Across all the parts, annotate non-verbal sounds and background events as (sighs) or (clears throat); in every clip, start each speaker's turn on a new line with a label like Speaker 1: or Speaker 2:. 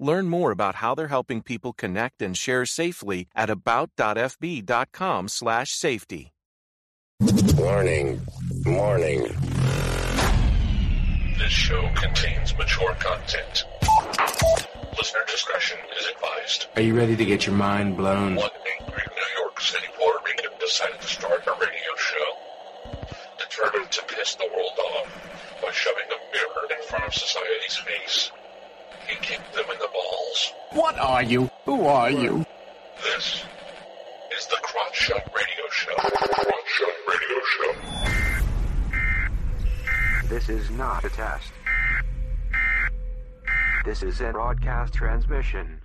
Speaker 1: Learn more about how they're helping people connect and share safely at about.fb.com/safety.
Speaker 2: Warning. Warning.
Speaker 3: This show contains mature content. Listener discretion is advised.
Speaker 4: Are you ready to get your mind blown?
Speaker 3: One angry New York City Puerto Rican decided to start a radio show, determined to piss the world off by shoving a mirror in front of society's face. He kicked them in the balls.
Speaker 4: What are you? Who are you?
Speaker 3: This is the Crotch Shot Radio Show. Crotch Shot Radio Show.
Speaker 5: This is not a test. This is a broadcast transmission.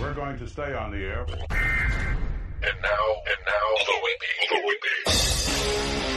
Speaker 6: We're going to stay on the air.
Speaker 3: And now, and now, Louis B. Louis B.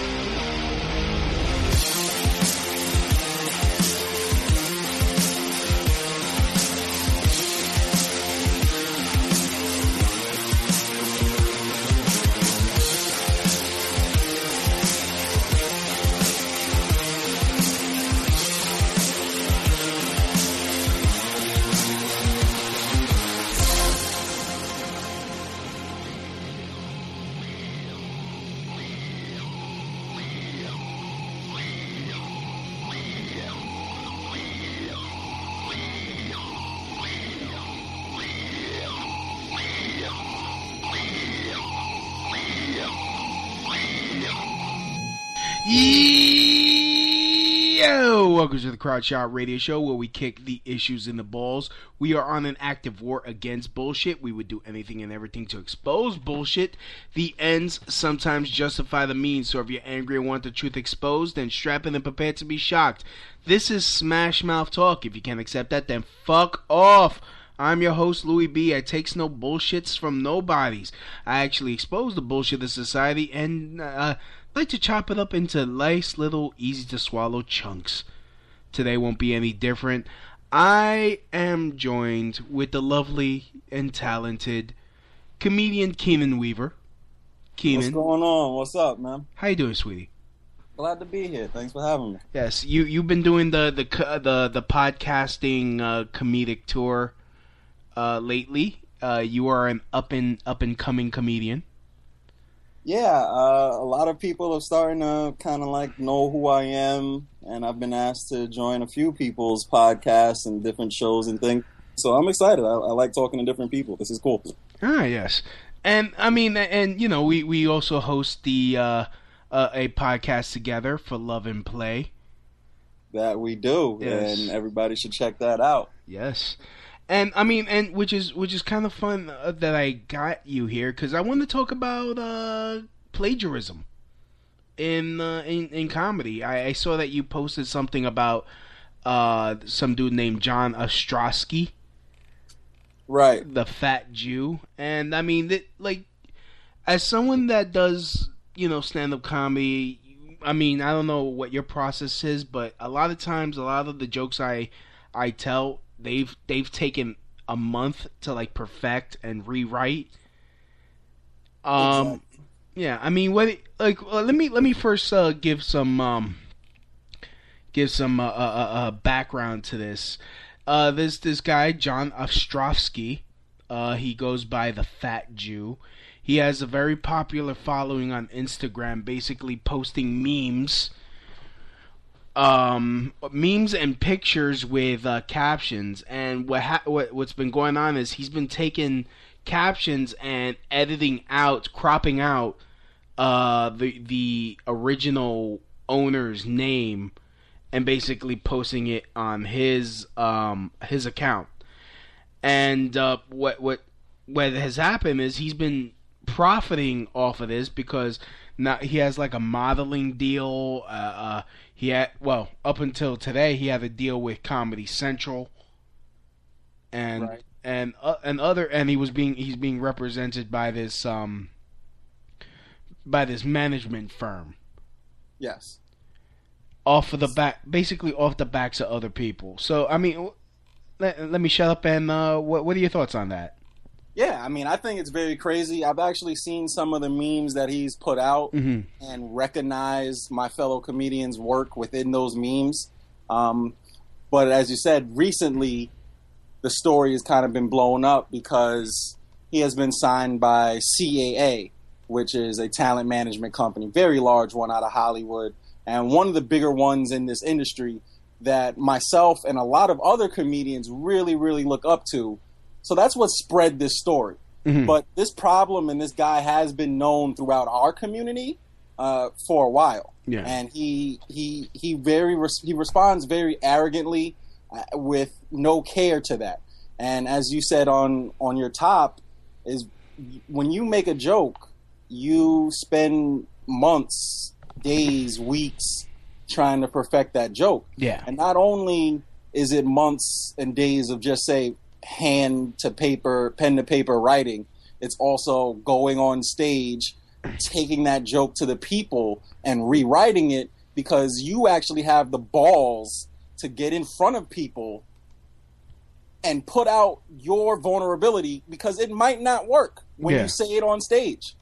Speaker 7: Welcome to the Crotch Shot Radio Show where we kick the issues in the balls. We are on an active war against bullshit. We would do anything and everything to expose bullshit. The ends sometimes justify the means, so if you're angry and want the truth exposed, then strap in and prepare to be shocked. This is Smash Mouth Talk. If you can't accept that, then fuck off. I'm your host, Louis B. I takes no bullshits from nobodies. I actually expose the bullshit of society and uh, like to chop it up into nice little easy to swallow chunks. Today won't be any different. I am joined with the lovely and talented comedian Kenan Weaver. Kenan,
Speaker 8: What's going on? What's up, man?
Speaker 7: how you doing, sweetie?
Speaker 8: Glad to be here. Thanks for having me.
Speaker 7: Yes, you you've been doing the the the the podcasting uh, comedic tour uh, lately. Uh, you are an up and up and coming comedian.
Speaker 8: Yeah, uh, a lot of people are starting to kind of like know who I am, and I've been asked to join a few people's podcasts and different shows and things. So I'm excited. I, I like talking to different people. This is cool.
Speaker 7: Ah, yes, and I mean, and you know, we we also host the uh, uh, a podcast together for Love and Play.
Speaker 8: That we do,
Speaker 7: Yes.
Speaker 8: and everybody should check that out.
Speaker 7: Yes, and I mean, and which is which is kind of fun uh, that I got you here because I want to talk about uh, plagiarism in uh, in in comedy. I, I saw that you posted something about uh, some dude named John Ostrovsky.
Speaker 8: Right.
Speaker 7: the fat Jew, and I mean, that, like, as someone that does, you know, stand up comedy, I mean, I don't know what your process is, but a lot of times, a lot of the jokes I I tell, they've they've taken a month to like perfect and rewrite. Um, yeah, I mean, what like uh, let me let me first uh, give some um give some uh, uh, uh, uh, background to this. Uh, there's this guy John Ostrovsky. Uh, he goes by the Fat Jew. He has a very popular following on Instagram, basically posting memes, um, memes and pictures with captions. And what, ha- what what's been going on is he's been taking captions and editing out, cropping out uh, the the original owner's name and basically posting it on his um, his account. And uh, what what what has happened is he's been profiting off of this because now he has like a modeling deal. Uh, uh, he had well up until today he had a deal with Comedy Central, and
Speaker 9: Right.
Speaker 7: And uh, and other and he was being he's being represented by this um by this management firm
Speaker 9: Yes.
Speaker 7: off of the back basically off the backs of other people. So I mean, let, let me shut up and uh, what what are your thoughts on that?
Speaker 9: Yeah, I mean, I think it's very crazy. I've actually seen some of the memes that he's put out
Speaker 7: Mhm.
Speaker 9: and recognized my fellow comedians' work within those memes. Um, but as you said, recently the story has kind of been blown up because he has been signed by CAA, which is a talent management company, very large one out of Hollywood, and one of the bigger ones in this industry that myself and a lot of other comedians really, really look up to. So that's what spread this story.
Speaker 7: Mhm.
Speaker 9: But this problem and this guy has been known throughout our community uh, for a while,
Speaker 7: Yeah.
Speaker 9: and he he he very res- he responds very arrogantly with no care to that. And as you said on on your top, is when you make a joke, you spend months, days, weeks trying to perfect that joke.
Speaker 7: Yeah.
Speaker 9: And not only is it months and days of just say hand to paper, pen to paper writing, it's also going on stage, taking that joke to the people and rewriting it because you actually have the balls to get in front of people and put out your vulnerability because it might not work when
Speaker 7: Yeah.
Speaker 9: you say it on stage.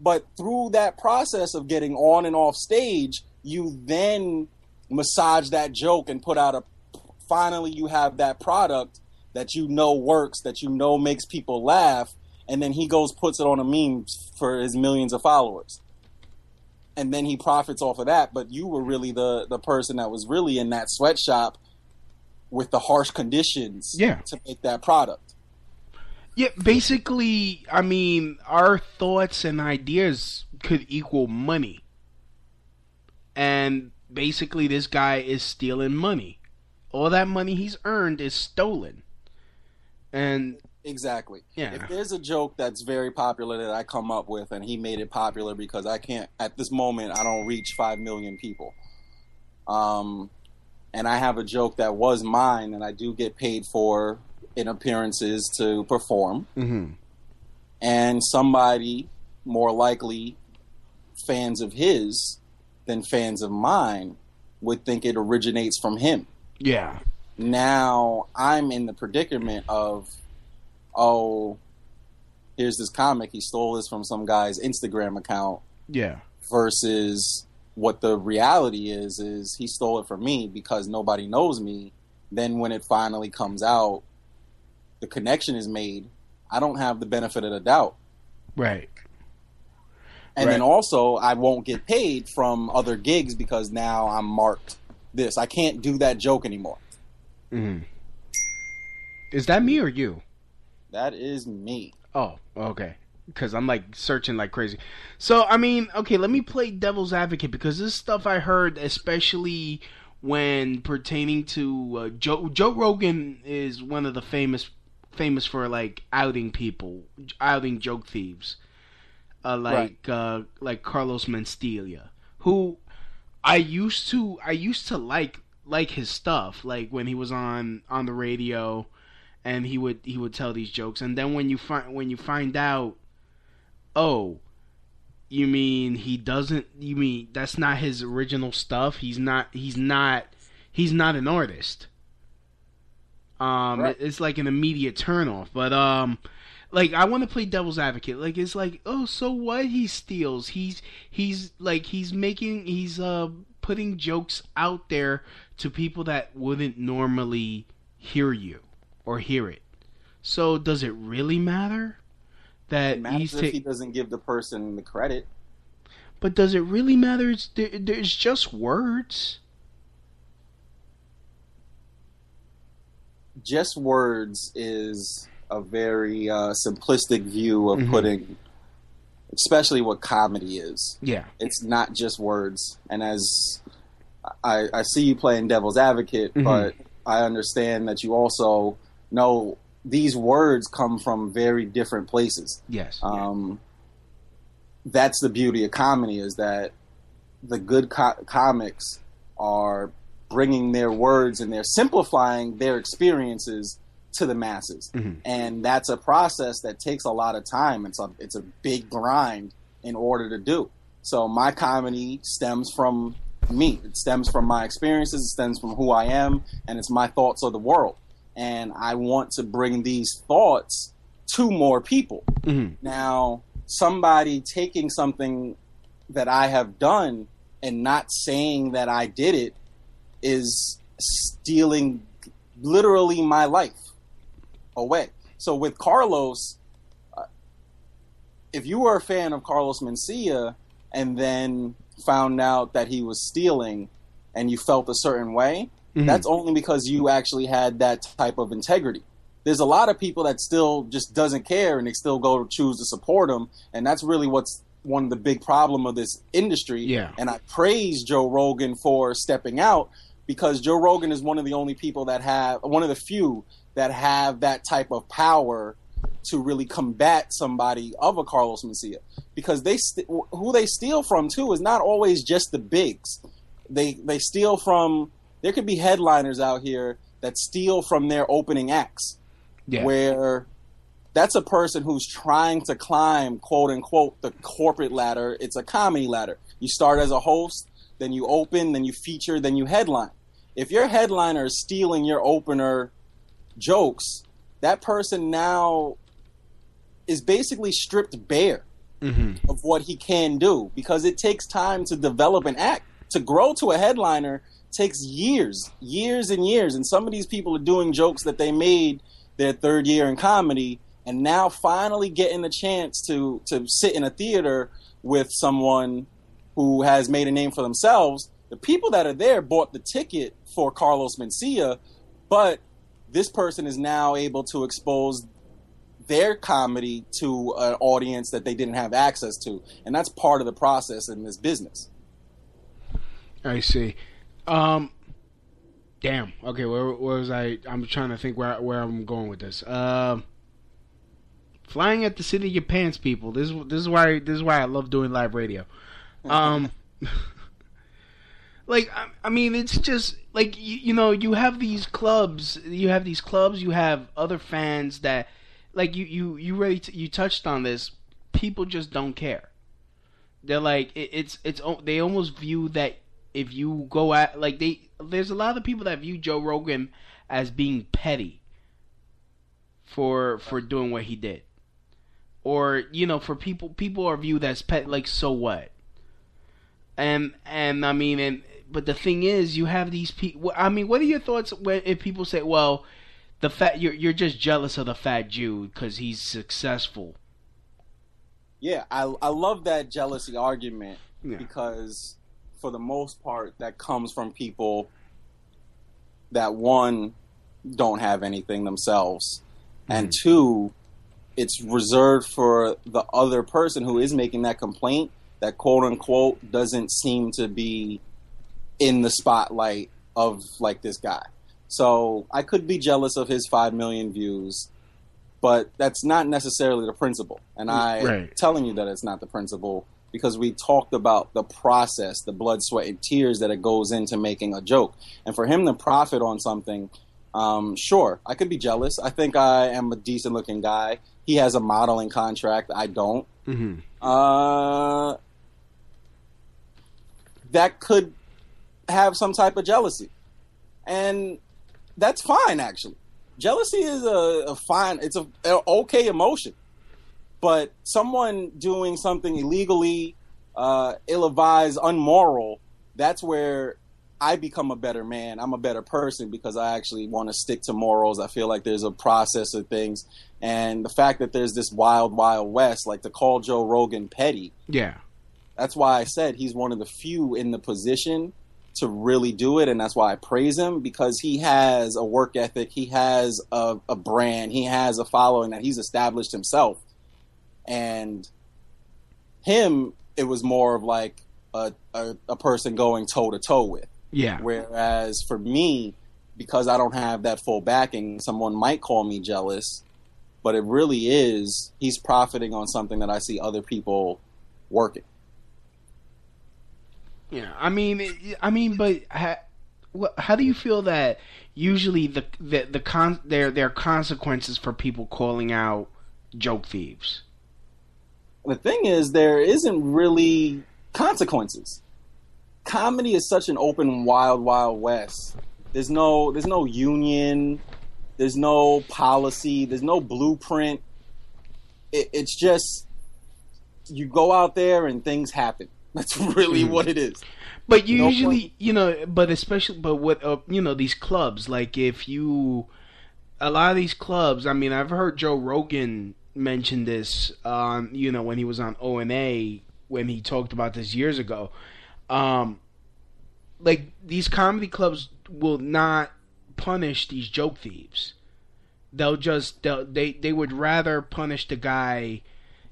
Speaker 9: But through that process of getting on and off stage, you then massage that joke and put out a finally you have that product that you know works, that you know makes people laugh, and then he goes puts it on a meme for his millions of followers. And then he profits off of that, but you were really the the person that was really in that sweatshop with the harsh conditions
Speaker 7: Yeah.
Speaker 9: to make that product.
Speaker 7: Yeah, basically, I mean, our thoughts and ideas could equal money. And basically, this guy is stealing money. All that money he's earned is stolen. And
Speaker 9: Exactly.
Speaker 7: Yeah.
Speaker 9: If there's a joke that's very popular that I come up with and he made it popular because I can't at this moment I don't reach 5 million people. Um and I have a joke that was mine and I do get paid for in appearances to perform
Speaker 7: mhm.
Speaker 9: and somebody more likely fans of his than fans of mine would think it originates from him
Speaker 7: yeah,
Speaker 9: now I'm in the predicament of, oh, here's this comic. He stole this from some guy's Instagram account
Speaker 7: yeah,
Speaker 9: versus what the reality is, is he stole it from me because nobody knows me. Then when it finally comes out, the connection is made. I don't have the benefit of the doubt.
Speaker 7: right.
Speaker 9: And then also, I won't get paid from other gigs because now I'm marked this. I can't do that joke anymore.
Speaker 7: Mhm. Is that me or you?
Speaker 9: That is me.
Speaker 7: Oh, okay. Because I'm like searching like crazy. So I mean, okay, let me play devil's advocate because this stuff I heard, especially when pertaining to uh, Joe Joe Rogan, is one of the famous famous for like outing people, outing joke thieves, uh, like uh, like Carlos Mencia, who I used to I used to like like his stuff, like when he was on on the radio and he would he would tell these jokes. And then when you find when you find out oh you mean he doesn't you mean that's not his original stuff? He's not he's not he's not an artist. Um
Speaker 9: Right.
Speaker 7: it's like an immediate turnoff. But um like I want to play devil's advocate. Like it's like oh so what? He steals. He's he's like he's making he's uh putting jokes out there to people that wouldn't normally hear you or hear it. So does it really matter that
Speaker 9: It
Speaker 7: he's
Speaker 9: if he doesn't give the person the credit.
Speaker 7: But does it really matter? It's, there, there's just words.
Speaker 9: Just words is a very uh, simplistic view of
Speaker 7: Mhm.
Speaker 9: putting, especially what comedy is.
Speaker 7: Yeah.
Speaker 9: It's not just words. And as I, I see you playing devil's advocate,
Speaker 7: Mhm.
Speaker 9: but I understand that you also know these words come from very different places.
Speaker 7: Yes.
Speaker 9: Um, that's the beauty of comedy is that the good co- comics are bringing their words and they're simplifying their experiences to the masses,
Speaker 7: Mhm.
Speaker 9: and that's a process that takes a lot of time. It's a it's a big grind in order to do. So my comedy stems from me. It stems from my experiences. It stems from who I am, and it's my thoughts of the world. And I want to bring these thoughts to more people.
Speaker 7: Mhm.
Speaker 9: Now, somebody taking something that I have done and not saying that I did it is stealing literally my life away. So with Carlos, uh, if you were a fan of Carlos Mencia and then found out that he was stealing and you felt a certain way,
Speaker 7: Mhm.
Speaker 9: that's only because you actually had that type of integrity. There's a lot of people that still just doesn't care and they still go choose to support them, and that's really what's one of the big problem of this industry.
Speaker 7: Yeah.
Speaker 9: And I praise Joe Rogan for stepping out because Joe Rogan is one of the only people that have one of the few that have that type of power to really combat somebody of a Carlos Mencia because they st- who they steal from too is not always just the bigs. They they steal from there could be headliners out here that steal from their opening acts
Speaker 7: Yeah.
Speaker 9: where that's a person who's trying to climb quote unquote the corporate ladder it's a comedy ladder you start as a host then you open then you feature then you headline if your headliner is stealing your opener jokes that person now is basically stripped bare
Speaker 7: Mhm.
Speaker 9: of what he can do because it takes time to develop an act to grow to a headliner takes years years and years. And some of these people are doing jokes that they made their third year in comedy and now finally getting the chance to to sit in a theater with someone who has made a name for themselves. The people that are there bought the ticket for Carlos Mencia but this person is now able to expose their comedy to an audience that they didn't have access to. And that's part of the process in this business.
Speaker 7: I see. Um, damn. Okay, where, where was I? I'm trying to think where where I'm going with this. Um, flying at the seat of your pants, people. This is this is why this is why I love doing live radio. Um, (laughs) like I, I mean, it's just like you, you know, you have these clubs, you have these clubs, you have other fans that, like you you you really t- you touched on this. People just don't care. They're like it, it's it's they almost view that if you go at like they there's a lot of people that view Joe Rogan as being petty for for doing what he did. Or, you know, for people people are viewed as pet like so what? And and I mean and but the thing is you have these people I mean, what are your thoughts when if people say, "Well, the fat you're you're just jealous of the fat Jew cuz he's successful."
Speaker 9: yeah i, I love that jealousy argument
Speaker 7: Yeah.
Speaker 9: because for the most part that comes from people that one don't have anything themselves and mm-hmm. two it's reserved for the other person who is making that complaint that quote unquote doesn't seem to be in the spotlight of like this guy. So i could be jealous of his 5 million views but that's not necessarily the principle. And i
Speaker 7: Right.
Speaker 9: telling you that it's not the principle because we talked about the process the blood sweat and tears that it goes into making a joke and for him to profit on something um, sure i could be jealous i think i am a decent looking guy he has a modeling contract i don't
Speaker 7: Mm-hmm.
Speaker 9: uh, that could have some type of jealousy, and that's fine. Actually, jealousy is a, a fine. It's a, a okay emotion, but someone doing something illegally, uh, ill-advised, unmoral. That's where I become a better man. I'm a better person because I actually want to stick to morals. I feel like there's a process of things, and the fact that there's this wild, wild west, like to call Joe Rogan petty.
Speaker 7: Yeah.
Speaker 9: That's why I said he's one of the few in the position to really do it, and that's why I praise him because he has a work ethic, he has a, a brand, he has a following that he's established himself, and him, it was more of like a, a, a person going toe to toe with.
Speaker 7: Yeah.
Speaker 9: Whereas for me, because I don't have that full backing, someone might call me jealous, but it really is he's profiting on something that I see other people working.
Speaker 7: Yeah, I mean, I mean, but how, how do you feel that usually the the the con there there are consequences for people calling out joke thieves?
Speaker 9: The thing is, there isn't really consequences. Comedy is such an open, wild, wild west. There's no, there's no union, there's no policy, there's no blueprint. It, it's just you go out there and things happen. (laughs) That's really
Speaker 7: Mhm.
Speaker 9: what it is.
Speaker 7: But you
Speaker 9: No
Speaker 7: usually,
Speaker 9: point.
Speaker 7: you know, but especially, but what, uh, you know, these clubs, like if you, a lot of these clubs, I mean, I've heard Joe Rogan mention this, um, you know, when he was on O and A, when he talked about this years ago. Um, like these comedy clubs will not punish these joke thieves. They'll just, they'll, they, they would rather punish the guy,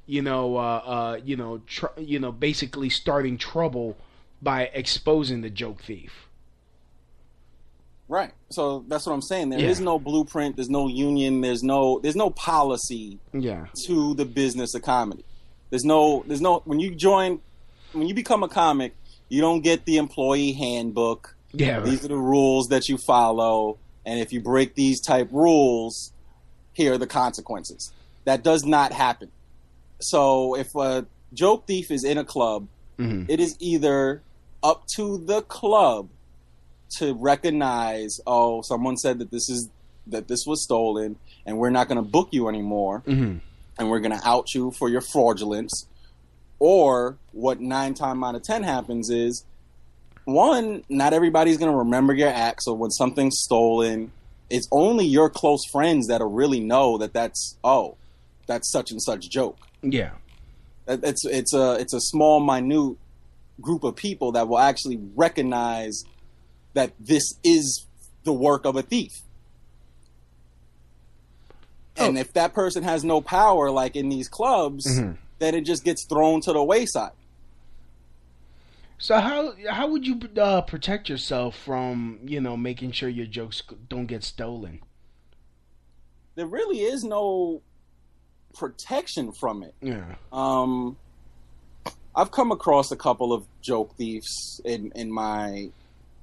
Speaker 7: you know, uh, uh, you know, tr- you know, basically starting trouble by exposing the joke thief.
Speaker 9: Right. So that's what I'm saying. There is
Speaker 7: Yeah.
Speaker 9: no blueprint. There's no union. There's no there's no policy
Speaker 7: Yeah.
Speaker 9: to the business of comedy. There's no there's no when you join when you become a comic, you don't get the employee handbook.
Speaker 7: Yeah.
Speaker 9: These are the rules that you follow, and if you break these type rules, here are the consequences. That does not happen. So if a joke thief is in a club,
Speaker 7: Mhm.
Speaker 9: it is either up to the club to recognize, oh, someone said that this is that this was stolen, and we're not going to book you anymore,
Speaker 7: Mhm.
Speaker 9: and we're going to out you for your fraudulence. Or what nine time out of ten happens is, one, not everybody's going to remember your act. So when something's stolen, it's only your close friends that'll really know that that's oh, that's such and such joke.
Speaker 7: Yeah.
Speaker 9: It's it's a it's a small minute group of people that will actually recognize that this is the work of a thief. And if that person has no power, like in these clubs,
Speaker 7: Mhm.
Speaker 9: then it just gets thrown to the wayside.
Speaker 7: So how how would you uh, protect yourself from you know making sure your jokes don't get stolen?
Speaker 9: There really is no protection from it.
Speaker 7: Yeah.
Speaker 9: Um, I've come across a couple of joke thieves in in my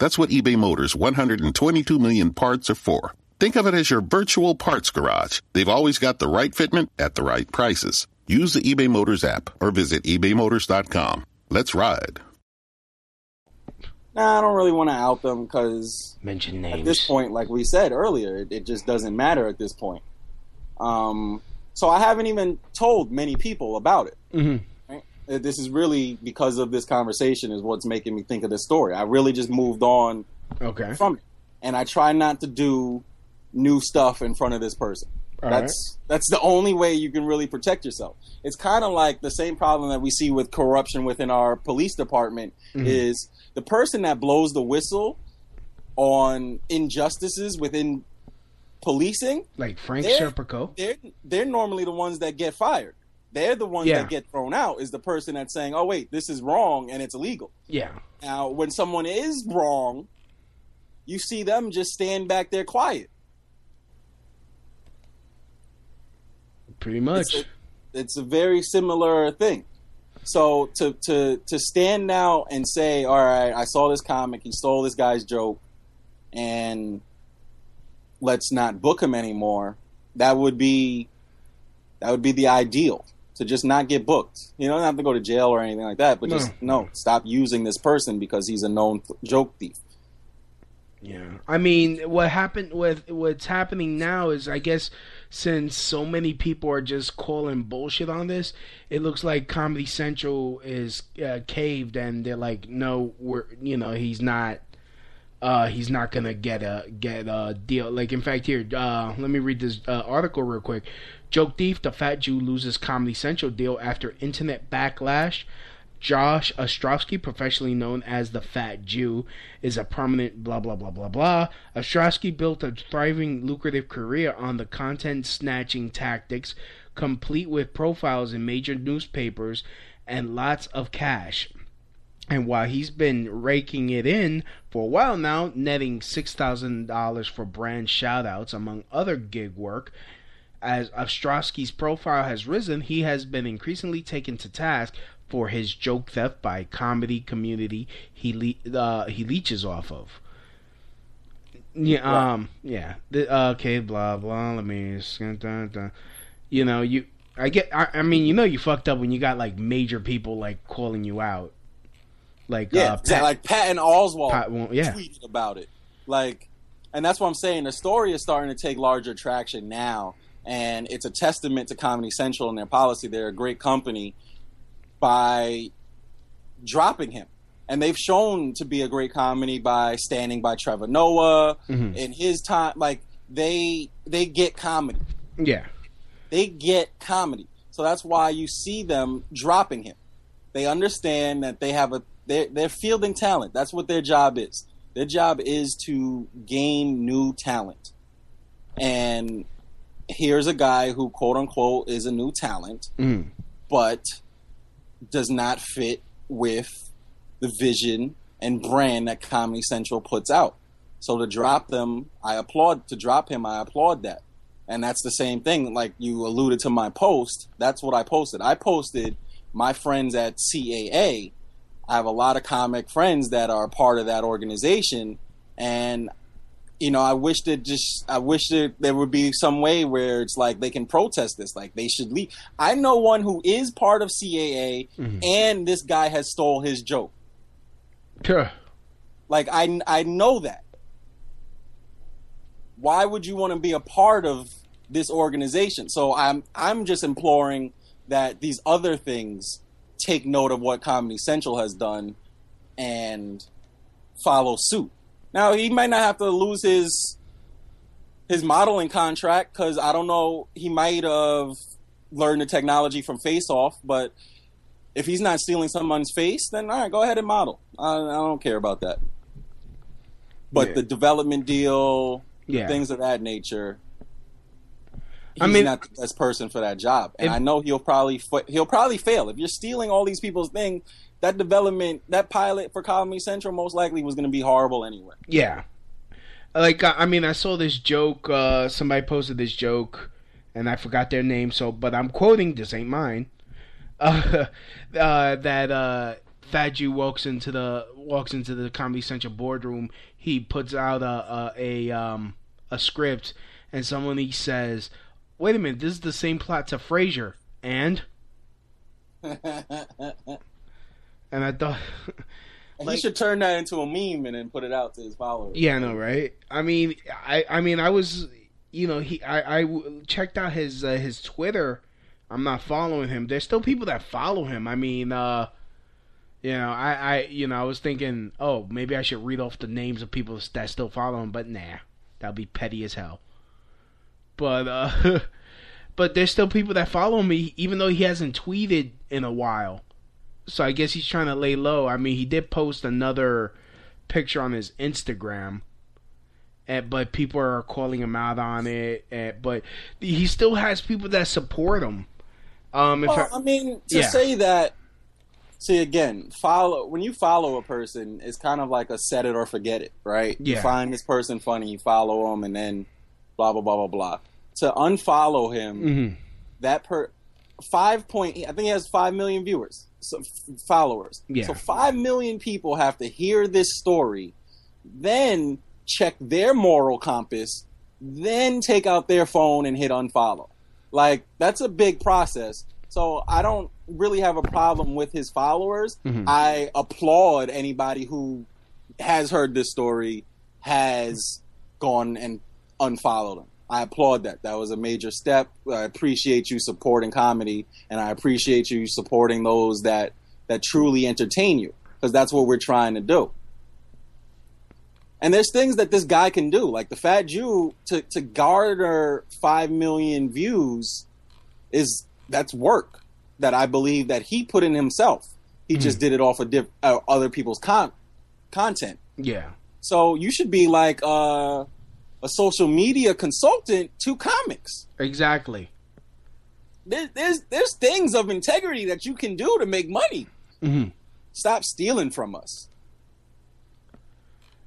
Speaker 10: That's what eBay Motors' 122 million parts are for. Think of it as your virtual parts garage. They've always got the right fitment at the right prices. Use the eBay Motors app or visit ebaymotors.com. Let's ride.
Speaker 9: Nah, I don't really want to out them because
Speaker 7: Mention names.
Speaker 9: at this point, like we said earlier, it, it just doesn't matter at this point. Um, so I haven't even told many people about it.
Speaker 7: Mhm.
Speaker 9: Right? Uh, This is really because of this conversation is what's making me think of this story. I really just moved on
Speaker 7: Okay.
Speaker 9: from it, and I try not to do new stuff in front of this person.
Speaker 7: All
Speaker 9: that's that's the only way you can really protect yourself. It's kind of like the same problem that we see with corruption within our police department
Speaker 7: Mhm.
Speaker 9: is the person that blows the whistle on injustices within policing.
Speaker 7: Like Frank
Speaker 9: they're-
Speaker 7: Serpico.
Speaker 9: They're they're normally the ones that get fired. They're the ones
Speaker 7: Yeah.
Speaker 9: that get thrown out. Is the person that's saying, "Oh wait, this is wrong and it's illegal."
Speaker 7: Yeah.
Speaker 9: Now, when someone is wrong, you see them just stand back there quiet.
Speaker 7: Pretty much.
Speaker 9: It's a, it's a very similar thing. So to to to stand now and say, "All right, I saw this comic. He stole this guy's joke, and let's not book him anymore." That would be that would be the ideal to just not get booked. You don't have to go to jail or anything like that, but just no, stop using this person because he's a known th- joke thief.
Speaker 7: Yeah, I mean, what happened with what's happening now is, I guess, since so many people are just calling bullshit on this, it looks like Comedy Central is uh, caved, and they're like, no, we're, you know, he's not, uh, he's not gonna get a get a deal. Like, in fact, here, uh, let me read this uh, article real quick. Joke thief, the fat Jew loses Comedy Central deal after internet backlash. Josh Ostrovsky, professionally known as the Fat Jew, is a prominent blah blah blah blah blah. Ostrovsky built a thriving, lucrative career on the content snatching tactics, complete with profiles in major newspapers and lots of cash. And while he's been raking it in for a while now, netting $6,000 for brand shoutouts among other gig work, as Ostrovsky's profile has risen, he has been increasingly taken to task for his joke theft by comedy community he le- uh, he leeches off of. Yeah, um, yeah. The, uh, okay, blah blah. Let me. You know, you. I get. I, I, mean, you know, you fucked up when you got like major people like calling you out. Like
Speaker 9: yeah,
Speaker 7: uh,
Speaker 9: Pat, like Patton Oswalt
Speaker 7: Pat, well, yeah.
Speaker 9: tweeted about it. Like, and that's what I'm saying. The story is starting to take larger traction now, and it's a testament to Comedy Central and their policy. They're a great company by dropping him. And they've shown to be a great comedy by standing by Trevor Noah
Speaker 7: Mhm.
Speaker 9: in his time. Like they they get comedy.
Speaker 7: Yeah.
Speaker 9: They get comedy. So that's why you see them dropping him. They understand that they have a they're, they're fielding talent. That's what their job is. Their job is to gain new talent. And here's a guy who quote unquote is a new talent
Speaker 7: Mm.
Speaker 9: but does not fit with the vision and brand that Comedy Central puts out. So to drop them, I applaud. To drop him, I applaud that. And that's the same thing. Like you alluded to my post. That's what I posted. I posted my friends at CAA. I have a lot of comic friends that are part of that organization, and you know, I wish that just I wish that there would be some way where it's like they can protest this, like they should leave. I know one who is part of CAA,
Speaker 7: Mhm.
Speaker 9: and this guy has stole his joke.
Speaker 7: Sure.
Speaker 9: Like I I know that. Why would you want to be a part of this organization? So I'm I'm just imploring that these other things take note of what Comedy Central has done and follow suit. Now he might not have to lose his his modeling contract because I don't know he might have learned the technology from Face Off, but if he's not stealing someone's face, then all right, go ahead and model. I, I don't care about that. But
Speaker 7: Yeah.
Speaker 9: the development deal,
Speaker 7: Yeah.
Speaker 9: things of that nature. He's
Speaker 7: I mean-
Speaker 9: not the best person for that job, and
Speaker 7: If-
Speaker 9: I know he'll probably he'll probably fail if you're stealing all these people's things. That development, that pilot for Comedy Central, most likely was going to be horrible anyway.
Speaker 7: Yeah. Like I mean, I saw this joke. Uh, somebody posted this joke, and I forgot their name. So, but I'm quoting. This ain't mine. (laughs) Uh, uh, that uh, Fat walks into the walks into the Comedy Central boardroom. He puts out a a, a um a script, and someone he says, "Wait a minute, this is the same plot to Frasier." And (laughs) and I thought. (laughs)
Speaker 9: he should turn that into a meme and then put it out to his followers.
Speaker 7: Yeah, I know, right? I mean, I I mean, I was, you know, he I, I checked out his uh, his Twitter. I'm not following him. There's still people that follow him. I mean, uh, you know, I I you know, I was thinking, oh, maybe I should read off the names of people that still follow him, but nah, that'd be petty as hell. But uh, (laughs) but there's still people that follow me, even though he hasn't tweeted in a while. So I guess he's trying to lay low. I mean, he did post another picture on his Instagram, and, but people are calling him out on it. And, but he still has people that support him. Um, if
Speaker 9: Well,
Speaker 7: I,
Speaker 9: I mean, to
Speaker 7: Yeah.
Speaker 9: say that, see again, follow when you follow a person, it's kind of like a set it or forget it, right? You find this person funny, you follow him, and then blah blah blah blah blah. To unfollow him,
Speaker 7: Mhm.
Speaker 9: that per five point, I think he has five million viewers, so followers.
Speaker 7: Yeah.
Speaker 9: So five million people have to hear this story, then check their moral compass, then take out their phone and hit unfollow. Like that's a big process. So I don't really have a problem with his followers.
Speaker 7: Mhm.
Speaker 9: I applaud anybody who has heard this story has gone and unfollowed him. I applaud that. That was a major step. I appreciate you supporting comedy, and I appreciate you supporting those that that truly entertain you, because that's what we're trying to do. And there's things that this guy can do, like the Fat Jew, to to garner five million views, is that's work that I believe that he put in himself. He
Speaker 7: Mm.
Speaker 9: just did it off of diff- uh, other people's con- content.
Speaker 7: Yeah.
Speaker 9: So you should be like uh, a social media consultant to comics.
Speaker 7: Exactly.
Speaker 9: There, there's there's things of integrity that you can do to make money.
Speaker 7: hmm
Speaker 9: Stop stealing from us.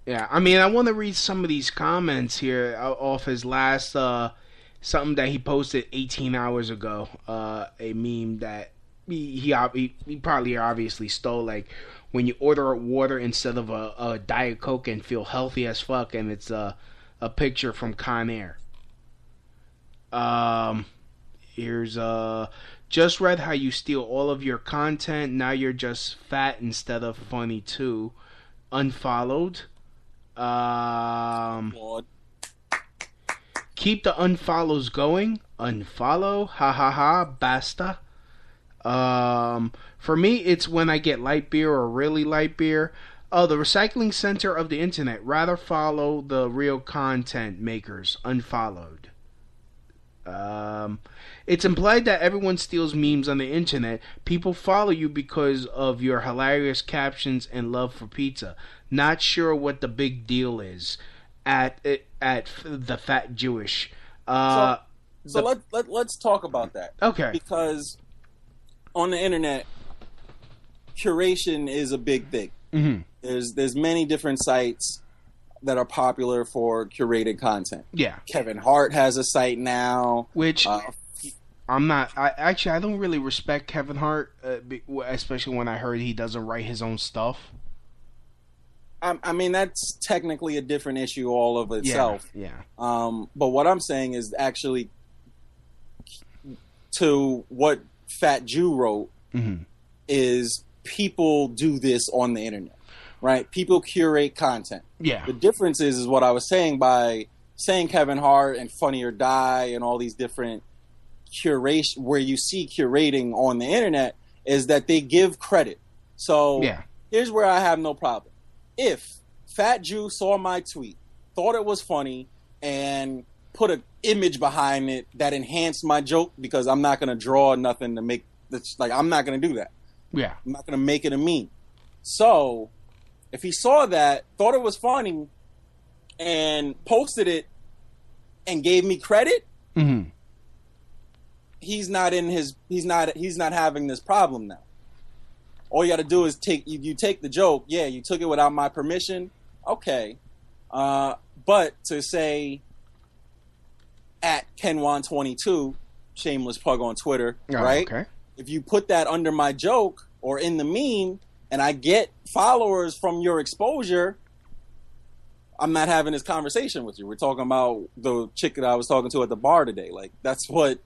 Speaker 7: Yeah, I mean, I want to read some of these comments here off his last uh something that he posted 18 hours ago. Uh, a meme that he he, he probably obviously stole like when you order water instead of a, a diet coke and feel healthy as fuck, and it's a a picture from Con Air. Um, here's uh. Just read how you steal all of your content. Now you're just fat instead of funny too. Unfollowed. Um, keep the unfollows going. Unfollow. Ha ha ha. Basta. Um, for me, it's when I get light beer or really light beer. Oh, the recycling center of the internet. Rather follow the real content makers. Unfollowed. Um, it's implied that everyone steals memes on the internet. People follow you because of your hilarious captions and love for pizza. Not sure what the big deal is. At at the fat Jewish. Uh,
Speaker 9: So
Speaker 7: the-
Speaker 9: let, let let's talk about that.
Speaker 7: Okay.
Speaker 9: Because on the internet, curation is a big thing.
Speaker 7: Mhm.
Speaker 9: There's there's many different sites that are popular for curated content.
Speaker 7: Yeah.
Speaker 9: Kevin Hart has a site now,
Speaker 7: which
Speaker 9: uh,
Speaker 7: I'm not. I actually I don't really respect Kevin Hart, uh, especially when I heard he doesn't write his own stuff.
Speaker 9: I, I mean that's technically a different issue all of itself.
Speaker 7: Yeah.
Speaker 9: Um, but what I'm saying is actually to what Fat Jew wrote
Speaker 7: yeah. hmm
Speaker 9: is people do this on the internet, right? People curate content.
Speaker 7: Yeah.
Speaker 9: The difference is, is what I was saying by saying Kevin Hart and Funny or Die and all these different curation where you see curating on the internet is that they give credit. So
Speaker 7: Yeah.
Speaker 9: here's where I have no problem. If Fat Jew saw my tweet, thought it was funny, and put an image behind it that enhanced my joke because I'm not gonna draw nothing to make this like I'm not gonna do that.
Speaker 7: Yeah.
Speaker 9: I'm not gonna make it a meme. So if he saw that, thought it was funny, and posted it and gave me credit,
Speaker 7: hmm
Speaker 9: he's not in his he's not he's not having this problem now. All you got to do is take you, you take the joke. Yeah, you took it without my permission. Okay, uh, but to say at Kenwan22, shameless plug on Twitter,
Speaker 7: Oh,
Speaker 9: right?
Speaker 7: Okay.
Speaker 9: If you put that under my joke or in the meme, and I get followers from your exposure, I'm not having this conversation with you. We're talking about the chick that I was talking to at the bar today. Like that's what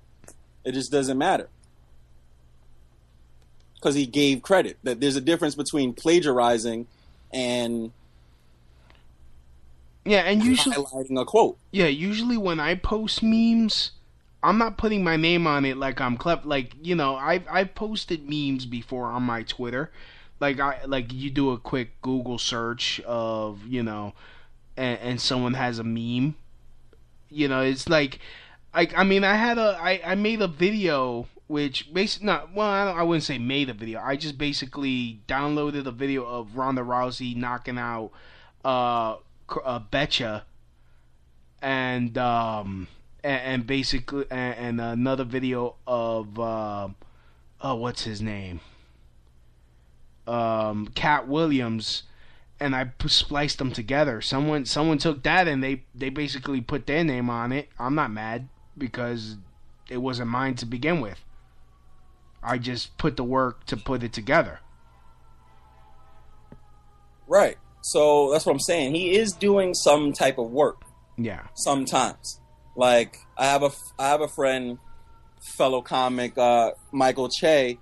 Speaker 9: it just doesn't matter because he gave credit. That there's a difference between plagiarizing and
Speaker 7: Yeah, and usually
Speaker 9: highlighting a quote.
Speaker 7: Yeah, usually when I post memes, I'm not putting my name on it like I'm clever. Like you know, I've I've posted memes before on my Twitter. Like I like you do a quick Google search of you know, and, and someone has a meme. You know, it's like, like I mean, I had a I I made a video which basically not well I, I wouldn't say made a video. I just basically downloaded a video of Ronda Rousey knocking out uh, uh Betcha and um and, and basically and, and another video of uh, oh what's his name? Um Katt Williams and I p- spliced them together. Someone someone took that and they they basically put their name on it. I'm not mad because it wasn't mine to begin with. I just put the work to put it together.
Speaker 9: Right. So that's what I'm saying. He is doing some type of work.
Speaker 7: Yeah.
Speaker 9: Sometimes. Like I have a I have a friend, fellow comic, uh, Michael Che.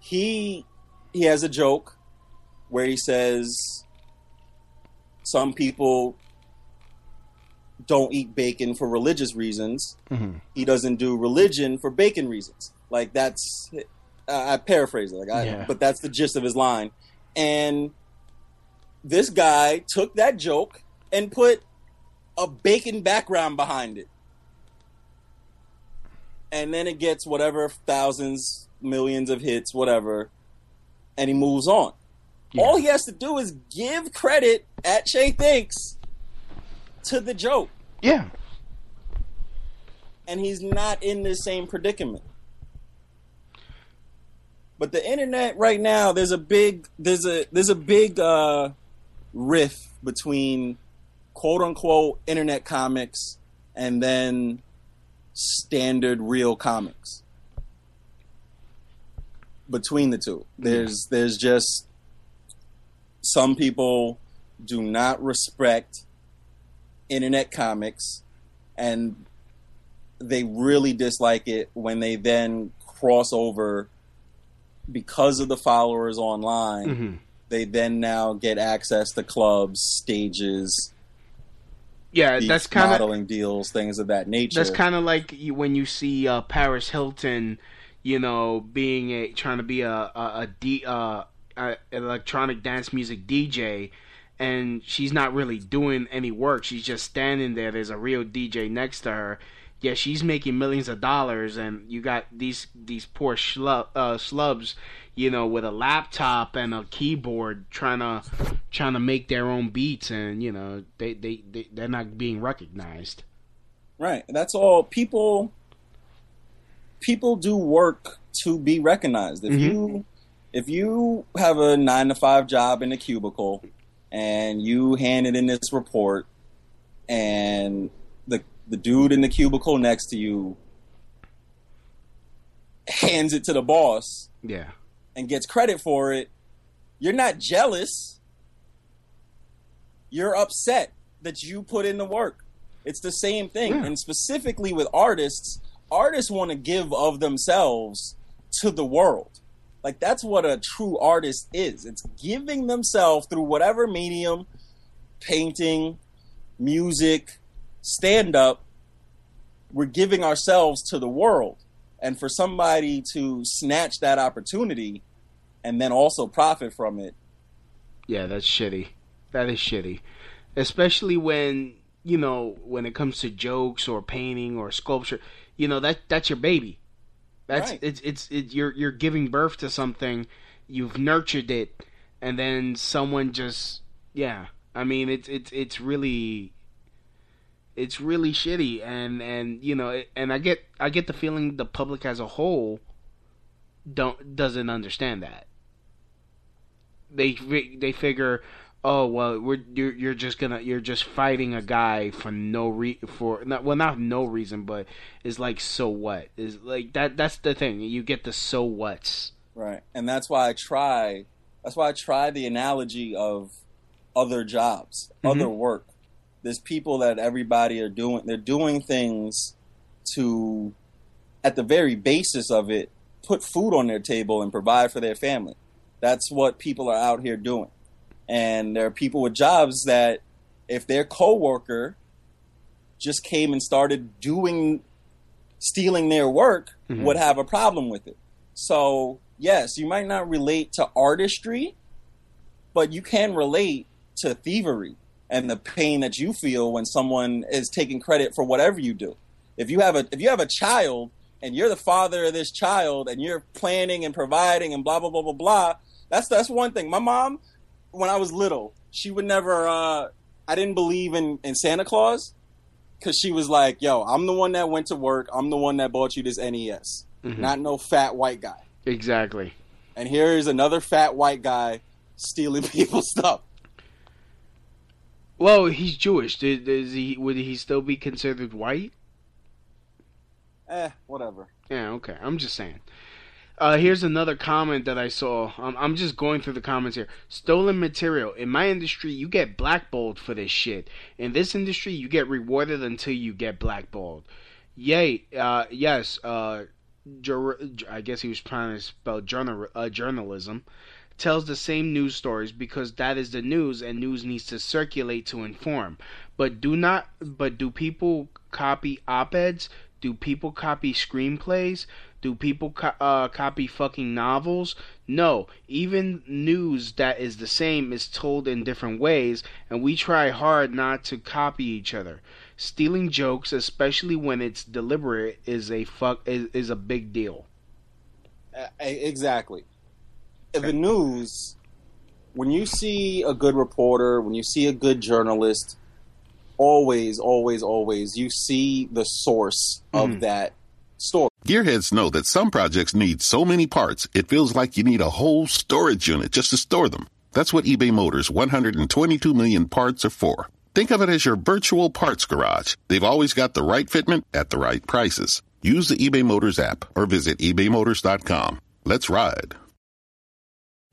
Speaker 9: He he has a joke where he says some people don't eat bacon for religious reasons.
Speaker 7: Mhm.
Speaker 9: He doesn't do religion for bacon reasons. Like that's uh, I paraphrase it, like I,
Speaker 7: Yeah.
Speaker 9: but that's the gist of his line. And this guy took that joke and put a bacon background behind it. And then it gets whatever thousands, millions of hits, whatever, and he moves on. All he has to do is give credit at Shay Thinks to the joke.
Speaker 7: Yeah.
Speaker 9: And he's not in the same predicament. But the internet right now, there's a big there's a there's a big uh rift between quote unquote internet comics and then standard real comics. Between the two. There's there's just some people do not respect internet comics and they really dislike it when they then cross over because of the followers online
Speaker 7: Mhm.
Speaker 9: they then now get access to clubs stages
Speaker 7: Yeah, that's kind of
Speaker 9: modeling deals things of that nature
Speaker 7: That's kind of like you, when you see uh, Paris Hilton, you know, being a trying to be a a, a, D, uh, a electronic dance music DJ, and she's not really doing any work. She's just standing there. There's a real DJ next to her. Yeah, she's making millions of dollars, and you got these these poor schlub, uh, slubs, you know, with a laptop and a keyboard trying to trying to make their own beats, and you know, they they, they they're not being recognized.
Speaker 9: Right. That's all people people do work to be recognized. If
Speaker 7: Mhm.
Speaker 9: you if you have a 9 to 5 job in a cubicle and you hand it in this report and the the dude in the cubicle next to you hands it to the boss
Speaker 7: Yeah.
Speaker 9: And gets credit for it, you're not jealous. You're upset that you put in the work. It's the same thing.
Speaker 7: Yeah.
Speaker 9: And specifically with artists, artists want to give of themselves to the world. Like that's what a true artist is. It's giving themselves through whatever medium, painting, music, stand up, we're giving ourselves to the world. And for somebody to snatch that opportunity and then also profit from it,
Speaker 7: Yeah, that's shitty. That is shitty. Especially when, you know, when it comes to jokes or painting or sculpture, you know, that that's your baby. That's
Speaker 9: Right.
Speaker 7: it's it's it, you're you're giving birth to something, you've nurtured it and then someone just yeah. I mean, it's it's it's really it's really shitty and and you know, and I get I get the feeling the public as a whole don't doesn't understand that they they figure, oh well, we're you're you're just gonna you're just fighting a guy for no re for not well not no reason, but it's like so what is like that that's the thing you get the so whats.
Speaker 9: Right. And that's why I try that's why I try the analogy of other jobs,
Speaker 7: Mhm.
Speaker 9: other work. There's people that everybody are doing they're doing things to at the very basis of it put food on their table and provide for their family. That's what people are out here doing. And there are people with jobs that if their coworker just came and started doing stealing their work
Speaker 7: Mhm.
Speaker 9: would have a problem with it. So, yes, you might not relate to artistry, but you can relate to thievery and the pain that you feel when someone is taking credit for whatever you do. If you have a if you have a child and you're the father of this child and you're planning and providing and blah blah blah blah blah, that's that's one thing. My mom, when I was little, she would never. Uh, I didn't believe in in Santa Claus because she was like, "Yo, I'm the one that went to work. I'm the one that bought you this NES,
Speaker 7: Mhm.
Speaker 9: not no fat white guy."
Speaker 7: Exactly.
Speaker 9: And here is another fat white guy stealing (laughs) people's stuff.
Speaker 7: Well, he's Jewish. Does, he would he still be considered white?
Speaker 9: Eh, whatever.
Speaker 7: Yeah, okay. I'm just saying. Uh, here's another comment that I saw. I'm, I'm just going through the comments here. Stolen material. In my industry, you get blackballed for this shit. In this industry, you get rewarded until you get blackballed. Yay. Uh, yes. Uh, I guess he was trying to spell journal- uh, journalism. Tells the same news stories because that is the news and news needs to circulate to inform. But do not but do people copy op-eds? Do people copy screenplays? Do people co- uh, copy fucking novels? No. Even news that is the same is told in different ways, and we try hard not to copy each other. Stealing jokes, especially when it's deliberate, is a fuck is, is a big deal.
Speaker 9: Uh, exactly. The news, when you see a good reporter, when you see a good journalist, always, always, always, you see the source of
Speaker 10: Mhm.
Speaker 9: that story.
Speaker 10: Gearheads know that some projects need so many parts, it feels like you need a whole storage unit just to store them. That's what eBay Motors 122 million parts are for. Think of it as your virtual parts garage. They've always got the right fitment at the right prices. Use the eBay Motors app or visit ebaymotors.com. Let's ride.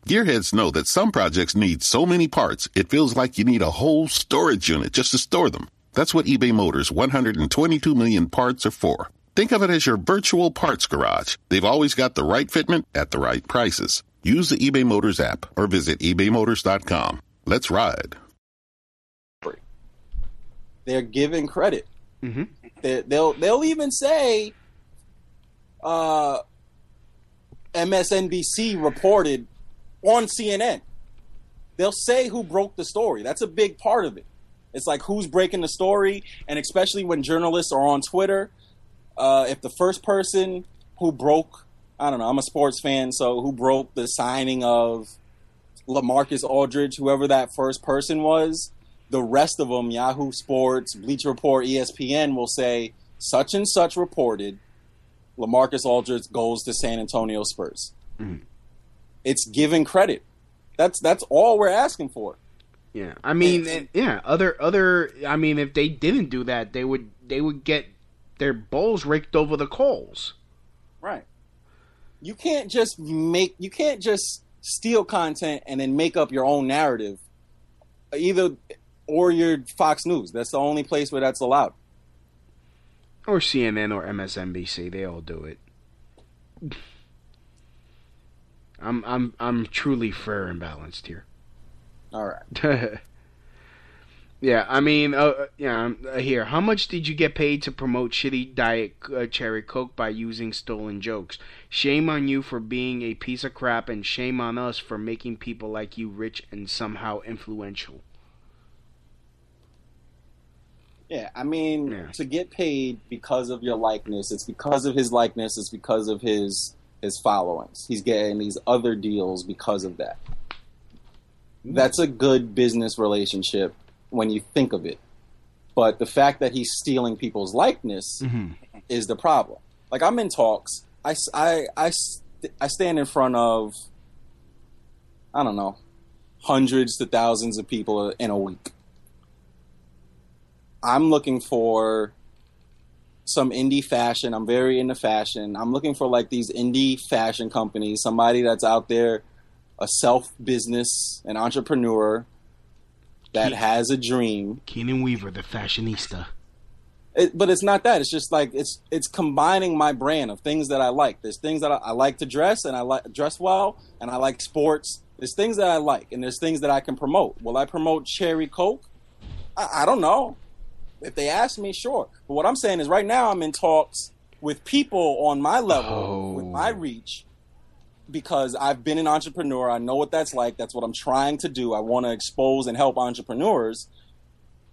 Speaker 10: Gearheads know that some projects need so many parts, it feels like you need a whole storage unit just to store them. That's what eBay Motors 122 million parts are for. Think of it as your virtual parts garage. They've always got the right fitment at the right prices. Use the eBay Motors app or visit ebaymotors.com. Let's ride.
Speaker 9: They're giving credit.
Speaker 7: Mm-hmm.
Speaker 9: They, they'll they'll even say, uh, MSNBC reported on CNN. They'll say who broke the story. That's a big part of it. It's like who's breaking the story, and especially when journalists are on Twitter, uh, if the first person who broke, I don't know, I'm a sports fan, so who broke the signing of Lamarcus Aldridge, whoever that first person was, the rest of them, Yahoo Sports, Bleacher Report, ESPN, will say such and such reported. Lamarcus Aldridge goes to San Antonio Spurs. It's giving credit. That's that's all we're asking for.
Speaker 7: Yeah, I mean, and- yeah, other other. I mean, if they didn't do that, they would they would get their bowls raked over the coals.
Speaker 9: Right. You can't just make you can't just steal content and then make up your own narrative. Either or your Fox News. That's the only place where that's allowed.
Speaker 7: Or CNN or MSNBC, they all do it. I'm I'm I'm truly fair and balanced here.
Speaker 9: All right. (laughs)
Speaker 7: yeah, I mean, uh, yeah, uh, here. How much did you get paid to promote shitty diet uh, cherry coke by using stolen jokes? Shame on you for being a piece of crap, and shame on us for making people like you rich and somehow influential.
Speaker 9: Yeah, I mean,
Speaker 7: Yeah.
Speaker 9: to get paid because of your likeness, it's because of his likeness, it's because of his his followings. He's getting these other deals because of that. That's a good business relationship when you think of it. But the fact that he's stealing people's likeness mm-hmm. is the problem. Like I'm in talks. I, I, I, st- I stand in front of, I don't know, hundreds to thousands of people in a week. I'm looking for some indie fashion. I'm very into fashion. I'm looking for like these indie fashion companies, somebody that's out there, a self business, an entrepreneur that has a dream.
Speaker 7: Kenan Weaver, the fashionista.
Speaker 9: It, but it's not that. It's just like it's it's combining my brand of things that I like. There's things that I, I like to dress and I like dress well, and I like sports. There's things that I like, and there's things that I can promote. Will I promote Cherry Coke? I, I don't know. If they ask me, sure. But what I'm saying is, right now I'm in talks with people on my level, with my oh. reach, because I've been an entrepreneur. I know what that's like. That's what I'm trying to do. I want to expose and help entrepreneurs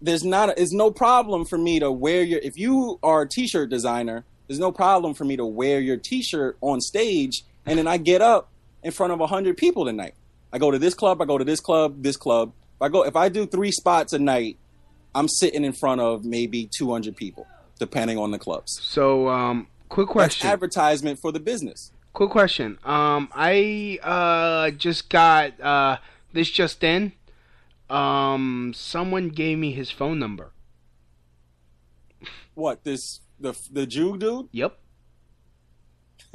Speaker 9: there's not a, it's no problem for me to wear your if you are a t-shirt designer there's no problem for me to wear your t-shirt on stage and then i get up in front of 100 people tonight i go to this club i go to this club this club if i go if i do three spots a night i'm sitting in front of maybe 200 people depending on the clubs
Speaker 7: So, um, quick
Speaker 9: That's
Speaker 7: question.
Speaker 9: advertisement for the business
Speaker 7: Quick question. Um, I uh just got uh this just in. Um, someone gave me his phone number. (laughs)
Speaker 9: what this the the Jew dude
Speaker 7: Yep.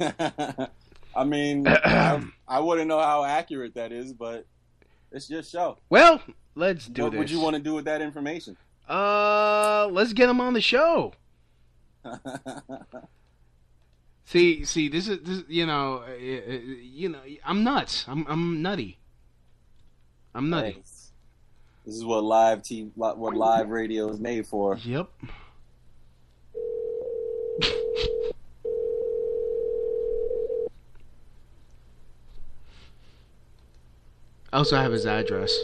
Speaker 7: (laughs)
Speaker 9: i mean (clears throat) I, I wouldn't know how accurate that is but it's your show
Speaker 7: Well, let's do
Speaker 9: what
Speaker 7: this.
Speaker 9: What would you want to do with that information
Speaker 7: Uh, let's get him on the show. (laughs) See, see, this is this. You know, uh, uh, you know, I'm nuts. I'm I'm nutty. I'm nutty.
Speaker 9: This is what live TV, what live radio is made for.
Speaker 7: Yep. (laughs) I also have his address.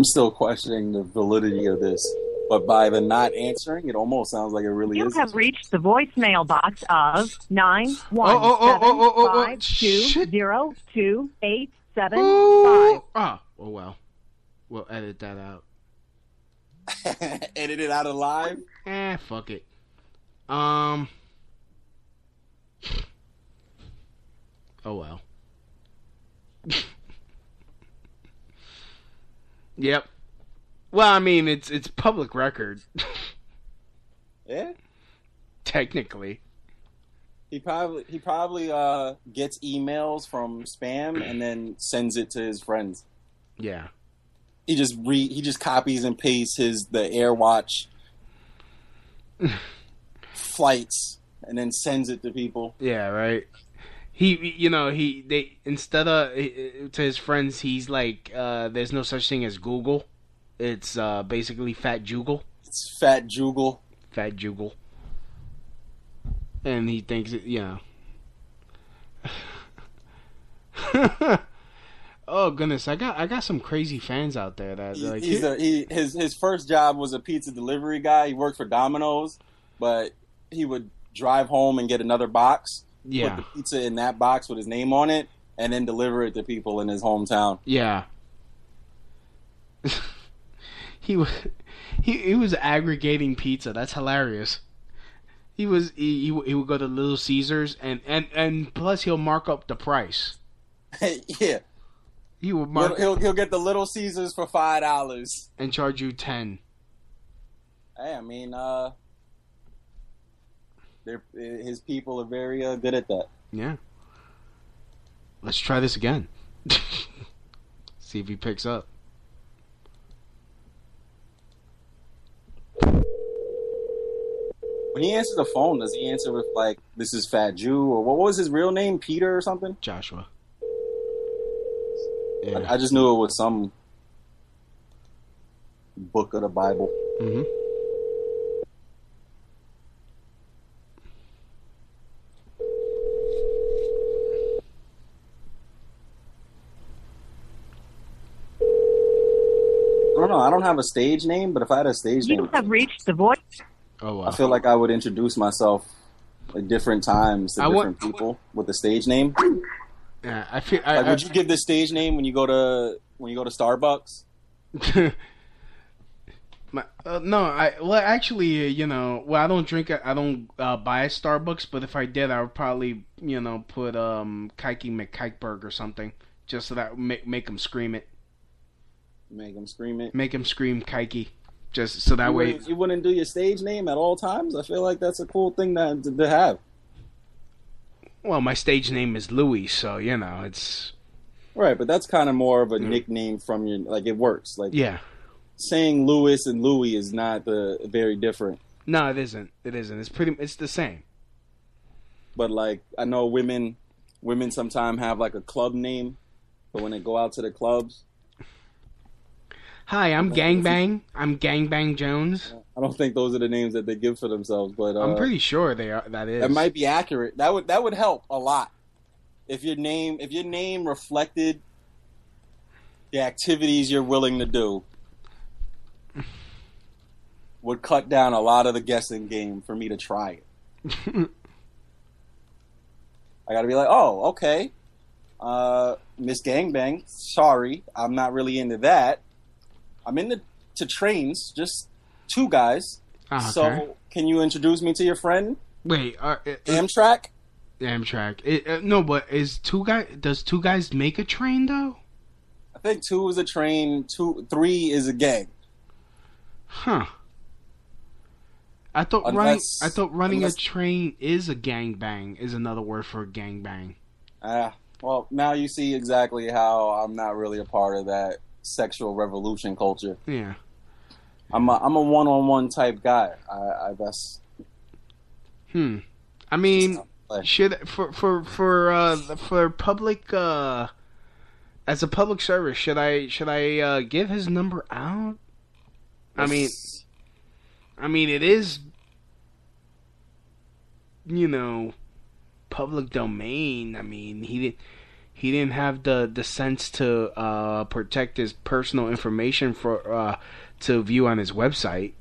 Speaker 9: I'm still questioning the validity of this, but by the not answering, it almost sounds like it really
Speaker 11: You
Speaker 9: is.
Speaker 11: have reached the voicemail box of nine one
Speaker 7: Oh, oh, oh,
Speaker 11: seven
Speaker 7: oh, oh, oh,
Speaker 11: five two zero two eight seven
Speaker 7: Ooh.
Speaker 11: five.
Speaker 7: Ah, oh well. We'll edit that out. (laughs)
Speaker 9: Edit it out of live.
Speaker 7: Eh, fuck it. Um. Oh well. (laughs) yep. Well, I mean, it's it's public record, (laughs)
Speaker 9: Yeah.
Speaker 7: technically.
Speaker 9: He probably he probably uh gets emails from spam and then sends it to his friends.
Speaker 7: Yeah.
Speaker 9: He just re he just copies and pastes his the AirWatch (laughs) flights and then sends it to people.
Speaker 7: Yeah, right. He, you know, he they instead of eh, to his friends, he's like, uh, "There's no such thing as Google. It's uh, basically Fat Jugal,
Speaker 9: It's Fat Jugal.
Speaker 7: Fat Jugal." And he thinks, it, you (laughs) know. oh goodness, I got I got some crazy fans out there that
Speaker 9: He-
Speaker 7: like
Speaker 9: he's a, he his his first job was a pizza delivery guy. He worked for Domino's, but he would drive home and get another box,
Speaker 7: Yeah.
Speaker 9: put the pizza in that box with his name on it, and then deliver it to people in his hometown.
Speaker 7: Yeah. (laughs) he was he he was aggregating pizza. That's hilarious. He was he, he would- he would go to Little Caesars and and and plus he'll mark up the price. (laughs)
Speaker 9: yeah,
Speaker 7: He would
Speaker 9: he'll,
Speaker 7: mark
Speaker 9: he'll he'll get the Little Caesars for five dollars.
Speaker 7: and charge you ten.
Speaker 9: Hey, I mean, uh, they're his people are very uh, good at that.
Speaker 7: Yeah. Let's try this again. (laughs) See if he picks up.
Speaker 9: When he answers the phone, does he answer with like, "This is Fat Jew" or what was his real name, Peter or something?
Speaker 7: Joshua.
Speaker 9: I, I just knew it was some book of the Bible.
Speaker 7: Mm-hmm.
Speaker 9: I I don't have a stage name, but if I had a stage
Speaker 11: You
Speaker 9: name,
Speaker 11: have reached the voice.
Speaker 7: Oh wow.
Speaker 9: I feel like I would introduce myself at different times to
Speaker 7: I
Speaker 9: different
Speaker 7: want-
Speaker 9: people with a stage name.
Speaker 7: Yeah, I feel. I,
Speaker 9: Like, would
Speaker 7: I-
Speaker 9: you give the stage name when you go to when you go to Starbucks? (laughs)
Speaker 7: My, uh, no, I well actually, uh, you know, well I don't drink, I don't uh, buy at Starbucks, but if I did, I would probably, you know, put um Kike McKikeberg or something, just so that make make them scream it,
Speaker 9: Make them scream it.
Speaker 7: make him scream Kike, just so that
Speaker 9: you,
Speaker 7: way.
Speaker 9: you wouldn't do your stage name at all times. I feel like that's a cool thing to, to, to have.
Speaker 7: Well, my stage name is Louis, so you know it's
Speaker 9: Right, but that's kind of more of a mm. nickname from your like it works. Like
Speaker 7: yeah.
Speaker 9: saying Louis and Louis is not the very different.
Speaker 7: No, it isn't. It isn't. It's pretty. It's the same.
Speaker 9: But like I know women women sometimes have like a club name, but when they go out to the clubs,
Speaker 7: Hi, I'm Gangbang. I'm Gangbang Jones.
Speaker 9: I don't think those are the names that they give for themselves. But uh,
Speaker 7: I'm pretty sure they are. That is.
Speaker 9: that might be accurate. That would that would help a lot if your name if your name reflected the activities you're willing to do. (laughs) Would cut down a lot of the guessing game for me to try it. (laughs) I got to be like, oh, okay, uh, Miss Gangbang. Sorry, I'm not really into that. I'm in the to trains, just two guys.
Speaker 7: Ah, okay.
Speaker 9: So, can you introduce me to your friend
Speaker 7: Wait, uh, uh,
Speaker 9: Amtrak?
Speaker 7: Amtrak. It, uh, no, but is two guy? Does two guys make a train though?
Speaker 9: I think two is a train. Two, three is a gang.
Speaker 7: Huh. I thought running. I thought running
Speaker 9: unless-
Speaker 7: a train is a gangbang. Is another word for gangbang.
Speaker 9: Ah, well, now you see exactly how I'm not really a part of that sexual revolution culture.
Speaker 7: Yeah.
Speaker 9: I'm a I'm a one on one type guy. I, I that's
Speaker 7: Hmm. I mean, should for for for uh for public uh as a public service, should I should I uh give his number out? I mean, I mean it is you know public domain. I mean, he didn't he didn't have the the sense to uh protect his personal information for uh to view on his website.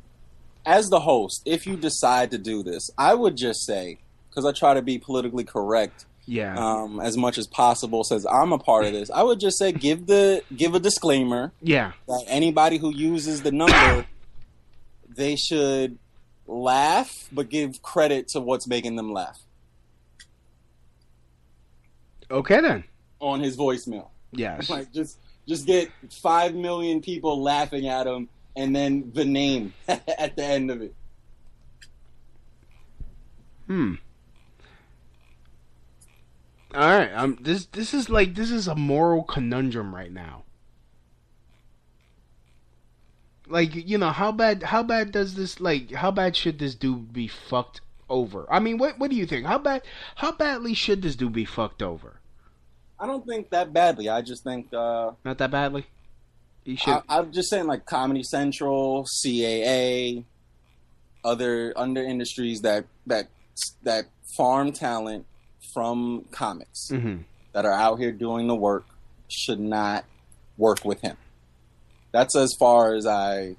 Speaker 9: as the host, if you decide to do this, I would just say because I try to be politically correct
Speaker 7: Yeah.
Speaker 9: um, as much as possible, says I'm a part of this. I would just say give the give a disclaimer
Speaker 7: yeah.
Speaker 9: that anybody who uses the number, they should laugh, but give credit to what's making them laugh
Speaker 7: Okay then.
Speaker 9: On his voicemail.
Speaker 7: Yes. (laughs)
Speaker 9: Like just just get five million people laughing at him, and then the name (laughs) at the end of it.
Speaker 7: Hmm. All right. Um. This this is like this is a moral conundrum right now. Like you know how bad how bad does this like how bad should this dude be fucked over? I mean, what what do you think? How bad how badly should this dude be fucked over?
Speaker 9: I don't think that badly. I just think uh,
Speaker 7: Not that badly. He should.
Speaker 9: I, I'm just saying, like Comedy Central, CAA, other under industries that that that farm talent from comics
Speaker 7: Mhm.
Speaker 9: that are out here doing the work should not work with him. That's as far as I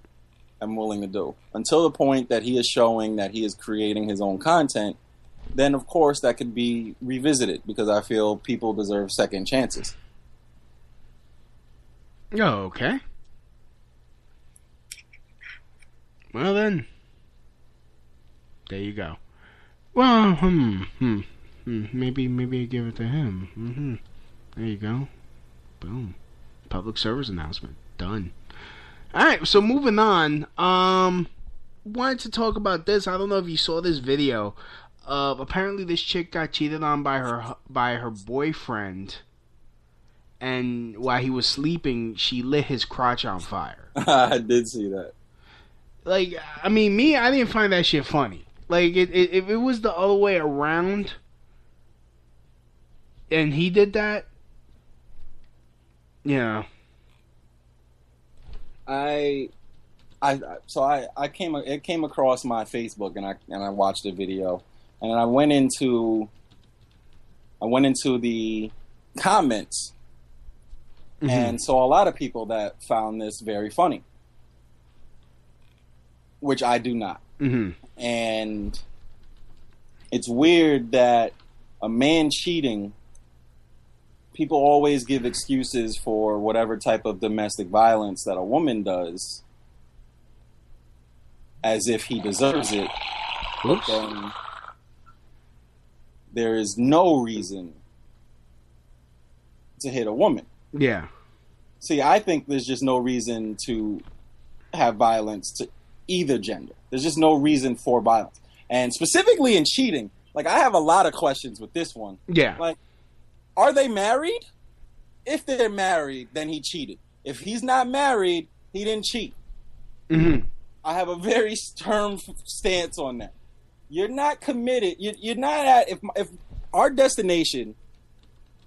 Speaker 9: am willing to do. Until the point that he is showing that he is creating his own content, then of course that could be revisited because I feel people deserve second chances.
Speaker 7: Okay. Well then, there you go. Well, hmm, hmm, hmm. Maybe, maybe I give it to him. hmm There you go. Boom. Public service announcement done. All right. So moving on. Um, wanted to talk about this. I don't know if you saw this video. Of apparently this chick got cheated on by her by her boyfriend and while he was sleeping, she lit his crotch on fire. (laughs)
Speaker 9: I did see that.
Speaker 7: Like, I mean, me, I didn't find that shit funny. Like, it, it, if it was the other way around, and he did that, yeah,
Speaker 9: I, I, I- so I, I came, it came across my Facebook and I, and I watched the video, and I went into, I went into the comments, and saw a lot of people that found this very funny, which I do not.
Speaker 7: mm-hmm.
Speaker 9: and it's weird that a man cheating people always give excuses for whatever type of domestic violence that a woman does as if he deserves it. But then there is no reason to hit a woman
Speaker 7: yeah,
Speaker 9: See, I think there's just no reason to have violence to either gender. There's just no reason for violence. And specifically in cheating, like I have a lot of questions with this one.
Speaker 7: yeah,
Speaker 9: Like, are they married? If they're married, then he cheated. If he's not married, he didn't cheat.
Speaker 7: mm-hmm.
Speaker 9: I have a very stern stance on that. You're not committed. You're, you're not at if if our destination.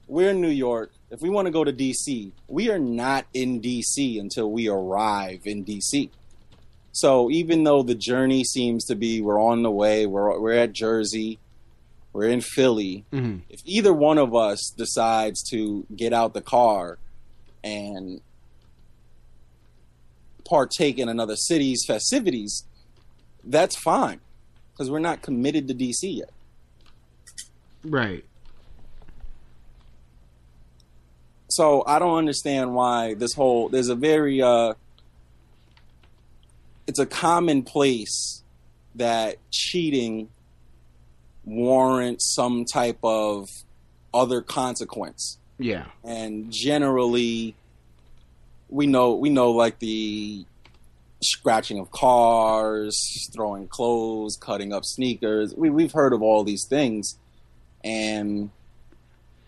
Speaker 9: We're in New York. If we want to go to DC, we are not in DC until we arrive in DC. So even though the journey seems to be we're on the way, we're we're at Jersey, we're in Philly.
Speaker 7: Mm-hmm.
Speaker 9: If either one of us decides to get out the car and partake in another city's festivities, that's fine because we're not committed to DC yet.
Speaker 7: right,
Speaker 9: So I don't understand why this whole there's a very uh it's a commonplace that cheating warrants some type of other consequence.
Speaker 7: yeah,
Speaker 9: and generally we know we know like the scratching of cars throwing clothes cutting up sneakers we, we've heard of all these things and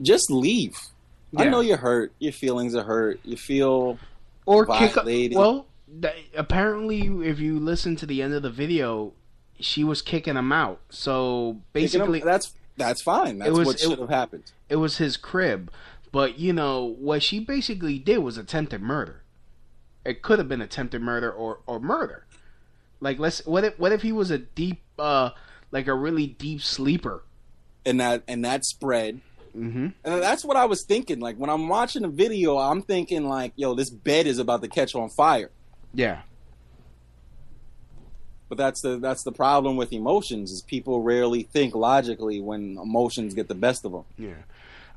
Speaker 9: just leave i know you're hurt your feelings are hurt you feel
Speaker 7: or kick.
Speaker 9: violated.
Speaker 7: Well, th- apparently, if you listen to the end of the video, she was kicking him out. So basically,
Speaker 9: that's that's fine. That's
Speaker 7: was-
Speaker 9: what should have happened.
Speaker 7: it was his crib. But you know what she basically did was attempted murder. It could have been attempted murder or or murder. Like let's what if what if he was a deep uh like a really deep sleeper?
Speaker 9: And that and that spread.
Speaker 7: Mm-hmm.
Speaker 9: And that's what I was thinking. Like when I'm watching the video, I'm thinking like, yo, this bed is about to catch on fire.
Speaker 7: Yeah.
Speaker 9: But that's the that's the problem with emotions is people rarely think logically when emotions get the best of them.
Speaker 7: Yeah.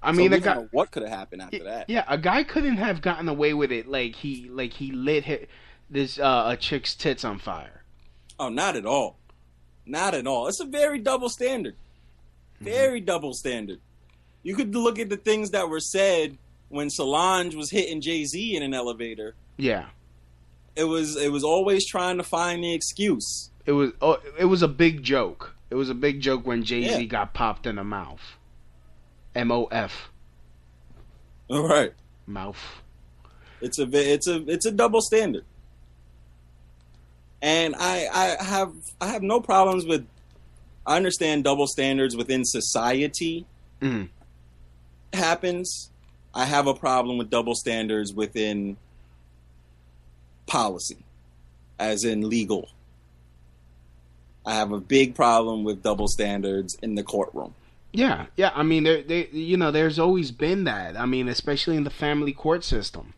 Speaker 7: I mean, the guy,
Speaker 9: know what could have happened after that.
Speaker 7: yeah, a guy couldn't have gotten away with it. Like he, like he lit hi this uh, a chick's tits on fire.
Speaker 9: Oh, not at all. Not at all. It's a very double standard. Very double standard. You could look at the things that were said when Solange was hitting Jay Z in an elevator.
Speaker 7: Yeah,
Speaker 9: It was it was always trying to find the excuse.
Speaker 7: it was. Oh, it was a big joke. It was a big joke when Jay Z
Speaker 9: Yeah.
Speaker 7: got popped in the mouth. M O F
Speaker 9: All right.
Speaker 7: mouth.
Speaker 9: It's a it's a it's a double standard. And I I have I have no problems with I understand double standards within society
Speaker 7: Mhm.
Speaker 9: happens. I have a problem with double standards within policy, as in legal. I have a big problem with double standards in the courtroom.
Speaker 7: Yeah, yeah. I mean, there, there, you know, there's always been that. I mean, especially in the family court system.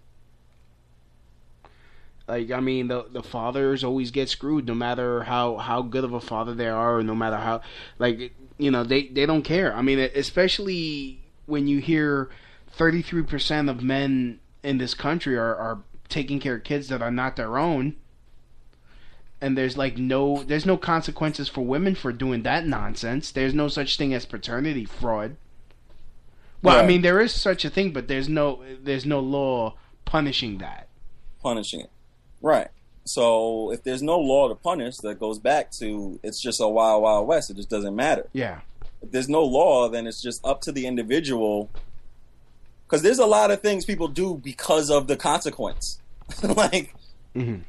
Speaker 7: Like, I mean, the the fathers always get screwed, no matter how how good of a father they are, or no matter how, like, you know, they they don't care. I mean, especially when you hear thirty three percent of men in this country are are taking care of kids that are not their own. And there's like no there's no consequences for women for doing that nonsense. There's no such thing as paternity fraud. Well, I mean there is such a thing, but there's no there's no law punishing that.
Speaker 9: punishing it. Right. So if there's no law to punish, that goes back to it's just a wild, wild west. It just doesn't matter.
Speaker 7: Yeah.
Speaker 9: If there's no law, then it's just up to the individual. Because there's a lot of things people do because of the consequence. (laughs) like,
Speaker 7: Mhm.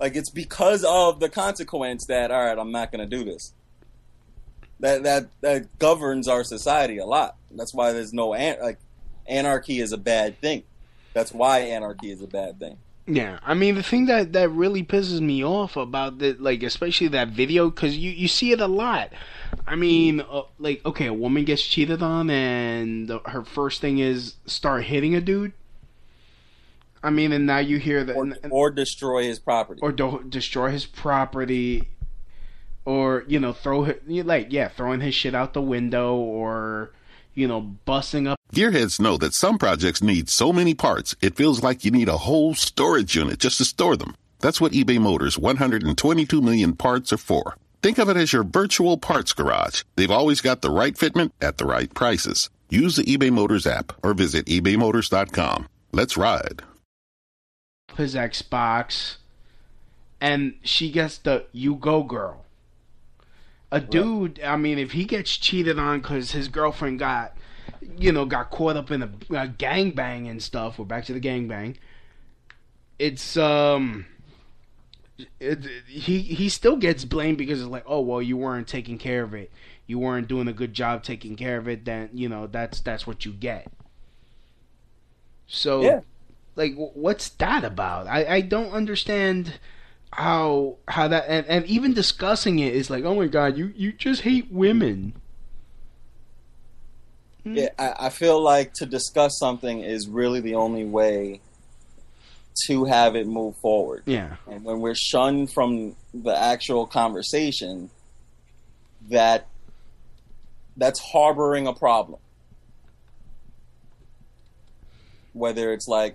Speaker 9: Like it's because of the consequence that all right, I'm not going to do this. That that that governs our society a lot. That's why there's no an- like anarchy is a bad thing. That's why anarchy is a bad thing.
Speaker 7: Yeah, I mean the thing that that really pisses me off about the like especially that video because you you see it a lot. I mean, uh, like okay, a woman gets cheated on and the, her first thing is start hitting a dude. I mean, and now you hear that
Speaker 9: or, or destroy his property.
Speaker 7: or do, destroy his property, or you know throw hi- you- like yeah throwing his shit out the window or you know busting up.
Speaker 10: Gearheads know that some projects need so many parts, it feels like you need a whole storage unit just to store them. That's what eBay Motors' 122 million parts are for. Think of it as your virtual parts garage. They've always got the right fitment at the right prices. Use the eBay Motors app or visit ebaymotors.com. Let's ride.
Speaker 7: His Xbox, and she gets the "you go, girl." A dude, I mean, if he gets cheated on because his girlfriend got, you know, got caught up in a, a gangbang and stuff. We're back to the gangbang. It's um, it, he he still gets blamed because it's like, oh well, you weren't taking care of it. You weren't doing a good job taking care of it. Then you know that's that's what you get. So
Speaker 9: Yeah.
Speaker 7: Like what's that about i i don't understand how how that and, and even discussing it is like oh my god you you just hate women hmm?
Speaker 9: Yeah, I, I feel like to discuss something is really the only way to have it move forward.
Speaker 7: yeah
Speaker 9: And when we're shunned from the actual conversation, that that's harboring a problem. Whether it's like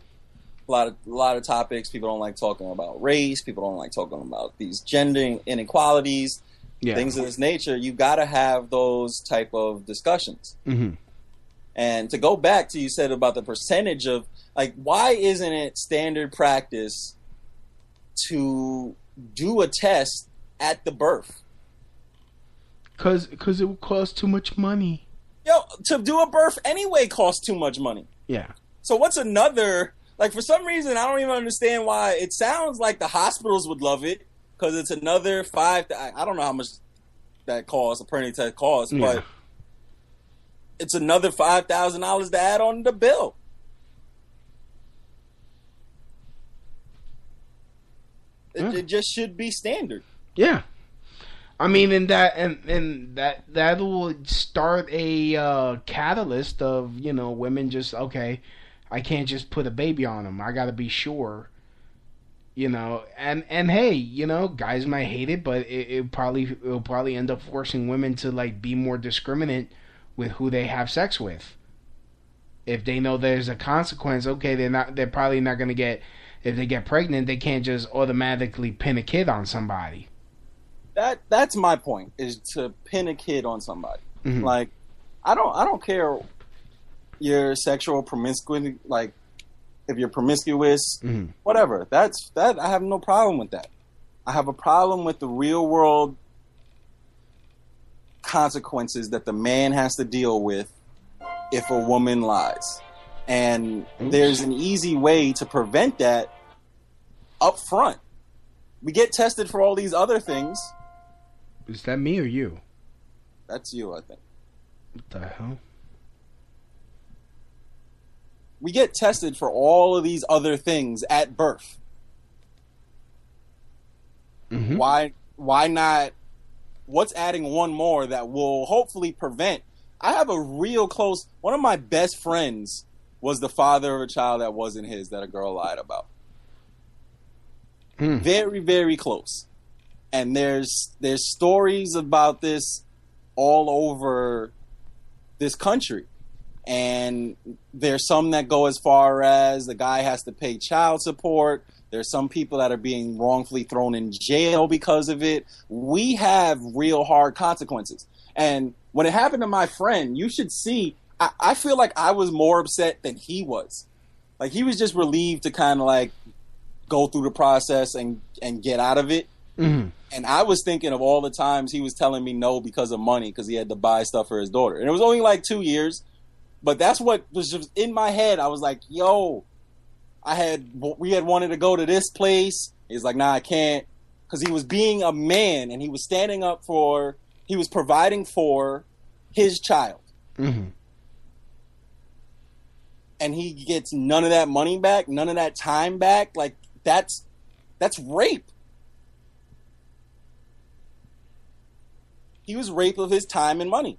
Speaker 9: a lot of a lot of topics, people don't like talking about race, people don't like talking about these gender inequalities,
Speaker 7: yeah
Speaker 9: things of this nature. You got to have those type of discussions.
Speaker 7: hmm
Speaker 9: And to go back to you said about the percentage of like why isn't it standard practice to do a test at the birth?
Speaker 7: because because it would cost too much money
Speaker 9: Yo, to do a birth anyway costs too much money.
Speaker 7: yeah
Speaker 9: So what's another Like for some reason, I don't even understand why. It sounds like the hospitals would love it because it's another five. I, I don't know how much that costs, a pregnancy test costs,
Speaker 7: Yeah.
Speaker 9: but it's another five thousand dollars to add on the bill. It, it just should be standard.
Speaker 7: Yeah. I mean, and that and and that that will start a uh, catalyst of you know women just okay, I can't just put a baby on them. I got to be sure, you know. And and hey, you know, guys might hate it, but it, it probably it'll probably end up forcing women to like be more discriminate with who they have sex with. If they know there's a consequence, okay, they're not. They're probably not gonna get. If they get pregnant, they can't just automatically pin a kid on somebody.
Speaker 9: That that's my point is to pin a kid on somebody.
Speaker 7: Mhm.
Speaker 9: Like I don't I don't care your sexual promiscuity like if you're promiscuous,
Speaker 7: Mhm.
Speaker 9: whatever. That's that I have no problem with that. I have a problem with the real world consequences that the man has to deal with if a woman lies. And there's an easy way to prevent that up front. We get tested for all these other things.
Speaker 7: Is that me or you?
Speaker 9: That's you, I think.
Speaker 7: What the hell?
Speaker 9: We get tested for all of these other things at birth.
Speaker 7: Mm-hmm.
Speaker 9: Why why not what's adding one more that will hopefully prevent I have a real close one of my best friends was the father of a child that wasn't his that a girl lied about.
Speaker 7: Hmm.
Speaker 9: Very, very close. And there's there's stories about this all over this country. And there's some that go as far as the guy has to pay child support. There's some people that are being wrongfully thrown in jail because of it. We have real hard consequences. And when it happened to my friend, you should see, I, I feel like I was more upset than he was. Like he was just relieved to kind of like go through the process and, and get out of it.
Speaker 7: Mm-hmm.
Speaker 9: And I was thinking of all the times he was telling me no because of money because he had to buy stuff for his daughter. And it was only like two years, but that's what was just in my head. I was like, yo, I had, we had wanted to go to this place. He's like, nah, I can't. Because he was being a man and he was standing up for, he was providing for his child.
Speaker 7: Mm-hmm.
Speaker 9: And he gets none of that money back, none of that time back. Like, that's, that's rape. He was rape of his time and money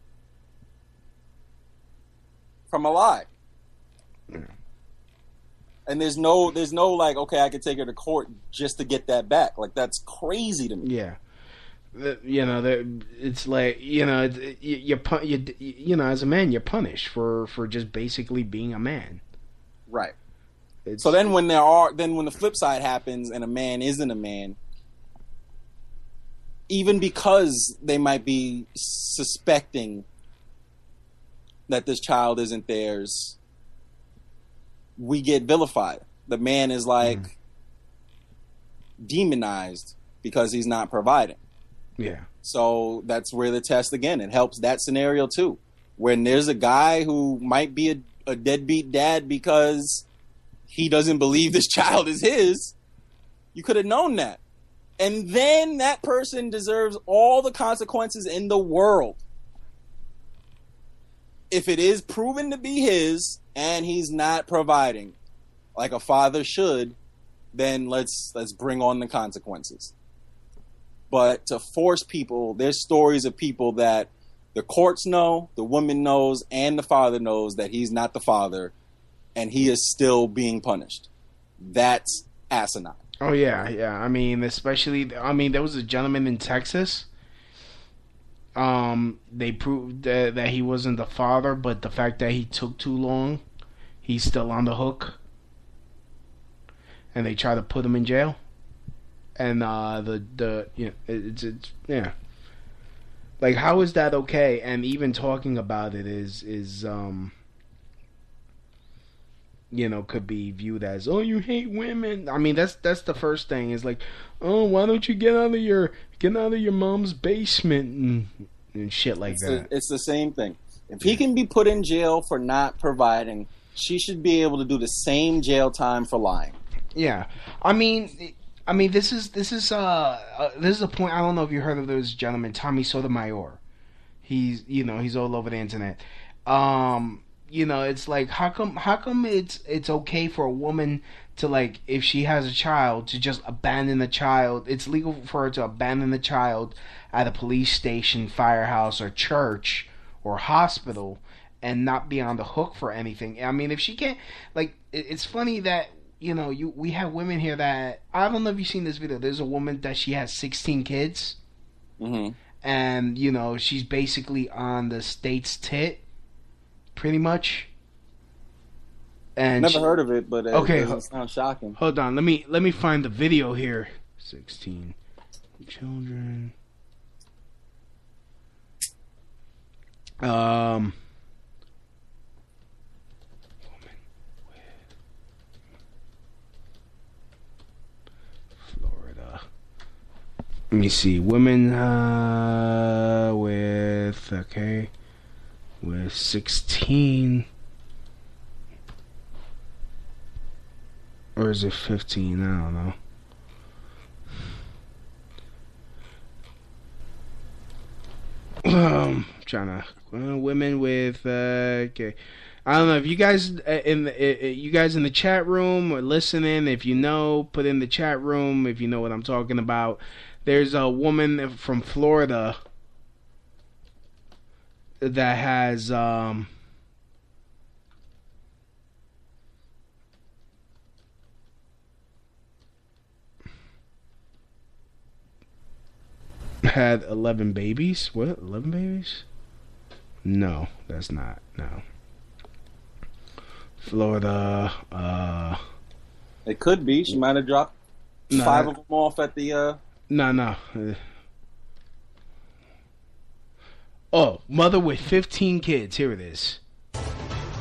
Speaker 9: from a lie. And there's no, there's no like, okay, I could take her to court just to get that back. Like that's crazy to me.
Speaker 7: Yeah. You know, it's like you know, you you, you you know, as a man, you're punished for for just basically being a man.
Speaker 9: Right.
Speaker 7: It's,
Speaker 9: So then when there are, then when the flip side happens and a man isn't a man, even because they might be suspecting that this child isn't theirs, we get vilified. The man is like mm. demonized because he's not providing.
Speaker 7: yeah,
Speaker 9: So that's where the test again. It helps that scenario too. When there's a guy who might be a, a deadbeat dad because he doesn't believe this (laughs) child is his, you could have known that. And then that person deserves all the consequences in the world. If it is proven to be his and he's not providing like a father should, then let's let's bring on the consequences but to force people there's stories of people that the courts know the woman knows and the father knows that he's not the father and he is still being punished that's asinine
Speaker 7: oh yeah, yeah. I mean, especially, I mean, there was a gentleman in Texas. Um, they proved that, that he wasn't the father, but the fact that he took too long, he's still on the hook. And they try to put him in jail. And uh, the the you know, it's it's yeah. Like how is that okay? And even talking about it is is um you know could be viewed as oh you hate women. I mean that's that's the first thing is like oh why don't you get out of your get out of your mom's basement and and shit like
Speaker 9: it's,
Speaker 7: that.
Speaker 9: the, it's the same thing if he can be put in jail for not providing she should be able to do the same jail time for lying.
Speaker 7: Yeah, I mean, I mean, this is this is uh, uh this is a point. I don't know if you heard of this gentleman, Tommy Sotomayor. He's you know he's all over the internet. Um, you know, it's like how come how come it's it's okay for a woman to like if she has a child to just abandon the child. It's legal for her to abandon the child at a police station, firehouse, or church or hospital and not be on the hook for anything. I mean, if she can't, like, it's funny that you know you we have women here that I don't know if you've seen this video. There's a woman that she has 16 kids,
Speaker 9: mm-hmm.
Speaker 7: and you know she's basically on the state's tit, pretty much. And
Speaker 9: Never
Speaker 7: she,
Speaker 9: heard of it, but it
Speaker 7: okay,
Speaker 9: doesn't sound shocking.
Speaker 7: Hold on, let me let me find the video here. 16 children. Um. Florida. Let me see. Women uh, with okay, with sixteen. Or is it 15? I don't know. Um, trying to women with uh, okay. I don't know if you guys uh, in the, uh, uh, you guys in the chat room or listening. If you know, put in the chat room. If you know what I'm talking about, there's a woman from Florida that has um. had 11 babies. What? 11 babies? No, that's not. No. Florida. Uh,
Speaker 9: it could be. She might have dropped five of them off at the. Uh,
Speaker 7: no, no. Uh, Oh, mother with 15 kids. Here it is.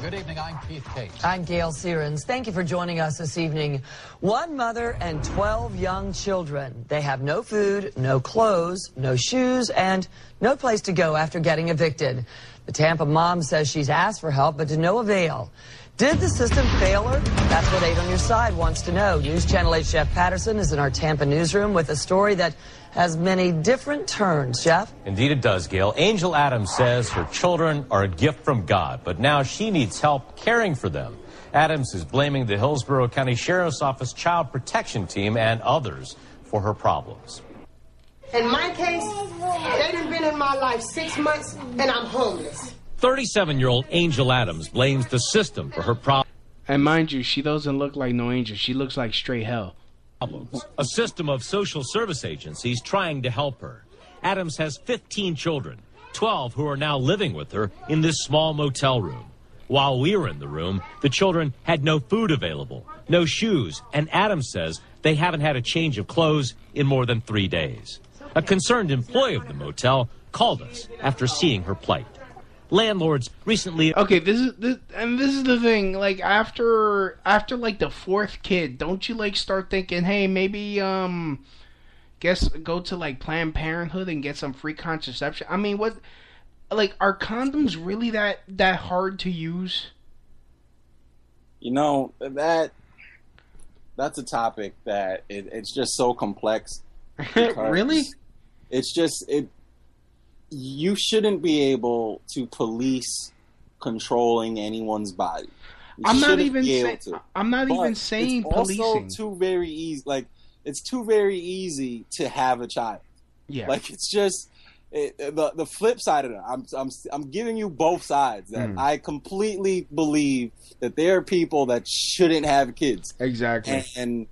Speaker 12: Good evening. I'm Keith Cate.
Speaker 13: I'm Gayle Sierens. Thank you for joining us this evening. One mother and 12 young children. They have no food, no clothes, no shoes, and no place to go after getting evicted. The Tampa mom says she's asked for help, but to no avail. Did the system fail her? That's what Eight on Your Side wants to know. News Channel 8 Jeff Patterson is in our Tampa newsroom with a story that has many different turns. Jeff?
Speaker 14: Indeed, it does, Gayle. Angel Adams says her children are a gift from God, but now she needs help caring for them. Adams is blaming the Hillsborough County Sheriff's Office Child Protection Team and others for her problems.
Speaker 15: In my case, they done been in my life six months and I'm homeless.
Speaker 14: 37 year old Angel Adams blames the system for her problems.
Speaker 7: And mind you, she doesn't look like no angel. She looks like straight hell. Problems.
Speaker 14: A system of social service agencies trying to help her. Adams has 15 children, 12 who are now living with her in this small motel room. While we were in the room, the children had no food available, no shoes, and Adams says they haven't had a change of clothes in more than three days. A concerned employee of the motel called us after seeing her plight. Landlords recently
Speaker 7: Okay, this is this, and this is the thing. Like after after like the fourth kid, don't you like start thinking, hey, maybe um, guess go to like Planned Parenthood and get some free contraception. I mean, what? Like, are condoms really that that hard to use?
Speaker 9: you know that that's a topic that it, it's just so complex. (laughs)
Speaker 7: Really?
Speaker 9: It's just it. You shouldn't be able to police controlling anyone's body. You
Speaker 7: I'm not even
Speaker 9: be
Speaker 7: say-
Speaker 9: able to.
Speaker 7: I'm not
Speaker 9: But
Speaker 7: even saying
Speaker 9: it's also
Speaker 7: policing.
Speaker 9: too very easy. Like it's too very easy to have a child.
Speaker 7: Yeah.
Speaker 9: Like it's just it, the the flip side of it. I'm I'm I'm giving you both sides. That
Speaker 7: Mm.
Speaker 9: I completely believe that there are people that shouldn't have kids.
Speaker 7: Exactly.
Speaker 9: And, and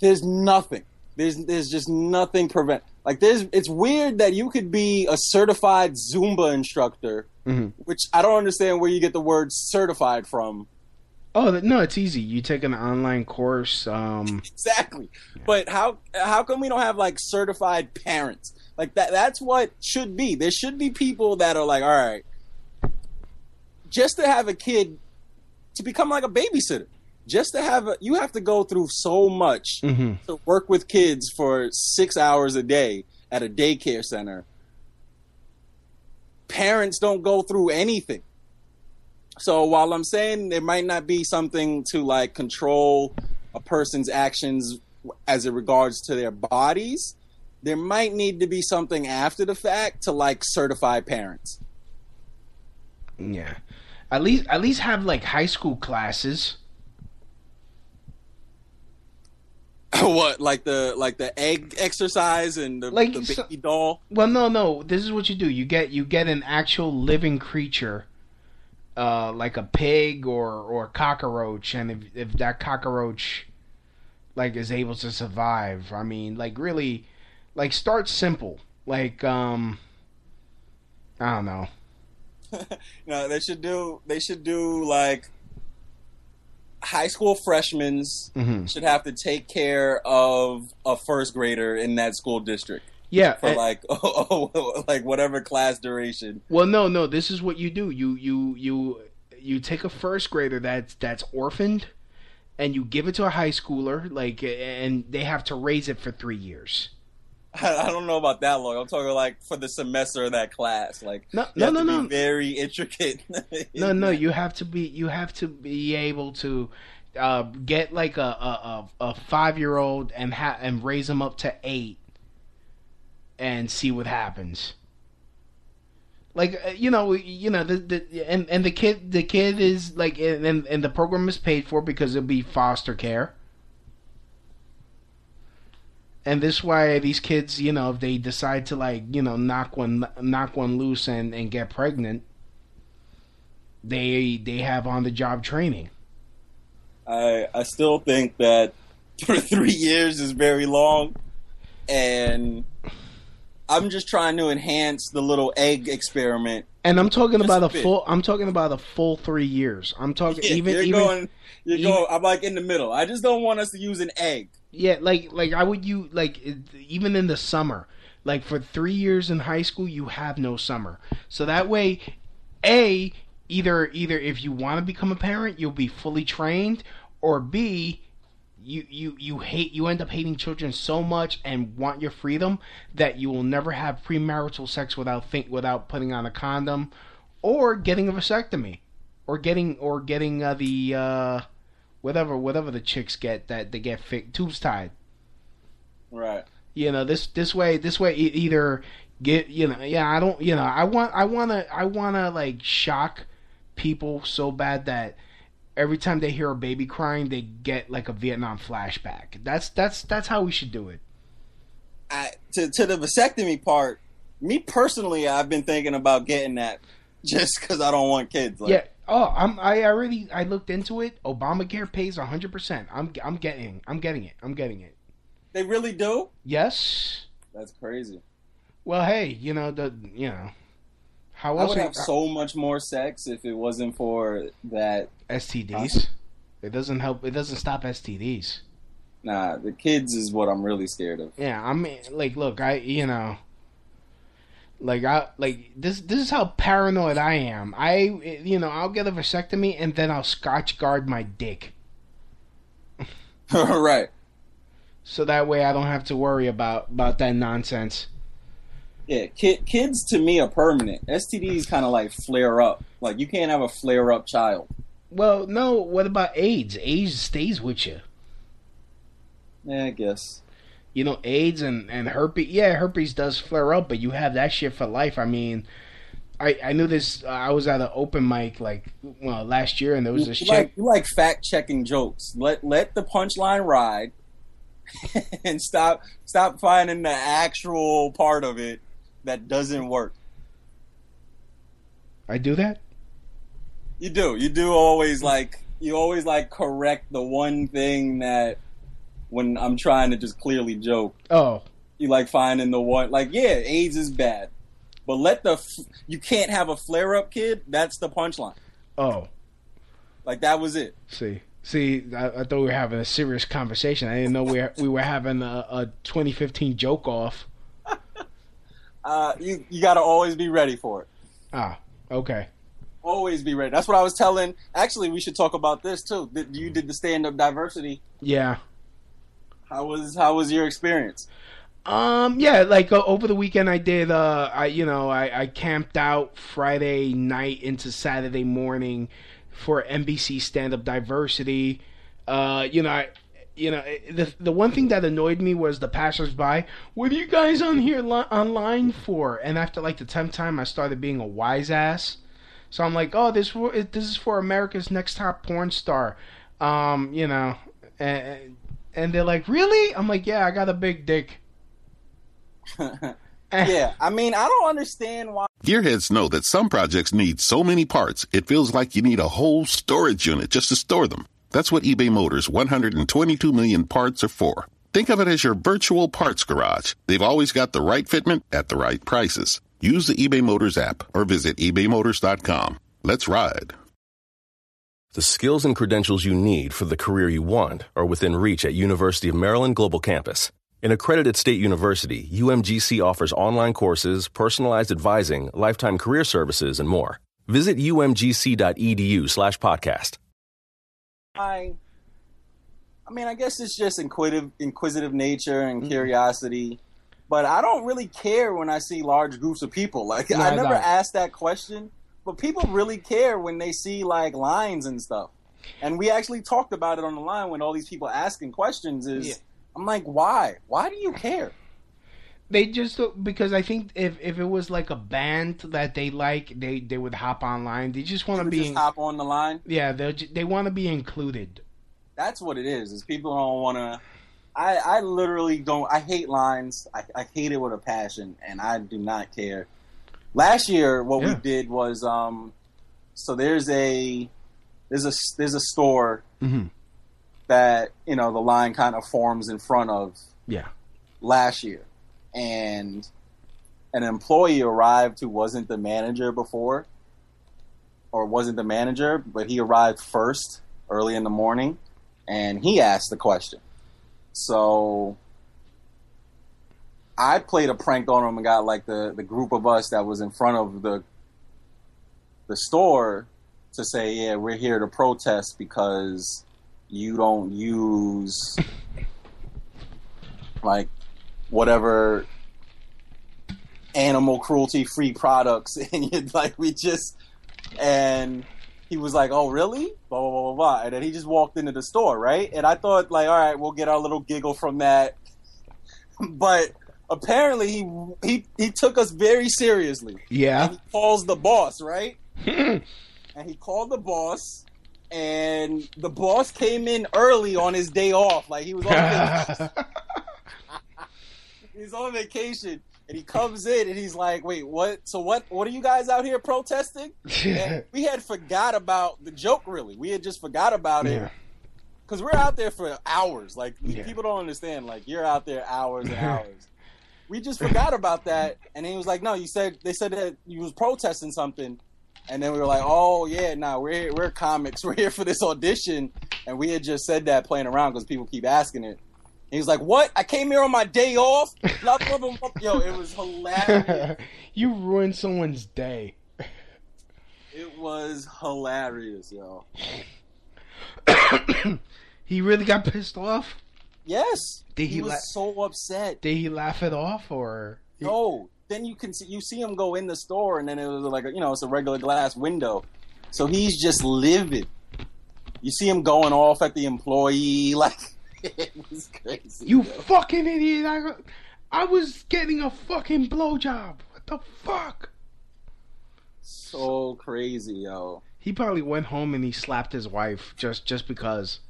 Speaker 9: there's nothing. There's there's just nothing prevent. Like there's it's weird that you could be a certified Zumba instructor,
Speaker 7: Mhm.
Speaker 9: which I don't understand where you get the word certified from.
Speaker 7: Oh no, it's easy. You take an online course. Um, (laughs)
Speaker 9: Exactly. But how how come we don't have like certified parents? Like that that's what should be. There should be people that are like, all right, just to have a kid to become like a babysitter. Just to have a you have to go through so much
Speaker 7: Mhm.
Speaker 9: to work with kids for 6 hours a day at a daycare center. Parents don't go through anything. So while I'm saying it might not be something to like control a person's actions as it regards to their bodies, there might need to be something after the fact to like certify parents.
Speaker 7: Yeah. At least at least have like high school classes. (laughs)
Speaker 9: what like the like the egg exercise and the,
Speaker 7: Like
Speaker 9: the baby
Speaker 7: so-
Speaker 9: doll?
Speaker 7: Well, no, no. This is what you do. You get you get an actual living creature, uh, like a pig or or cockroach, and if if that cockroach, like, is able to survive, I mean, like, really, like, start simple. Like, um, I don't know. (laughs)
Speaker 9: No, they should do they should do like high school freshmen
Speaker 7: Mhm.
Speaker 9: should have to take care of a first grader in that school district.
Speaker 7: Yeah,
Speaker 9: For
Speaker 7: and-
Speaker 9: like (laughs) like whatever class duration.
Speaker 7: Well, no, no. This is what you do. You you you you take a first grader that's that's orphaned, and you give it to a high schooler, like, and they have to raise it for three years. (laughs)
Speaker 9: I, don't know about that long. I'm talking like for the semester of that class. Like
Speaker 7: No, no, no,
Speaker 9: to
Speaker 7: no.
Speaker 9: Be very intricate. (laughs)
Speaker 7: No, no. You have to be you have to be able to uh, get like a a, a, a five year old and ha- and raise them up to eight, and see what happens. Like uh, you know, you know the, the and and the kid the kid is like and- and the program is paid for because it'll be foster care. And this why these kids, you know, if they decide to like, you know, knock one knock one loose and and get pregnant, they they have on the job training.
Speaker 9: I I still think that for (laughs) three years is very long, and I'm just trying to enhance the little egg experiment.
Speaker 7: And I'm talking
Speaker 9: Just
Speaker 7: about
Speaker 9: a
Speaker 7: a full. I'm talking about a full three years. I'm talking
Speaker 9: Yeah,
Speaker 7: even
Speaker 9: you're
Speaker 7: even
Speaker 9: going, you're
Speaker 7: even-
Speaker 9: going. I'm like in the middle. I just don't want us to use an egg.
Speaker 7: Yeah, like like I would you like even in the summer, like for three years in high school, you have no summer. So that way, a either either if you want to become a parent, you'll be fully trained, or b you, you you hate you end up hating children so much and want your freedom that you will never have premarital sex without think without putting on a condom or getting a vasectomy or getting or getting uh, the uh, whatever whatever the chicks get that they get fi- tubes tied
Speaker 9: Right.
Speaker 7: you know this this way this way e- either get you know yeah i don't you know i want i want to i want to like shock people so bad that every time they hear a baby crying they get like a vietnam flashback that's that's that's how we should do it
Speaker 9: I, to to the vasectomy part, me personally, I've been thinking about getting that just because I don't want kids. Like,
Speaker 7: yeah oh i'm i already i looked into it obamacare pays 100% i'm i'm getting i'm getting it i'm getting it
Speaker 9: they really do.
Speaker 7: yes
Speaker 9: That's crazy.
Speaker 7: well hey you know the you know how
Speaker 9: I would have so much more sex if it wasn't for that.
Speaker 7: STDs. It doesn't help. It doesn't stop STDs.
Speaker 9: Nah, the kids is what I'm really scared of.
Speaker 7: Yeah, I mean, like, look, I, you know, like, I, like this. This is how paranoid I am. I, you know, I'll get a vasectomy and then I'll Scotch guard my dick, (laughs)
Speaker 9: right.
Speaker 7: so that way I don't have to worry about about that nonsense.
Speaker 9: Yeah, kid, kids to me are permanent. STDs kind of like flare up. Like you can't have a flare up child.
Speaker 7: Well, no. What about AIDS? AIDS stays with you.
Speaker 9: Yeah, I guess.
Speaker 7: You know, AIDS and and herpes. Yeah, herpes does flare up, but you have that shit for life. I mean. I, I knew this. Uh, I was at an open mic like well last year, and there was this
Speaker 9: you like you like fact checking jokes. Let let the punchline ride, (laughs) and stop stop finding the actual part of it that doesn't work.
Speaker 7: I do that.
Speaker 9: You do. You do always like you always like correct the one thing that when I'm trying to just clearly joke.
Speaker 7: Oh,
Speaker 9: You like finding the one like yeah, AIDS is bad. But let the f- you can't have a flare up kid. That's the punchline.
Speaker 7: oh.
Speaker 9: Like that was it.
Speaker 7: See, see, I, I thought we were having a serious conversation. I didn't know we were, we were having a, a 2015 joke off. (laughs)
Speaker 9: Uh, you you got to always be ready for it.
Speaker 7: Ah, okay.
Speaker 9: Always be ready. That's what I was telling. Actually, we should talk about this too. You did the stand up diversity.
Speaker 7: Yeah.
Speaker 9: How was how was your experience?
Speaker 7: Um, yeah, like uh, over the weekend I did. Uh, I you know I, I camped out Friday night into Saturday morning for NBC Stand Up Diversity. Uh, you know I. You know the the one thing that annoyed me was the passersby. What are you guys on here li- online for? And after like the tenth time, I started being a wise ass. So I'm like, oh, this this is for America's Next Top Porn Star. Um, you know, and, and they're like, really? I'm like, yeah, I got a big dick. (laughs)
Speaker 9: yeah, I mean, I don't understand why.
Speaker 10: Gearheads know that some projects need so many parts, it feels like you need a whole storage unit just to store them. That's what eBay Motors 122 million parts are for. Think of it as your virtual parts garage. They've always got the right fitment at the right prices. Use the eBay Motors app or visit ebaymotors.com. Let's ride.
Speaker 16: The skills and credentials you need for the career you want are within reach at University of Maryland Global Campus. An accredited state university, UMGC offers online courses, personalized advising, lifetime career services, and more. Visit umgc.edu slash podcast.
Speaker 9: I, I mean, I guess it's just inquisitive, inquisitive nature and mm-hmm. curiosity. But I don't really care when I see large groups of people. Like
Speaker 7: No,
Speaker 9: I
Speaker 7: I
Speaker 9: never
Speaker 7: don't.
Speaker 9: asked that question, but people really care when they see like lines and stuff. And we actually talked about it on the line when all these people asking questions. Is I'm like, why? Why do you care?
Speaker 7: They just because I think if if it was like a band that they like, they they would hop online. They just want to be
Speaker 9: Just hop on the line.
Speaker 7: yeah. They they want to be included.
Speaker 9: That's what it is. Is people don't want to. I I literally don't. I hate lines. I, I hate it with a passion, and I do not care. Last year, what we did was um, so there's a there's a there's a store
Speaker 7: Mm-hmm.
Speaker 9: that you know the line kind of forms in front of
Speaker 7: Yeah.
Speaker 9: last year, and an employee arrived who wasn't the manager before, or wasn't the manager, but he arrived first early in the morning, and he asked the question. So I played a prank on him and got like the, the group of us that was in front of the the store to say, yeah, we're here to protest because you don't use (laughs) like whatever animal cruelty free products and you like we just and he was like, "Oh, really?" Blah blah blah blah blah, and then he just walked into the store, right? And I thought, like, all right, we'll get our little giggle from that, (laughs) but apparently he he he took us very seriously.
Speaker 7: Yeah.
Speaker 9: And he calls the boss, right? Hmm. and he called the boss, and the boss came in early on his day off, like he was on vacation. (laughs) he's on vacation. And he comes in and he's like, "Wait, what? So what? What are you guys out here protesting?" And we had forgot about the joke. Really, we had just forgot about it
Speaker 7: Yeah.
Speaker 9: because we're out there for hours. Like
Speaker 7: Yeah.
Speaker 9: people don't understand. Like you're out there hours and (laughs) hours. We just forgot about that, and he was like, "No, you said they said that you was protesting something." And then we were like, "Oh yeah, nah, we're we're comics. (laughs) We're here for this audition." And we had just said that playing around because people keep asking it. And he was like, "What? I came here on my day off." Blah, blah, blah, blah. Yo, it was hilarious. (laughs)
Speaker 7: you ruined someone's day.
Speaker 9: It was hilarious, yo. (coughs)
Speaker 7: He really got pissed off.
Speaker 9: Yes,
Speaker 7: Did
Speaker 9: he,
Speaker 7: he
Speaker 9: was
Speaker 7: la-
Speaker 9: so upset.
Speaker 7: Did he laugh it off or?
Speaker 9: No. Then you can see you see him go in the store, and then it was like a, you know it's a regular glass window, so he's just livid. You see him going off at the employee, (laughs) like it was crazy.
Speaker 7: You
Speaker 9: yo.
Speaker 7: fucking idiot! I, I was getting a fucking blowjob. What the fuck?
Speaker 9: so crazy, yo.
Speaker 7: He probably went home and he slapped his wife just just because.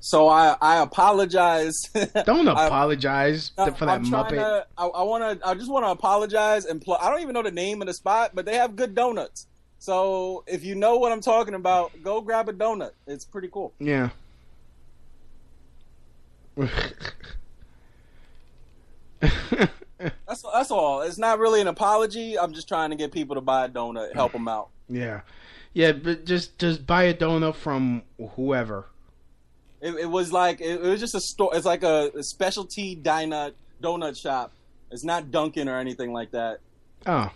Speaker 9: So I I apologize. (laughs)
Speaker 7: Don't apologize
Speaker 9: No,
Speaker 7: for that muppet.
Speaker 9: to. I, I want to. I just want to apologize and pl- I don't even know the name of the spot, but they have good donuts. So if you know what I'm talking about, go grab a donut. It's pretty cool.
Speaker 7: Yeah. (laughs)
Speaker 9: That's that's all. It's not really an apology. I'm just trying to get people to buy a donut, help them out.
Speaker 7: yeah, yeah, but just just buy a donut from whoever.
Speaker 9: It, it was like it, it was just a store. It's like a, a specialty donut donut shop. It's not Dunkin' or anything like that.
Speaker 7: Oh.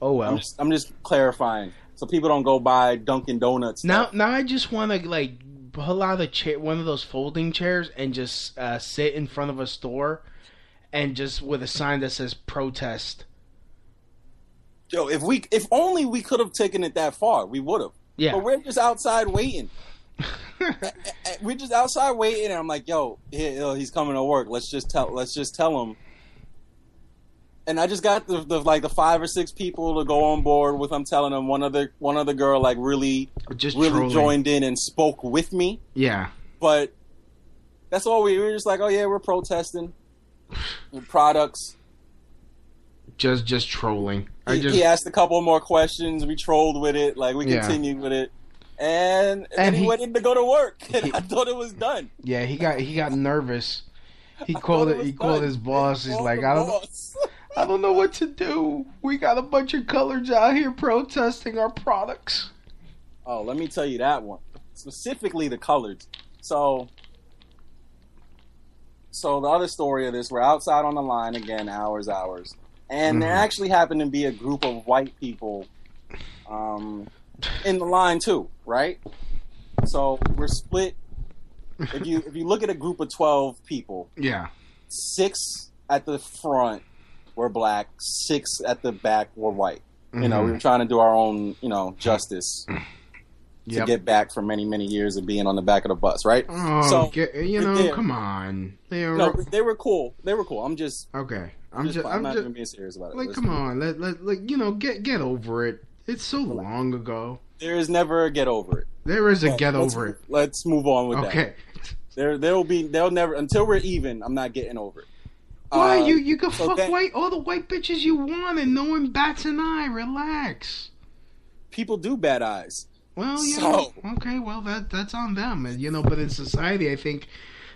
Speaker 7: Oh well.
Speaker 9: I'm just I'm just clarifying so people don't go buy Dunkin' Donuts.
Speaker 7: Now, now I just want to like pull out a chair, one of those folding chairs, and just uh, sit in front of a store, and just with a sign that says "protest."
Speaker 9: Yo, if we, if only we could have taken it that far, we would have.
Speaker 7: Yeah.
Speaker 9: But we're just outside waiting. (laughs) we're just outside waiting, and I'm like, yo, he- he's coming to work. Let's just tell, let's just tell him. And I just got the, the like the five or six people to go on board with. I'm telling them one other one other girl like really
Speaker 7: Just
Speaker 9: really
Speaker 7: trolling.
Speaker 9: joined in and spoke with me.
Speaker 7: Yeah.
Speaker 9: But that's all we, we were just like, oh yeah, we're protesting products.
Speaker 7: Just just trolling. I
Speaker 9: He,
Speaker 7: just
Speaker 9: he asked a couple more questions. We trolled with it, like we
Speaker 7: Yeah.
Speaker 9: continued with it, and, and,
Speaker 7: And
Speaker 9: he,
Speaker 7: he-
Speaker 9: went in to go to work. (laughs) And I thought it was done.
Speaker 7: yeah, he got he got nervous. (laughs) He called it. He called his boss. He's like, I don't know. (laughs) I don't know what to do. We got a bunch of colors out here protesting our products.
Speaker 9: Oh, let me tell you that one specifically the colors. So, so the other story of this, we're outside on the line again, hours, hours, and there
Speaker 7: Mhm.
Speaker 9: actually happened to be a group of white people, um, in the line too, right? So we're split. If you (laughs) if you look at a group of twelve people,
Speaker 7: Yeah.
Speaker 9: six at the front were black, six at the back were white. You know, we were mm-hmm. trying to do our own, you know, justice mm. to
Speaker 7: Yep.
Speaker 9: get back for many, many years of being on the back of the bus, right?
Speaker 7: Oh,
Speaker 9: so
Speaker 7: get, you know, come on. They are
Speaker 9: No, they were cool. They were cool. I'm just
Speaker 7: okay. I'm just,
Speaker 9: I'm,
Speaker 7: I'm
Speaker 9: not
Speaker 7: just
Speaker 9: being serious about it.
Speaker 7: like,
Speaker 9: Let's
Speaker 7: come on. Let, let, like, you know, get get over it. It's so long ago.
Speaker 9: There is never a get over it.
Speaker 7: There is a
Speaker 9: But
Speaker 7: get over it.
Speaker 9: Let's move on with
Speaker 7: Okay.
Speaker 9: that. Okay. There, there will be. They'll never until we're even. I'm not getting over it.
Speaker 7: Why
Speaker 9: Uh,
Speaker 7: you you can
Speaker 9: so
Speaker 7: fuck
Speaker 9: then-
Speaker 7: white all the white bitches you want and no one bats an eye. Relax.
Speaker 9: People do bad eyes.
Speaker 7: Well, you
Speaker 9: So-
Speaker 7: know, okay, well that that's on them, and, you know. But in society, I think,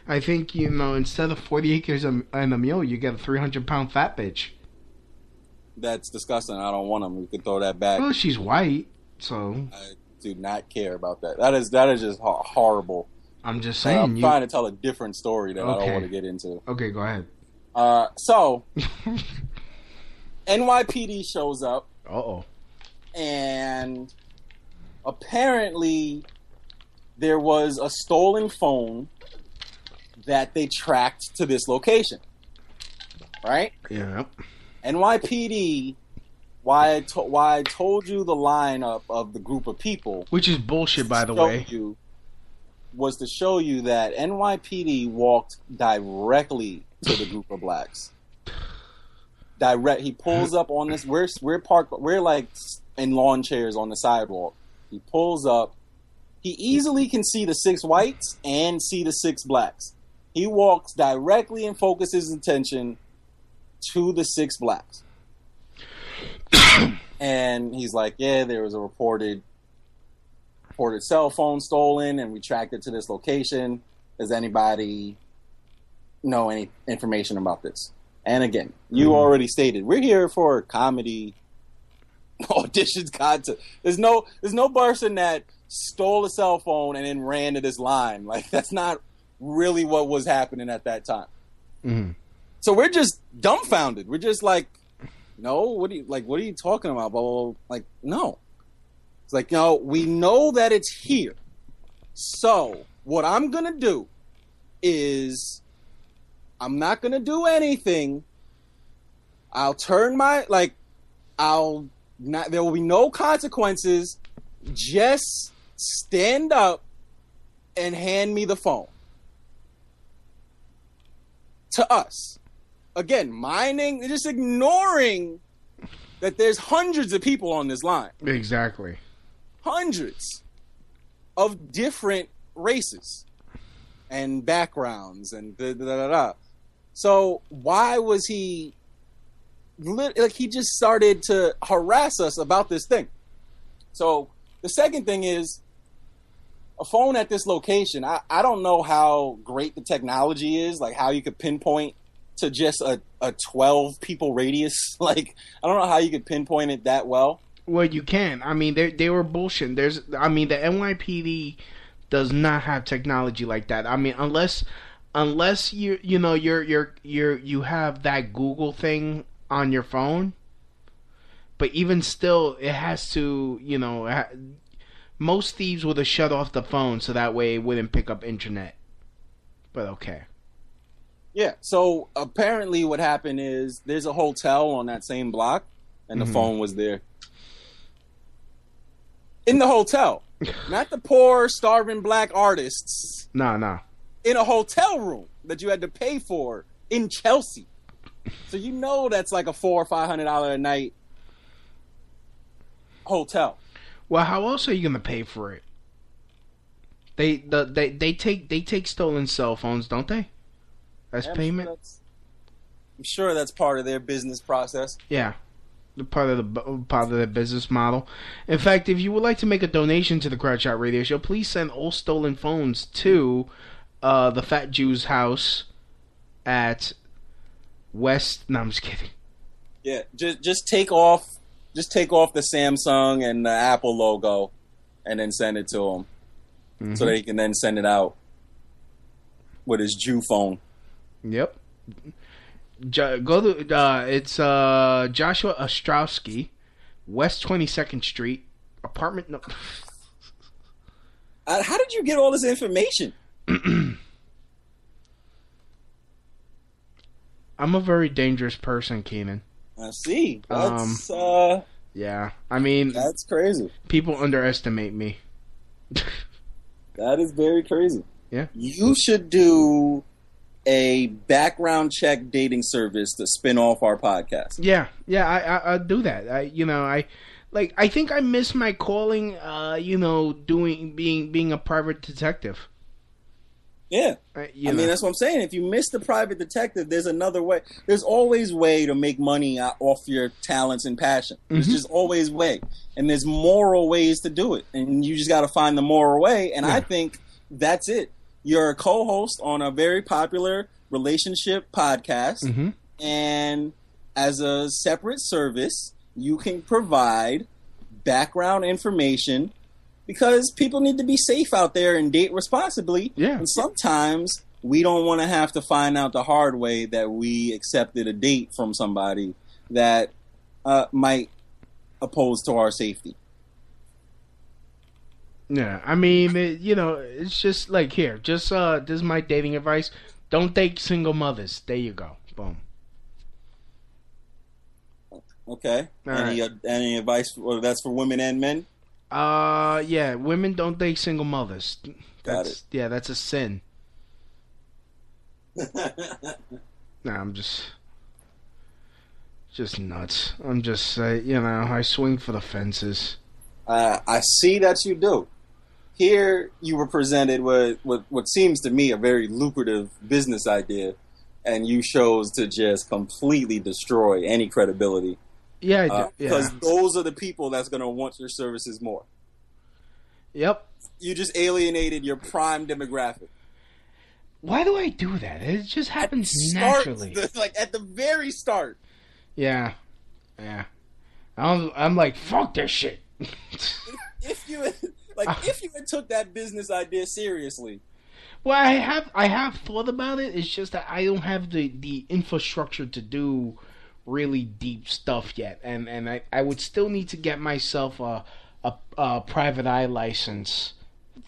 Speaker 7: I think you know, instead of forty acres and and a mule, you get a three hundred pound fat bitch.
Speaker 9: That's disgusting. I don't want them. You can throw that back.
Speaker 7: Well, she's white, so
Speaker 9: I do not care about that. That is that is just horrible.
Speaker 7: I'm just
Speaker 9: And
Speaker 7: saying.
Speaker 9: I'm
Speaker 7: you,
Speaker 9: trying to tell a different story that I don't want to get into.
Speaker 7: okay, go ahead.
Speaker 9: Uh, so (laughs) NYPD shows up
Speaker 7: Uh oh.
Speaker 9: and apparently there was a stolen phone that they tracked to this location. Right?
Speaker 7: Yeah.
Speaker 9: NYPD. Why I, to- why I told you the lineup of the group of people
Speaker 7: Which is bullshit, by the way.
Speaker 9: you was to show you that NYPD walked directly to the group of blacks. Direct. He pulls up on this. We're we're parked. We're like in lawn chairs on the sidewalk. He pulls up. He easily can see the six whites and see the six blacks. He walks directly and focuses attention to the six blacks. (coughs) and he's like, "Yeah, there was a reported reported cell phone stolen, and we tracked it to this location. Does anybody know any information about this?" And again, you
Speaker 7: Mhm.
Speaker 9: already stated we're here for comedy (laughs) auditions content. There's no there's no person that stole a cell phone and then ran to this line. (laughs) Like that's not really what was happening at that time.
Speaker 7: Mm-hmm.
Speaker 9: So we're just dumbfounded. We're just like, no, what are you like? What are you talking about? Blah, blah, blah. Like, no. It's like, no, we know that it's here. So what I'm gonna do is, I'm not gonna do anything. I'll turn my like, I'll not. There will be no consequences. Just stand up and hand me the phone to us. Again, minding, just ignoring that there's hundreds of people on this line,
Speaker 7: Exactly.
Speaker 9: hundreds of different races and backgrounds and da da da da. So why was he lit- like he just started to harass us about this thing? So the second thing is a phone at this location. I, I don't know how great the technology is, like how you could pinpoint to just a, a 12 people radius. (laughs) Like, I don't know how you could pinpoint it that well.
Speaker 7: Well, you can. I mean, they they were bullshitting. There's, I mean, the NYPD does not have technology like that. I mean, unless unless you you know you're you're you're you have that Google thing on your phone. But even still, it has to you know most thieves would have shut off the phone so that way it wouldn't pick up internet. But okay.
Speaker 9: Yeah. So apparently, what happened is there's a hotel on that same block, and the
Speaker 7: Mhm.
Speaker 9: phone was there in the hotel, (laughs) not the poor, starving black artists
Speaker 7: Nah, nah.
Speaker 9: in a hotel room that you had to pay for in Chelsea. So you know that's like a four or five hundred dollar a night hotel.
Speaker 7: Well, how else are you gonna pay for it? They the they they take they take stolen cell phones, don't they? As
Speaker 9: I'm sure
Speaker 7: payment.
Speaker 9: that's- I'm sure that's part of their business process.
Speaker 7: Yeah, the part of the part of the business model. In fact, if you would like to make a donation to the Crotch Shot Radio Show, please send all stolen phones to uh, the Fat Jew's house at West. No, I'm just kidding.
Speaker 9: Yeah, just just take off, just take off the Samsung and the Apple logo, and then send it to him, so
Speaker 7: Mhm.
Speaker 9: that he can then send it out with his Jew phone.
Speaker 7: Yep. Jo- go to uh, it's uh, Joshua Ostrovsky, West Twenty Second Street, apartment. No-
Speaker 9: Uh, how did you get all this information? (clears throat)
Speaker 7: I'm a very dangerous person, Kenan.
Speaker 9: I see. That's
Speaker 7: Um,
Speaker 9: uh,
Speaker 7: Yeah, I mean
Speaker 9: that's crazy.
Speaker 7: People underestimate me. (laughs)
Speaker 9: That is very crazy.
Speaker 7: Yeah.
Speaker 9: You should do a background check dating service to spin off our podcast.
Speaker 7: Yeah, yeah, I, I I do that. I you know I like I think I miss my calling. Uh, you know, doing being being a private detective.
Speaker 9: Yeah.
Speaker 7: Uh, you
Speaker 9: I mean, that's what I'm saying. If you miss the private detective, there's another way. There's always way to make money off your talents and passion. There's
Speaker 7: Mhm.
Speaker 9: just always way, and there's moral ways to do it, and you just got to find the moral way. And I think that's it. You're a co-host on a very popular relationship podcast,
Speaker 7: Mhm.
Speaker 9: and as a separate service, you can provide background information because people need to be safe out there and date responsibly.
Speaker 7: Yeah.
Speaker 9: And sometimes we don't want to have to find out the hard way that we accepted a date from somebody that uh, might oppose to our safety.
Speaker 7: Yeah, I mean, it, you know, it's just like here. Just uh, this is my dating advice. Don't date single mothers. There you go. Boom.
Speaker 9: Okay.
Speaker 7: All
Speaker 9: any uh, any advice? For, that's for women and men.
Speaker 7: Uh, yeah, women don't date single mothers. That's. Yeah, that's a sin. (laughs) Nah, I'm just, just nuts. I'm just, uh, you know, I swing for the fences.
Speaker 9: Uh, I see that you do. Here, you were presented with, with what seems to me a very lucrative business idea, and you chose to just completely destroy any credibility.
Speaker 7: Yeah, I do.
Speaker 9: Uh, because
Speaker 7: yeah.
Speaker 9: those are the people that's going to want your services more.
Speaker 7: Yep.
Speaker 9: You just alienated your prime demographic.
Speaker 7: Why do I do that? It just happens
Speaker 9: Start
Speaker 7: naturally.
Speaker 9: the- (laughs) like at the very start.
Speaker 7: Yeah, yeah. I'm, I'm like, fuck this shit.
Speaker 9: If you (laughs) like, (laughs) if you had took that business idea seriously,
Speaker 7: Well, I have I have thought about it. It's just that I don't have the, the infrastructure to do really deep stuff yet, and and I, I would still need to get myself a, a a private eye license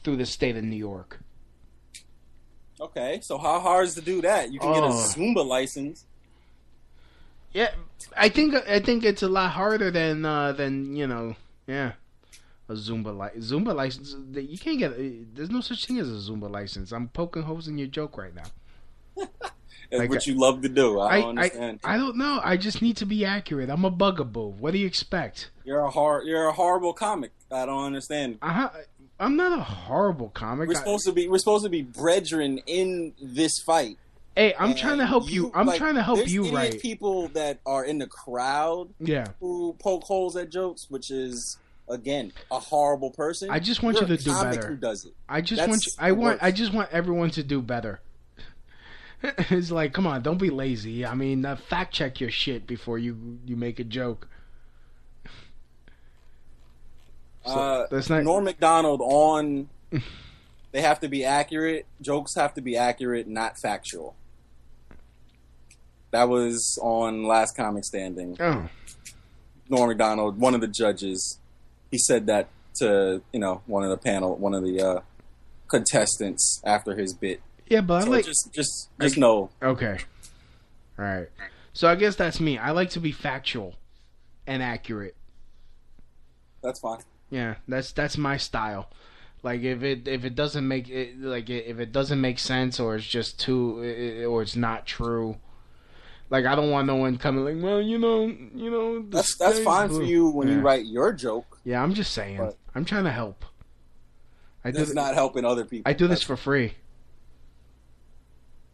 Speaker 7: through the state of New York.
Speaker 9: okay. So how hard is to do that? You can get a
Speaker 7: Oh.
Speaker 9: Zumba license.
Speaker 7: Yeah, I think I think it's a lot harder than uh, than you know. Yeah, a Zumba li- Zumba license. You can't get. There's no such thing as a Zumba license. I'm poking holes in your joke right now. (laughs)
Speaker 9: That's
Speaker 7: Like,
Speaker 9: what you love to do. I,
Speaker 7: I,
Speaker 9: don't
Speaker 7: I,
Speaker 9: understand.
Speaker 7: I don't know. I just need to be accurate. I'm a bugaboo. What do you expect?
Speaker 9: you're a hard. You're a horrible comic. I don't understand.
Speaker 7: Uh, I'm not a horrible comic.
Speaker 9: We're
Speaker 7: I-
Speaker 9: supposed to be. We're supposed to be brethren in this fight.
Speaker 7: hey, I'm
Speaker 9: And
Speaker 7: trying to help you. I'm
Speaker 9: like,
Speaker 7: trying to help you right.
Speaker 9: people that are in the crowd
Speaker 7: Yeah.
Speaker 9: who poke holes at jokes, which is again a horrible person.
Speaker 7: I just want
Speaker 9: You're
Speaker 7: you to do better.
Speaker 9: Who does it?
Speaker 7: I just
Speaker 9: That's
Speaker 7: want you. I want.
Speaker 9: worst.
Speaker 7: I just want everyone to do better. (laughs) it's like, come on, don't be lazy. I mean, uh, fact check your shit before you you make a joke. So,
Speaker 9: uh,
Speaker 7: that's not-
Speaker 9: Norm Macdonald on. they have to be accurate. Jokes have to be accurate, not factual. That was on Last Comic Standing.
Speaker 7: Oh,
Speaker 9: Norm Macdonald, one of the judges, he said that to you know one of the panel, one of the uh, contestants after his bit.
Speaker 7: Yeah, but
Speaker 9: So
Speaker 7: I like
Speaker 9: just just just know.
Speaker 7: Okay. All right. So I guess that's me. I like to be factual and accurate.
Speaker 9: That's fine.
Speaker 7: Yeah, that's that's my style. Like if it if it doesn't make it like if it doesn't make sense or it's just too or it's not true. Like I don't want no one coming like, well, you know, you know.
Speaker 9: That's that's fine for you when you write your joke.
Speaker 7: Yeah, I'm just saying. I'm trying to help. I do
Speaker 9: not helping other people.
Speaker 7: I do this for free.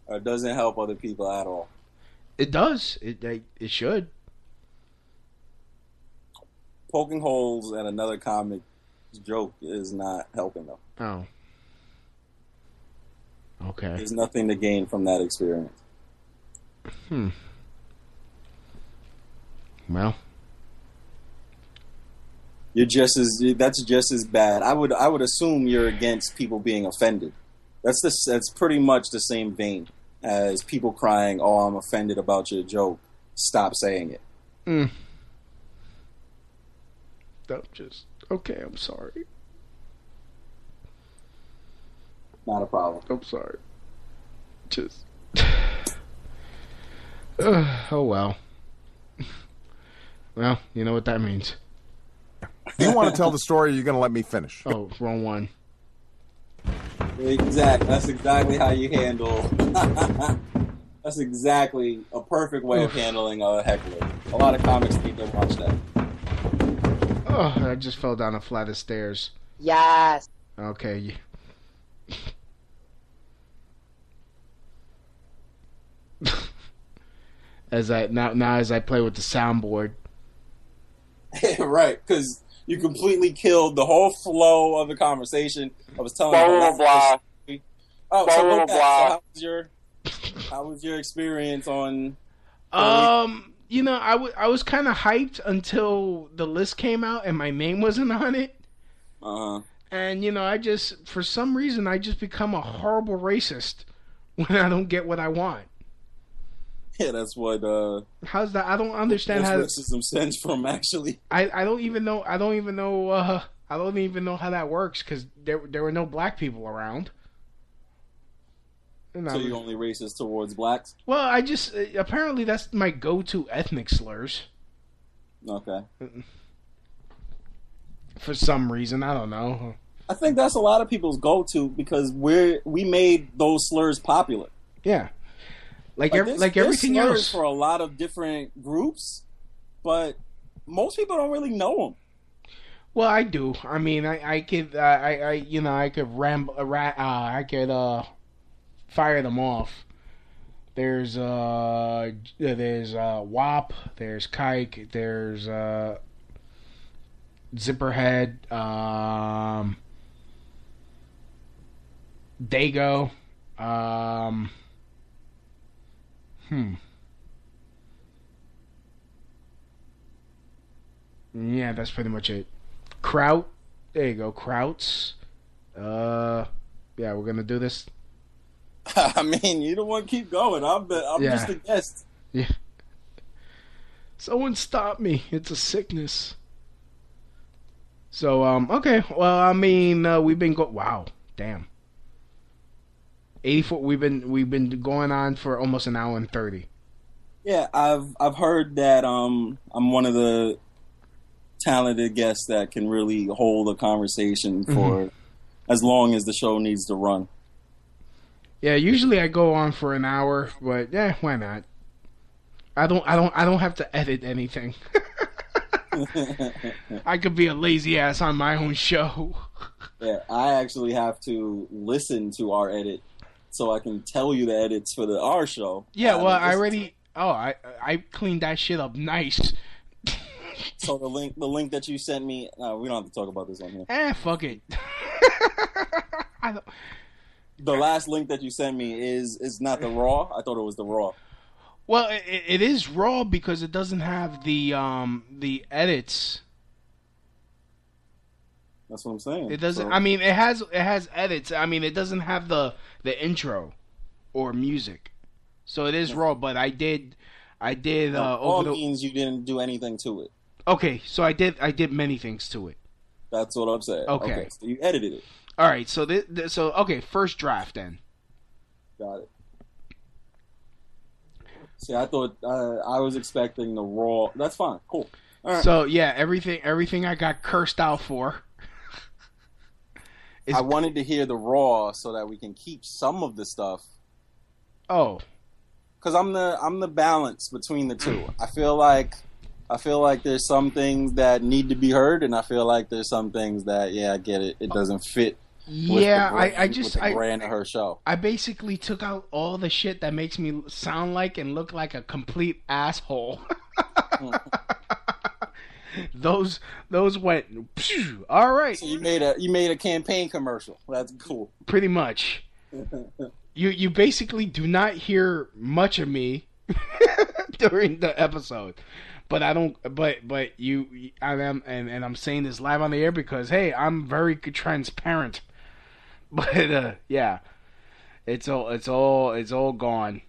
Speaker 9: It doesn't help other people at all.
Speaker 7: It does. It it, it should.
Speaker 9: Poking holes at another comic joke is not helping them.
Speaker 7: Oh. Okay.
Speaker 9: There's nothing to gain from that experience.
Speaker 7: Hmm. Well,
Speaker 9: You're just as that's just as bad. I would I would assume you're against people being offended. That's the that's pretty much the same vein as people crying, "Oh, I'm offended about your joke." Stop saying it.
Speaker 7: mm. I'm just okay. I'm sorry.
Speaker 9: Not a problem.
Speaker 7: I'm sorry. Just. Ugh, (sighs) (sighs) oh well. Well, you know what that means.
Speaker 17: Do you want to tell the story? Or you're going to let me finish.
Speaker 7: Oh, wrong one.
Speaker 9: Exactly. That's exactly how you handle. (laughs) that's exactly a perfect way of handling a heckler. A lot of comics need to watch that.
Speaker 7: Oh, I just fell down a flight of stairs.
Speaker 18: Yes.
Speaker 7: Okay. (laughs) as I now now as I play with the soundboard. (laughs)
Speaker 9: right, because you completely killed the whole flow of the conversation. I was telling
Speaker 18: Blah,
Speaker 9: you.
Speaker 18: blah, blah.
Speaker 9: Oh, so,
Speaker 18: Blah, blah,
Speaker 9: so how was your how was your experience on?
Speaker 7: Um, you know, I wa- I was kind of hyped until the list came out and my name wasn't (laughs) on it.
Speaker 9: Uh, huh.
Speaker 7: And you know, I just for some reason I just become a horrible racist (laughs) when I don't get what I want. (laughs)
Speaker 9: yeah, that's what uh,
Speaker 7: How's that? I don't understand how.
Speaker 9: racism stems from. Actually,
Speaker 7: I, I don't even know I don't even know uh I don't even know how that works because there there were no black people around. And
Speaker 9: so you're only racist towards blacks.
Speaker 7: well, I just uh, apparently that's my go-to ethnic slurs
Speaker 9: Okay, (laughs)
Speaker 7: for some reason. I don't know.
Speaker 9: I think that's a lot of people's go-to because we're we made those slurs popular.
Speaker 7: Yeah, like ev-
Speaker 9: there's-
Speaker 7: like
Speaker 9: there's
Speaker 7: everything else.
Speaker 9: for a lot of different groups, but most people don't really know them.
Speaker 7: Well, I do. I mean, I I could uh, I I you know I could ram uh, uh I could uh fire them off. There's uh there's uh WAP, there's Kike, there's uh Zipperhead, um Dago, um hmm. Yeah, that's pretty much it. Kraut. There you go, Krauts. Uh, yeah, we're gonna do this. (laughs)
Speaker 9: I mean, you don't want to keep going. I'm I'm
Speaker 7: Yeah.
Speaker 9: just a guest.
Speaker 7: Yeah. Someone stop me! It's a sickness. So, um, okay. Well, I mean, uh, we've been go. Wow, damn. Eighty-four. We've been we've been going on for almost an hour and thirty.
Speaker 9: Yeah, I've I've heard that um I'm one of the talented guests that can really hold a conversation for as long as the show needs to run.
Speaker 7: Yeah, usually I go on for an hour, but yeah, why not? I don't, I don't, I don't have to edit anything. (laughs) I could be a lazy ass on my own show.
Speaker 9: Yeah, I actually have to listen to our edit so I can tell you the edits for the our show.
Speaker 7: Yeah, well, I already. Oh, I I cleaned that shit up nice.
Speaker 9: So the link the link that you sent me, uh, we don't have to talk about this on here.
Speaker 7: Eh, fuck it. (laughs)
Speaker 9: The last link that you sent me is is not the raw. I thought it was the raw.
Speaker 7: Well, it, it is raw because it doesn't have the um the edits.
Speaker 9: That's what I'm saying.
Speaker 7: It doesn't.
Speaker 9: So-
Speaker 7: I mean, it has it has edits. I mean, it doesn't have the the intro or music, so it is raw. But I did, I did uh, over the.
Speaker 9: means you didn't do anything to it.
Speaker 7: Okay, so I did I did many things to it.
Speaker 9: That's what I'm saying.
Speaker 7: Okay.
Speaker 9: so you edited it.
Speaker 7: All right, so this, this, so okay, first draft then.
Speaker 9: Got it. See, I thought uh, I was expecting the raw. That's fine. Cool. All right.
Speaker 7: So yeah, everything everything I got cursed out for.
Speaker 9: I wanted to hear the raw so that we can keep some of the stuff.
Speaker 7: Oh,
Speaker 9: because I'm the I'm the balance between the two. I feel like I feel like there's some things that need to be heard, and I feel like there's some things that yeah, I get it. It doesn't fit.
Speaker 7: Yeah,
Speaker 9: the
Speaker 7: I- I just- I-
Speaker 9: of her show.
Speaker 7: I basically took out all the shit that makes me sound like and look like a complete asshole. Mm. (laughs) those those went. phew, all right,
Speaker 9: So you made a you made a campaign commercial. That's cool.
Speaker 7: pretty much. (laughs) You you basically do not hear much of me (laughs) during the episode. But I don't. But but you, I am, and, and I'm saying this live on the air because hey, I'm very transparent. (laughs) But uh, yeah, it's all it's all it's all gone.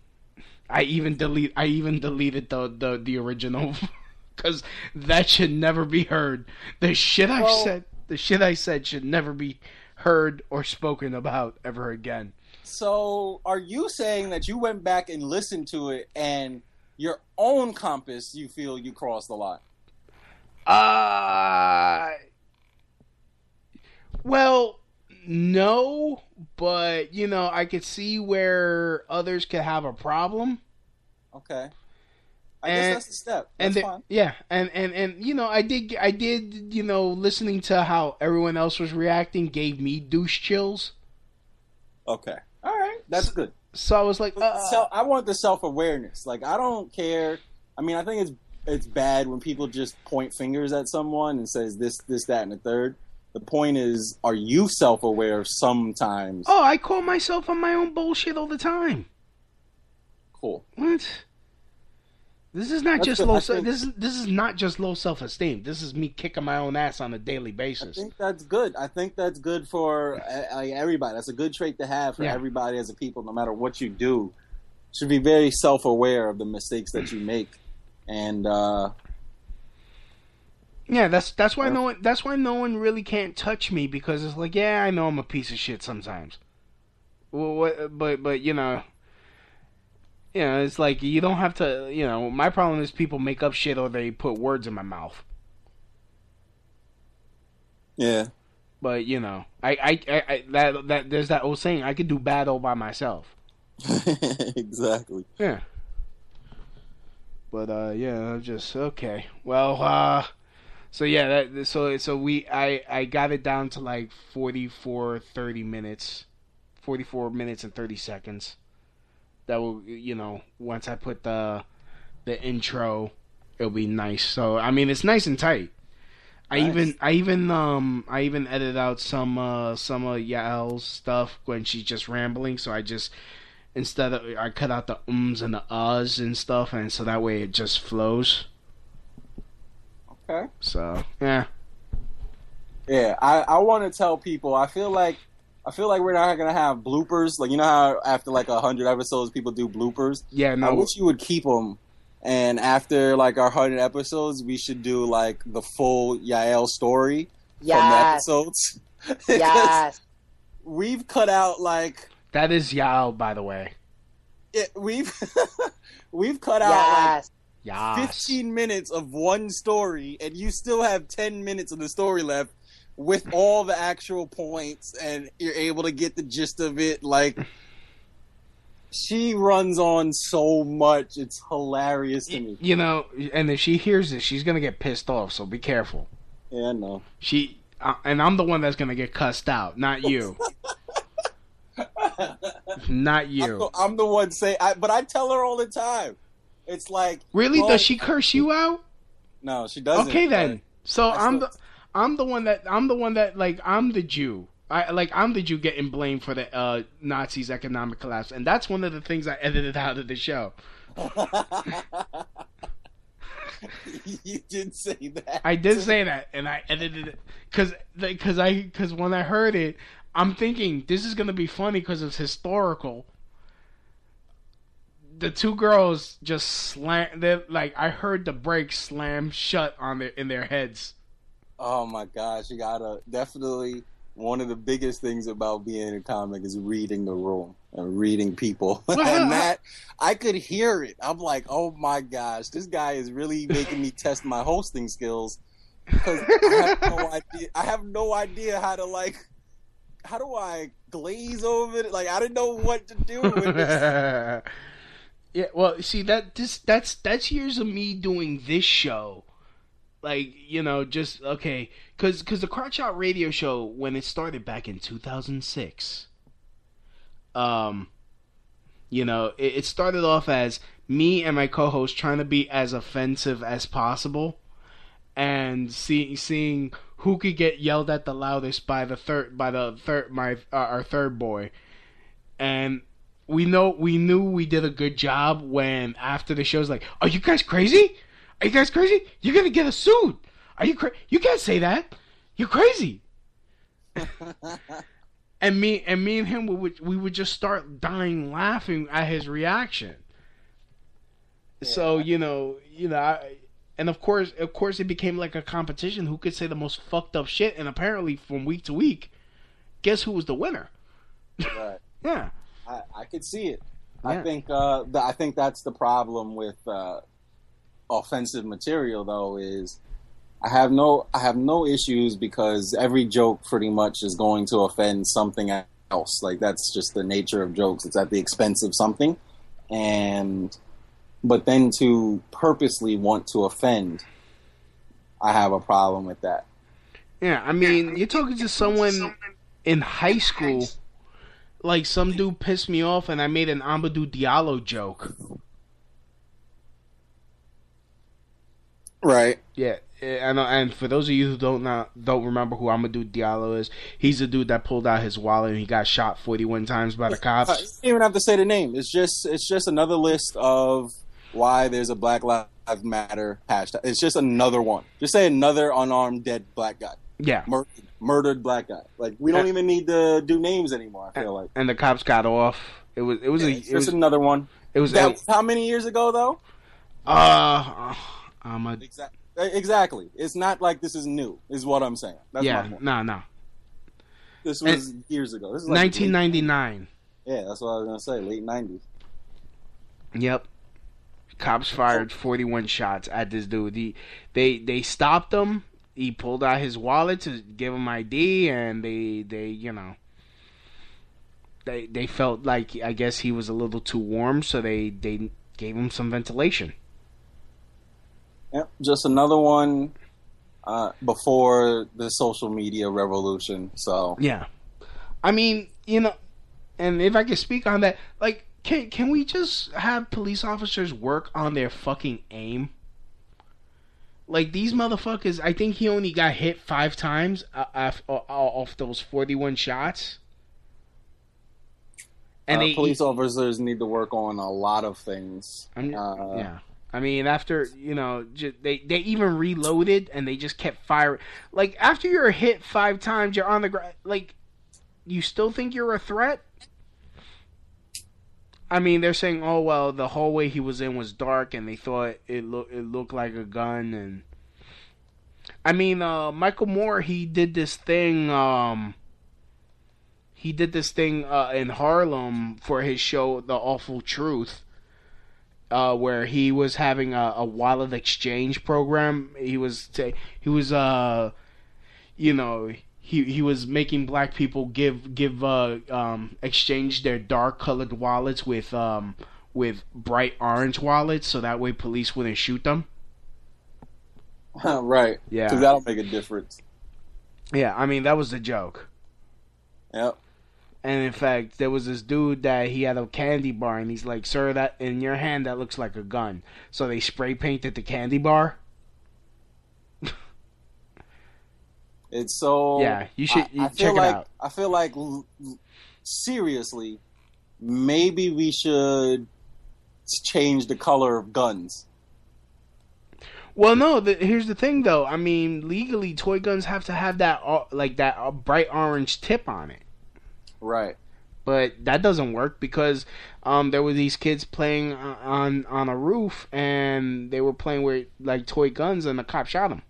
Speaker 7: I even delete I even deleted the the the original because that should never be heard. The shit I
Speaker 9: Well-
Speaker 7: said, the shit I said should never be heard or spoken about ever again.
Speaker 9: So are you saying that you went back and listened to it and your own compass you feel you crossed the line?
Speaker 7: Uh well, no, but you know, I could see where others could have a problem.
Speaker 9: Okay. I
Speaker 7: And-
Speaker 9: guess that's the step.
Speaker 7: and
Speaker 9: That's
Speaker 7: the-
Speaker 9: fine.
Speaker 7: yeah, and, and and you know, I did I did you know listening to how everyone else was reacting gave me douche chills.
Speaker 9: Okay. All right. That's good.
Speaker 7: So I was like, uh,
Speaker 9: so I want the self awareness. Like I don't care. I mean, I think it's it's bad when people just point fingers at someone and says this, this, that, and the third. The point is, are you self aware sometimes?
Speaker 7: oh, I call myself on my own bullshit all the time.
Speaker 9: Cool.
Speaker 7: What? This is not
Speaker 9: That's
Speaker 7: just low.
Speaker 9: Think-
Speaker 7: This is this is not just low self esteem. This is me kicking my own ass on a daily basis.
Speaker 9: I think that's good. I think that's good for uh, everybody. That's a good trait to have for
Speaker 7: Yeah.
Speaker 9: everybody as a people, no matter what you do. Should be very self aware of the mistakes that you make, and uh,
Speaker 7: Yeah, that's that's why no one that's why no one really can't touch me because it's like, yeah, I know I'm a piece of shit sometimes. Well, what, but but you know, you know, it's like you don't have to. You know, my problem is people make up shit or they put words in my mouth.
Speaker 9: yeah,
Speaker 7: But you know, I I, I, I that that there's that old saying, I could do bad all by myself. (laughs)
Speaker 9: exactly.
Speaker 7: Yeah. But uh yeah, I'm just okay. Well, uh so yeah, that so so we I I got it down to like 44 30 minutes. 44 minutes and 30 seconds. That will you know, once I put the the intro, it'll be nice. So I mean, it's nice and tight. I even I even um I even edited out some uh some of Yael's stuff when she's just rambling, so I just instead of I cut out the ums and the uhs and stuff, and so that way it just flows.
Speaker 9: Okay.
Speaker 7: So yeah,
Speaker 9: Yeah, I, I want to tell people. I feel like I feel like we're not gonna have bloopers. Like you know how after like a hundred episodes, people do bloopers.
Speaker 7: Yeah, no.
Speaker 9: I wish you would keep them. And after like our hundred episodes, we should do like the full Yael story from the episodes. (laughs)
Speaker 8: Yes.
Speaker 9: we've cut out like
Speaker 7: that is Yael, by the way.
Speaker 9: it, we've (laughs) we've cut out like
Speaker 7: Yes.
Speaker 9: 15 minutes of one story and you still have 10 minutes of the story left with all the actual points and you're able to get the gist of it like she runs on so much it's hilarious to me
Speaker 7: You know, and if she hears this, she's gonna get pissed off. So be careful.
Speaker 9: yeah no
Speaker 7: She uh, and I'm the one that's gonna get cussed out, not you. (laughs) not
Speaker 9: I'm
Speaker 7: you.
Speaker 9: the, I'm the one say I, but I tell her all the time it's like
Speaker 7: Really?
Speaker 9: oh,
Speaker 7: Does she curse you out?
Speaker 9: no she doesn't
Speaker 7: Okay then. So
Speaker 9: I
Speaker 7: I'm
Speaker 9: still-
Speaker 7: the I'm the one that I'm the one that like I'm the Jew. I like I'm the Jew getting blamed for the uh, Nazis' economic collapse, and that's one of the things I edited out of the show. (laughs)
Speaker 9: you did say that
Speaker 7: I did say that, and I edited it because because I because when I heard it, I'm thinking this is gonna be funny because it's historical. The two girls just slam. Like I heard the brakes slam shut on their in their heads.
Speaker 9: Oh my gosh, you gotta definitely one of the biggest things about being a comic is reading the room and reading people. (laughs) and (laughs) that I could hear it. I'm like, oh my gosh, this guy is really making me test my hosting skills because I have no (laughs) idea. I have no idea how to like. How do I glaze over it? Like I didn't know what to do with this.
Speaker 7: yeah, well, see that this that's that's years of me doing this show. Like you know, just okay, because because the Crotch Shot Radio Show when it started back in 2006, um, you know, it, it started off as me and my co-host trying to be as offensive as possible, and see, seeing who could get yelled at the loudest by the third by the third my uh, our third boy, and we know we knew we did a good job when after the show's like, are you guys crazy? Are you guys crazy? You're gonna get us sued. Are you crazy? You can't say that. You're crazy. (laughs) and me and me and him we would we would just start dying laughing at his reaction. Yeah. So you know you know I, and of course of course it became like a competition who could say the most fucked up shit and apparently from week to week, guess who was the winner?
Speaker 9: Right. (laughs)
Speaker 7: yeah.
Speaker 9: I, I could see it. Yeah. I think uh, th- I think that's the problem with uh, offensive material though is I have no I have no issues because every joke pretty much is going to offend something else. Like that's just the nature of jokes. It's at the expense of something. And but then to purposely want to offend, I have a problem with that.
Speaker 7: Yeah, I mean, you're talking to someone in high school. Like some dude pissed me off, and I made an Amadou Diallo joke.
Speaker 9: Right.
Speaker 7: Yeah, and and for those of you who don't not don't remember who Amadou Diallo is, he's the dude that pulled out his wallet and he got shot forty one times by the cops.
Speaker 9: You don't even have to say the name. It's just it's just another list of why there's a Black Lives Matter hashtag. It's just another one. Just say another unarmed dead black guy.
Speaker 7: Yeah,
Speaker 9: murdered, murdered black guy. Like we don't even need to do names anymore. I feel like.
Speaker 7: And the cops got off. It was it was
Speaker 9: yeah,
Speaker 7: a
Speaker 9: it
Speaker 7: was
Speaker 9: another one.
Speaker 7: It was
Speaker 9: that, how many years ago though?
Speaker 7: Uh, Um, I'm a
Speaker 9: exactly. Exactly. It's not like this is new. Is what I'm saying. That's
Speaker 7: yeah. No, no.
Speaker 9: This was and years ago. This is like
Speaker 7: 1999.
Speaker 9: Late, yeah, that's what I was gonna say. Late 90s.
Speaker 7: Yep. Cops fired 41 shots at this dude. He, they they stopped him. He pulled out his wallet to give him ID, and they they you know they they felt like I guess he was a little too warm, so they they gave him some ventilation.
Speaker 9: Yep, just another one uh, before the social media revolution. So
Speaker 7: yeah, I mean, you know, and if I could speak on that, like, can can we just have police officers work on their fucking aim? Like these motherfuckers, I think he only got hit five times uh, off, off those forty-one shots.
Speaker 9: And uh, they, police officers need to work on a lot of things. Uh,
Speaker 7: yeah. I mean, after you know, just, they they even reloaded and they just kept firing. Like after you're hit five times, you're on the ground. Like, you still think you're a threat? I mean, they're saying, "Oh well, the hallway he was in was dark, and they thought it looked it looked like a gun." And I mean, uh, Michael Moore, he did this thing. Um, he did this thing uh, in Harlem for his show, The Awful Truth uh, where he was having a, a wallet exchange program. He was t- he was uh, you know he he was making black people give give uh, um, exchange their dark colored wallets with um, with bright orange wallets, so that way police wouldn't shoot them. (laughs)
Speaker 9: right.
Speaker 7: Yeah.
Speaker 9: Because that'll make a difference.
Speaker 7: Yeah, I mean that was the joke.
Speaker 9: Yep.
Speaker 7: And in fact, there was this dude that he had a candy bar, and he's like, "Sir, that in your hand that looks like a gun." So they spray painted the candy bar. (laughs)
Speaker 9: it's so
Speaker 7: yeah. You should you
Speaker 9: I, I
Speaker 7: check
Speaker 9: feel
Speaker 7: it
Speaker 9: like,
Speaker 7: out.
Speaker 9: I feel like seriously, maybe we should change the color of guns.
Speaker 7: Well, no. The, here's the thing, though. I mean, legally, toy guns have to have that uh, like that uh, bright orange tip on it.
Speaker 9: Right.
Speaker 7: But that doesn't work because um, there were these kids playing on on a roof and they were playing with like toy guns and the cop shot them.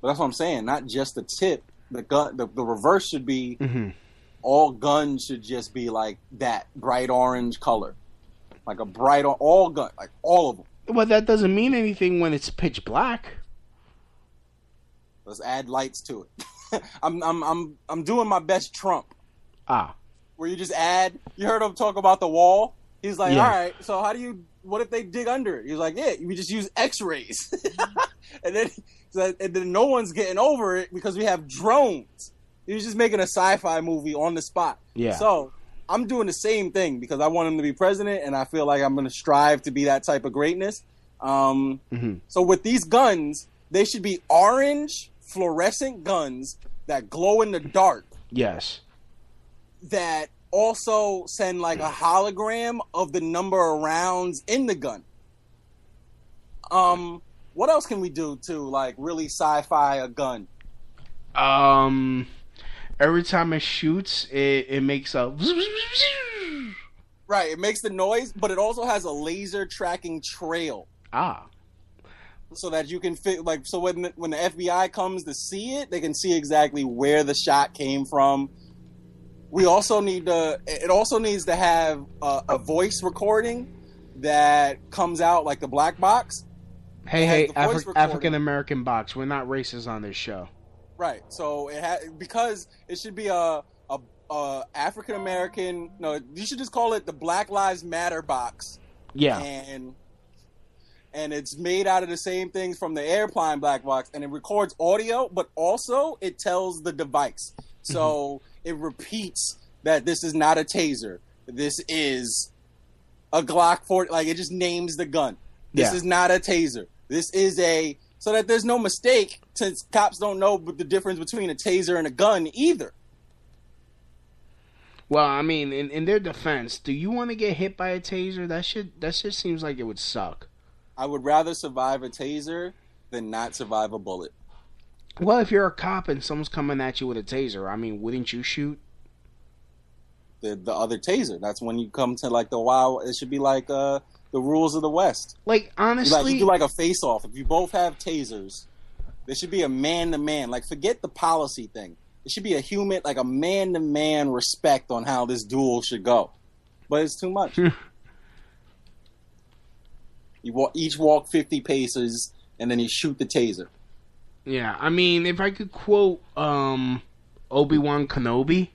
Speaker 9: But that's what I'm saying. Not just the tip. The gun. The, the reverse should be
Speaker 7: hmm
Speaker 9: all guns should just be like that bright orange color, like a bright all gun, like all of them.
Speaker 7: Well, that doesn't mean anything when it's pitch black.
Speaker 9: Let's add lights to it. (laughs) I'm I'm I'm I'm doing my best Trump.
Speaker 7: Ah.
Speaker 9: Where you just add. You heard him talk about the wall. He's like,
Speaker 7: Yeah.
Speaker 9: all right. So how do you? What if they dig under it? He's like, yeah, we just use X-rays, (laughs) and then and then no one's getting over it because we have drones. He was just making a sci-fi movie on the spot.
Speaker 7: Yeah.
Speaker 9: So I'm doing the same thing because I want him to be president, and I feel like I'm going to strive to be that type of greatness. Um,
Speaker 7: hmm
Speaker 9: so with these guns, they should be orange fluorescent guns that glow in the dark
Speaker 7: Yes.
Speaker 9: That also send like a hologram of the number of rounds in the gun. Um, what else can we do to like really sci-fi a gun?
Speaker 7: Um, every time it shoots, it, it makes a.
Speaker 9: Right, it makes the noise, but it also has a laser tracking trail.
Speaker 7: Ah.
Speaker 9: so that you can fit like so when the, when the FBI comes to see it, they can see exactly where the shot came from. We also need to. It also needs to have a, a voice recording that comes out like the black box.
Speaker 7: Hey, hey, Afri- African American box. We're not racist on this show.
Speaker 9: Right. So it ha- because it should be a a, a African American. No, you should just call it the Black Lives Matter box.
Speaker 7: Yeah.
Speaker 9: And and it's made out of the same things from the airplane black box, and it records audio, but also it tells the device. So mm-hmm. It repeats that this is not a taser. This is a Glock 40. Like it just names the gun. This
Speaker 7: Yeah.
Speaker 9: is not a taser. This is a so that there's no mistake since cops don't know the difference between a taser and a gun either.
Speaker 7: Well, I mean, in, in their defense, do you want to get hit by a taser? That shit, that shit seems like it would suck.
Speaker 9: I would rather survive a taser than not survive a bullet.
Speaker 7: Well, if you're a cop and someone's coming at you with a taser, I mean, wouldn't you shoot?
Speaker 9: The the other taser. That's when you come to like the wild. It should be like uh the rules of the West.
Speaker 7: Like
Speaker 9: You
Speaker 7: honestly,
Speaker 9: like you do like a face off. If you both have tasers, there should be a man to man. Like forget the policy thing. It should be a human, like a man to man respect on how this duel should go. But it's too much. (laughs) you walk, each walk fifty paces, and then you shoot the taser.
Speaker 7: Yeah. I mean, if I could quote um, Obi Wan Kenobi,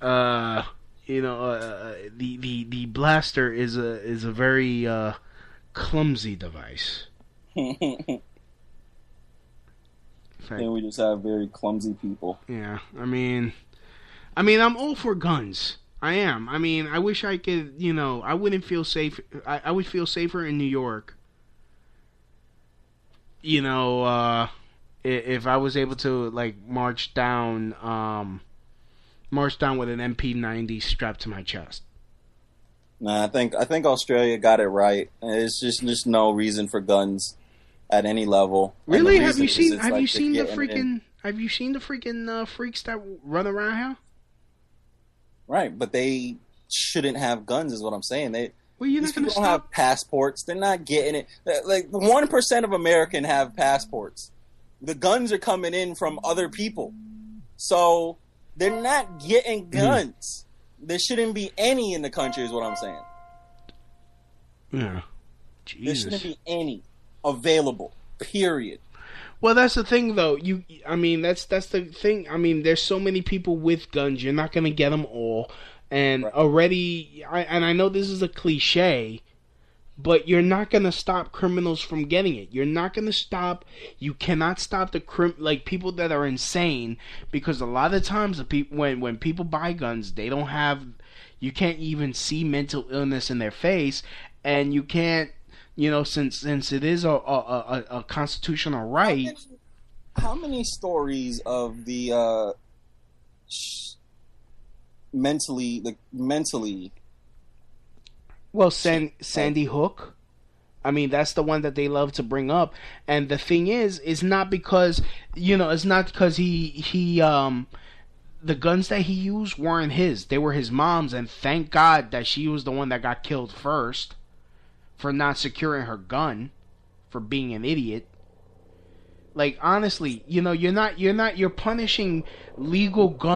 Speaker 7: uh, you know, uh, the the the blaster is a is a very uh, clumsy device. (laughs)
Speaker 9: and we just have very clumsy people.
Speaker 7: Yeah, I mean, I mean, I'm all for guns. I am. I mean, I wish I could. You know, I wouldn't feel safe. I, I would feel safer in New York. You know, uh, if I was able to like march down, um, march down with an MP90 strapped to my chest.
Speaker 8: Nah, I think I think Australia got it right. It's just just no reason for guns at any level.
Speaker 7: Really? Have you seen? Have
Speaker 8: like
Speaker 7: you seen the freaking?
Speaker 8: in-
Speaker 7: Have you seen the freaking uh, freaks that run around here?
Speaker 8: Right, but they shouldn't have guns, is what I'm saying. They
Speaker 7: well, you're
Speaker 8: these
Speaker 7: not
Speaker 8: people don't have passports. They're not getting it. Like one percent of American have passports. The guns are coming in from other people, so they're not getting
Speaker 7: Mm-hmm.
Speaker 8: guns. There shouldn't be any in the country, is what I'm saying.
Speaker 7: Yeah.
Speaker 8: There shouldn't be any available. Period.
Speaker 7: Well, that's the thing, though. You, I mean, that's that's the thing. I mean, there's so many people with guns. You're not gonna get them all, and already, I, and I know this is a cliche, but you're not gonna stop criminals from getting it. You're not gonna stop. You cannot stop the crim like people that are insane because a lot of times the people when when people buy guns, they don't have. You can't even see mental illness in their face, and you can't. You know, since since it is a a, a, a constitutional right.
Speaker 8: How many stories of the uh, mentally, like mentally,
Speaker 7: Well, San, Sandy Hook. I mean, that's the one that they love to bring up. And the thing is, is not because you know, it's not because he he um the guns that he used weren't his. They were his mom's, and thank God that she was the one that got killed first for not securing her gun, for being an idiot. Like honestly, you know, you're not you're not you're punishing legal gun.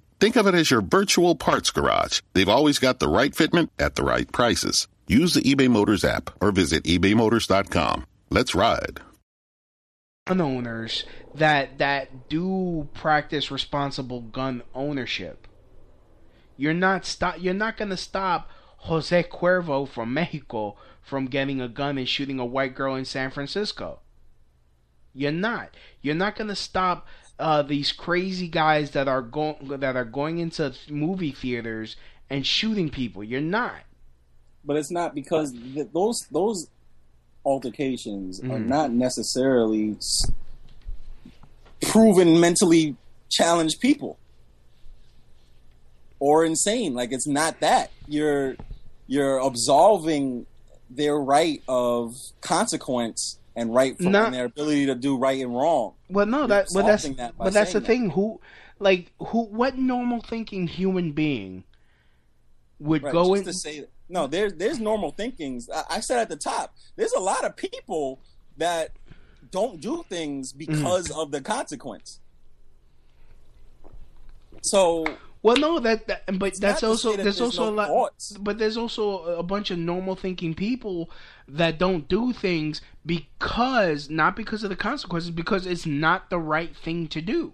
Speaker 10: Think of it as your virtual parts garage. They've always got the right fitment at the right prices. Use the eBay Motors app or visit ebaymotors.com. Let's ride.
Speaker 7: gun owners that that do practice responsible gun ownership. You're not stop. You're not gonna stop Jose Cuervo from Mexico from getting a gun and shooting a white girl in San Francisco. You're not. You're not gonna stop uh, these crazy guys that are going that are going into movie theaters and shooting people. You're not.
Speaker 9: But it's not because th- those those altercations are
Speaker 7: Mhm.
Speaker 9: not necessarily proven mentally challenged people or insane. Like it's not that you're you're absolving their right of consequence and right from
Speaker 7: Not-
Speaker 9: and their ability to do right and wrong.
Speaker 7: Well, no,
Speaker 9: You're
Speaker 7: that but that's
Speaker 9: that
Speaker 7: but that's the
Speaker 9: saying
Speaker 7: thing. Who, like, who? What normal thinking human being would
Speaker 9: Right,
Speaker 7: go in?
Speaker 9: to say that. No, there's there's normal thinkings. I, I said at the top, there's a lot of people that don't do things
Speaker 7: Mm-hmm.
Speaker 9: because of the consequence. So
Speaker 7: Well, no, that, that but that's also there's,
Speaker 9: there's
Speaker 7: also
Speaker 9: no
Speaker 7: a lot,
Speaker 9: thoughts.
Speaker 7: but there's also a bunch of normal thinking people that don't do things because not because of the consequences, because it's not the right thing to do.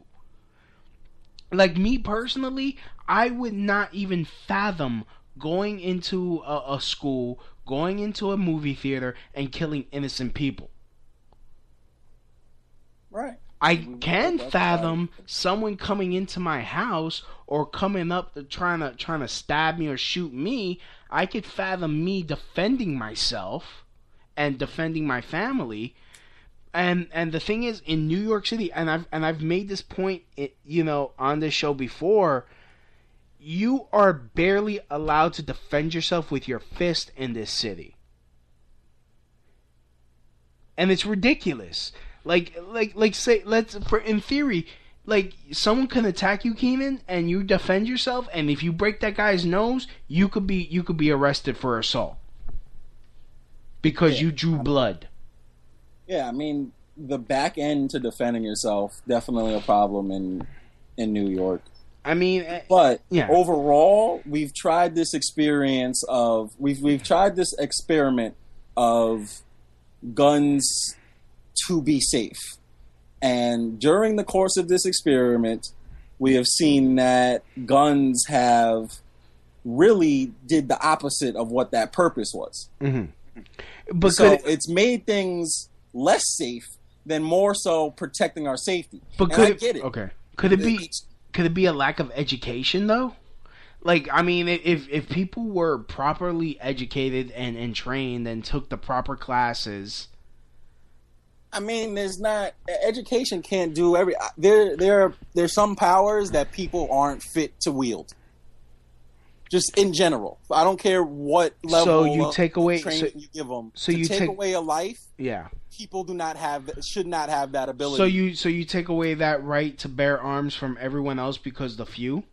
Speaker 7: Like me personally, I would not even fathom going into a, a school, going into a movie theater, and killing innocent people.
Speaker 9: right.
Speaker 7: I can fathom someone coming into my house or coming up to trying to trying to stab me or shoot me. I could fathom me defending myself and defending my family. And and the thing is, in New York City, and I've and I've made this point, you know, on this show before. You are barely allowed to defend yourself with your fist in this city and it's ridiculous. Like, like, like, say, let's for in theory, like someone can attack you, Kenan, and you defend yourself, and if you break that guy's nose, you could be you could be arrested for assault because you drew blood.
Speaker 9: Yeah, I mean the back end to defending yourself definitely a problem in in New York.
Speaker 7: I mean, eh,
Speaker 9: but
Speaker 7: yeah.
Speaker 9: overall, we've tried this experience of we've we've tried this experiment of guns to be safe. And during the course of this experiment, we have seen that guns have really did the opposite of what that purpose was.
Speaker 7: Mm-hmm. But
Speaker 9: so
Speaker 7: it,
Speaker 9: it's made things less safe than more so protecting our safety.
Speaker 7: but could
Speaker 9: I
Speaker 7: it,
Speaker 9: get it.
Speaker 7: okay? Could it be could it be a lack of education though? Like I mean, if if people were properly educated and and trained and took the proper classes.
Speaker 9: I mean, there's not education can't do every there there there's some powers that people aren't fit to wield. Just in general, I don't care what level.
Speaker 7: So you
Speaker 9: of
Speaker 7: take away-
Speaker 9: training
Speaker 7: so-
Speaker 9: you give them.
Speaker 7: so
Speaker 9: to
Speaker 7: you
Speaker 9: take,
Speaker 7: take-
Speaker 9: away a life.
Speaker 7: Yeah.
Speaker 9: People do not have should not have that ability.
Speaker 7: So you so you take away that right to bear arms from everyone else because the few.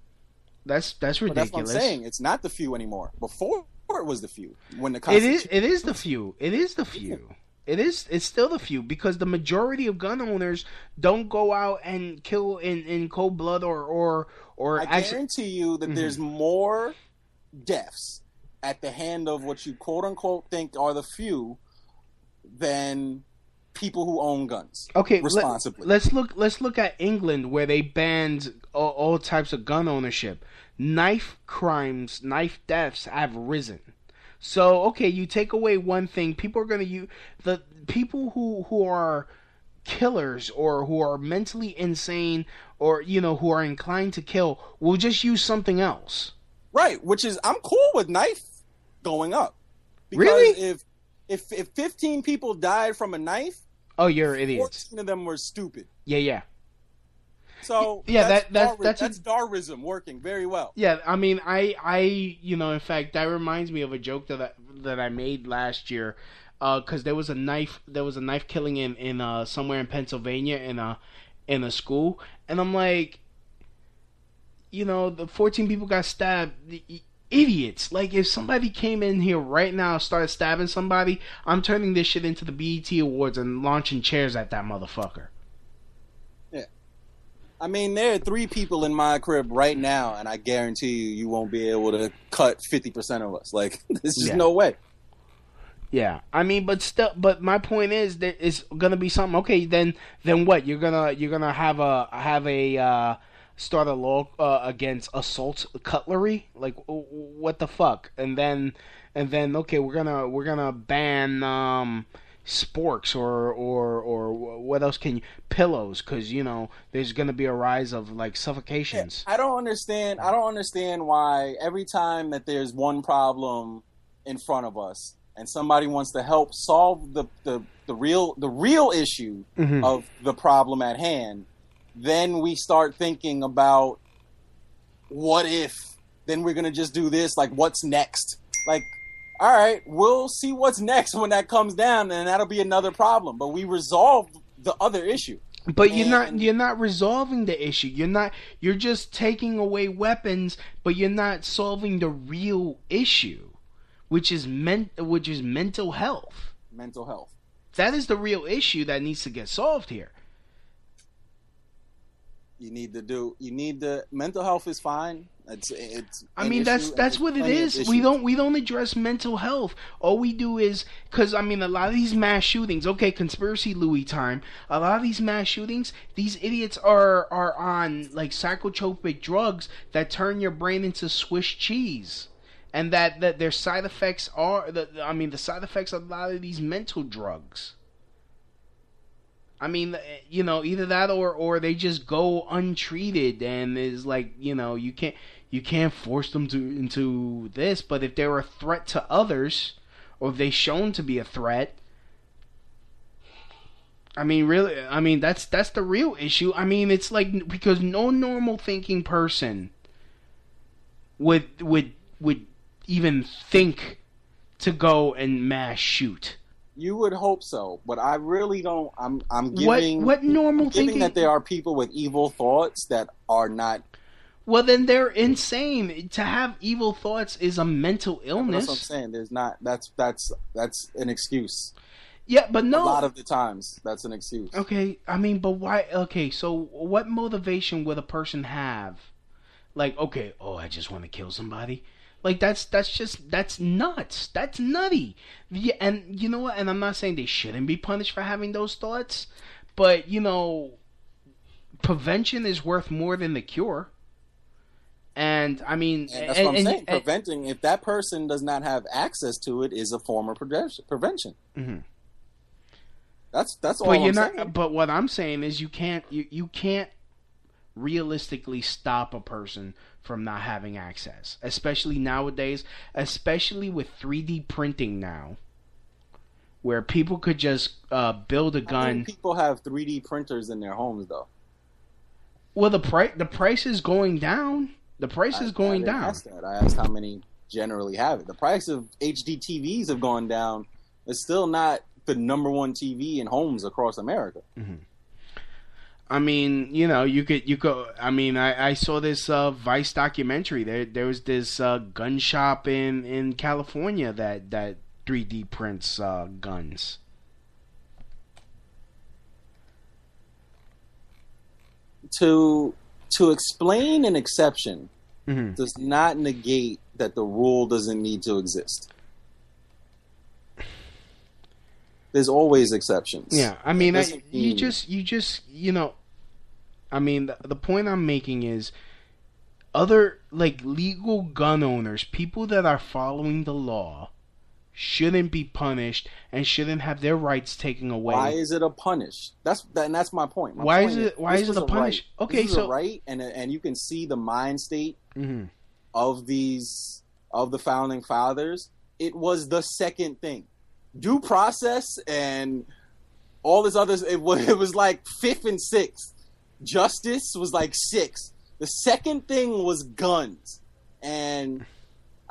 Speaker 7: That's that's
Speaker 9: But that's
Speaker 7: ridiculous.
Speaker 9: what I'm saying. It's not the few anymore. Before it was the few. When the
Speaker 7: It is it is the few. It is the few. It is it's still the few because the majority of gun owners don't go out and kill in, in cold blood or or or
Speaker 9: I
Speaker 7: acci-
Speaker 9: guarantee you that
Speaker 7: Mhm.
Speaker 9: there's more deaths at the hand of what you quote unquote think are the few than people who own guns.
Speaker 7: Okay, let-
Speaker 9: responsibly.
Speaker 7: let's look. Let's look at England, where they banned all, all types of gun ownership. Knife crimes, knife deaths have risen. So okay, you take away one thing, people are going to use the people who who are killers or who are mentally insane or you know who are inclined to kill will just use something else.
Speaker 9: Right, which is I'm cool with knife going up. Because
Speaker 7: Really?
Speaker 9: if if if 15 people died from a knife,
Speaker 7: Oh, you're idiots.
Speaker 9: 14 of them were stupid.
Speaker 7: Yeah, yeah.
Speaker 9: So
Speaker 7: Yeah,
Speaker 9: that's
Speaker 7: that- that's-
Speaker 9: Darwi-
Speaker 7: that's
Speaker 9: that's Darwinism working very well.
Speaker 7: Yeah, I mean, I, I, you know, in fact, that reminds me of a joke that I, that I made last year, because there was a knife, there was a knife killing in in uh, somewhere in Pennsylvania in a in a school, and I'm like, you know, the 14 people got stabbed. The, Idiots! Like, if somebody came in here right now, and started stabbing somebody, I'm turning this shit into the BET Awards and launching chairs at that motherfucker.
Speaker 9: I mean, there are three people in my crib right now, and I guarantee you, you won't be able to cut 50% of us. Like, (laughs) there's just
Speaker 7: Yeah.
Speaker 9: no way.
Speaker 7: Yeah, I mean, but still, but my point is that it's gonna be something. Okay, then, then what? You're gonna you're gonna have a have a uh, start a law uh, against assault cutlery? Like, w- w- what the fuck? And then and then okay, we're gonna we're gonna ban um sporks or or or what else can you pillows? Because you know there's gonna be a rise of like suffocations.
Speaker 9: I don't understand. I don't understand why every time that there's one problem in front of us and somebody wants to help solve the the, the real the real issue
Speaker 7: Mhm.
Speaker 9: of the problem at hand, then we start thinking about what if then we're gonna just do this like what's next like all right we'll see what's next when that comes down and that'll be another problem but we resolved the other issue
Speaker 7: But you're not you're not resolving the issue. You're not you're just taking away weapons, but you're not solving the real issue, which is men, which is mental health.
Speaker 9: mental health
Speaker 7: That is the real issue that needs to get solved here.
Speaker 9: You need to do you need the mental health is fine it's it's
Speaker 7: I mean that's
Speaker 9: issue,
Speaker 7: that's what it is. We don't we don't address mental health. All we do is because I mean a lot of these mass shootings. Okay, conspiracy Louis time. A lot of these mass shootings, these idiots are are on like psychotropic drugs that turn your brain into Swiss cheese, and that that their side effects are the I mean the side effects of a lot of these mental drugs. I mean, eh, you know, either that or or they just go untreated and is like, you know, you can't you can't force them to into this, but if they're a threat to others or if they shown to be a threat, I mean, really, I mean that's that's the real issue. I mean, it's like because no normal thinking person would would would even think to go and mass shoot.
Speaker 9: You would hope so but i really don't i'm i'm
Speaker 7: What-
Speaker 9: giving
Speaker 7: what normal
Speaker 9: giving
Speaker 7: thinking-
Speaker 9: that there are people with evil thoughts that are not
Speaker 7: Well, then they're insane. To have evil thoughts is a mental illness.
Speaker 9: that's what i'm saying there's not that's that's that's an excuse
Speaker 7: Yeah, but no.
Speaker 9: a lot of the times that's an excuse
Speaker 7: Okay, I mean, but why? Okay, so what motivation would a person have? Like, okay, oh, I just want to kill somebody. Like that's that's just that's nuts. That's nutty. Yeah, and you know what? And I'm not saying they shouldn't be punished for having those thoughts, but you know, prevention is worth more than the cure. And I mean,
Speaker 9: and that's
Speaker 7: and-
Speaker 9: what i'm
Speaker 7: and-
Speaker 9: saying preventing if that person does not have access to it is a form of prevention
Speaker 7: Mhm.
Speaker 9: that's that's all
Speaker 7: but
Speaker 9: i'm
Speaker 7: you're
Speaker 9: saying
Speaker 7: not. But what I'm saying is, you can't. You you can't realistically stop a person from not having access, especially nowadays. Especially with 3D printing now, where people could just uh, build a gun.
Speaker 9: people have 3d printers in their homes though
Speaker 7: Well, the price the price is going down. The price is going
Speaker 9: I
Speaker 7: down.
Speaker 9: ask that. I asked how many generally have it. The price of HD TVs have gone down. It's still not the number one TV in homes across America.
Speaker 7: I mean, you know, you could you could. I mean, I, I saw this uh, Vice documentary. There there was this uh, gun shop in in California that that 3D prints uh, guns.
Speaker 9: To to explain an exception
Speaker 7: Mhm.
Speaker 9: does not negate that the rule doesn't need to exist. There's always exceptions.
Speaker 7: Yeah, I mean, I, you just you just you know, I mean, the, the point I'm making is other like legal gun owners, people that are following the law, shouldn't be punished and shouldn't have their rights taken away.
Speaker 9: Why is it a punish? That's that, and that's my point. My
Speaker 7: Why
Speaker 9: point
Speaker 7: is it- why
Speaker 9: this
Speaker 7: is it a punish?
Speaker 9: right.
Speaker 7: Okay,
Speaker 9: is
Speaker 7: so-
Speaker 9: a right, and and you can see the mind state
Speaker 7: Mhm.
Speaker 9: of these of the founding fathers. It was the second thing, due process and all this others. It was (laughs) it was like fifth and sixth. Justice was like six. The second thing was guns. And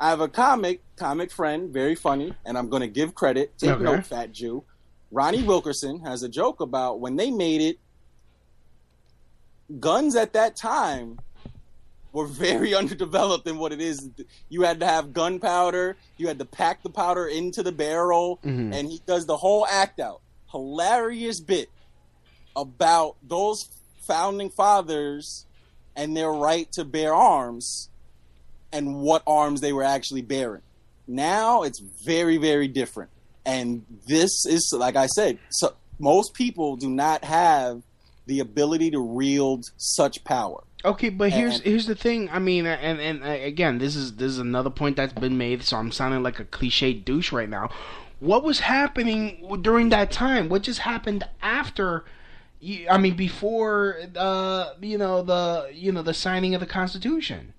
Speaker 9: I have a comic, comic friend, very funny, and I'm going to give credit. Take
Speaker 7: Okay.
Speaker 9: note, Fat Jew. Ronnie Wilkerson has a joke about when they made it, guns at that time were very (laughs) underdeveloped in what it is. You had to have gunpowder, you had to pack the powder into the barrel,
Speaker 7: Mhm.
Speaker 9: and he does the whole act out. Hilarious bit about those founding fathers and their right to bear arms and what arms they were actually bearing. Now it's very, very different. And this is, like I said, so most people do not have the ability to wield such power.
Speaker 7: Okay, but here's
Speaker 9: And-
Speaker 7: here's the thing. I mean, and and uh, again, this is this is another point that's been made. So I'm sounding like a cliche douche right now. What was happening during that time? What just happened after? you- I mean, before uh, you know the you know the signing of the Constitution.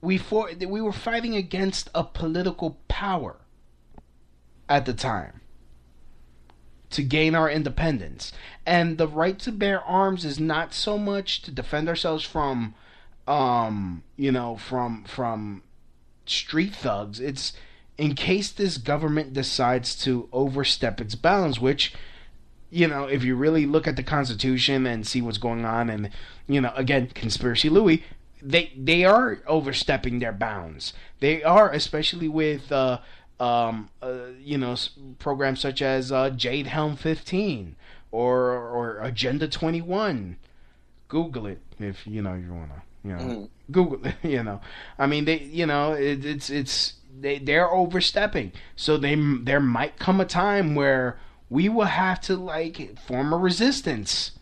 Speaker 7: We for we were fighting against a political power at the time to gain our independence. And the right to bear arms is not so much to defend ourselves from um, you know, from from street thugs. It's in case this government decides to overstep its bounds, which you know, if you really look at the Constitution and see what's going on, and you know, again, conspiracy Louis, they they are overstepping their bounds. They are, especially with uh, um, uh, you know, programs such as uh, Jade Helm 15 or or Agenda 21. Google it if you know you wanna. You know,
Speaker 9: Mhm.
Speaker 7: Google it. (laughs) You know, I mean, they you know, it, it's it's they they're overstepping. So they there might come a time where we will have to like form a resistance,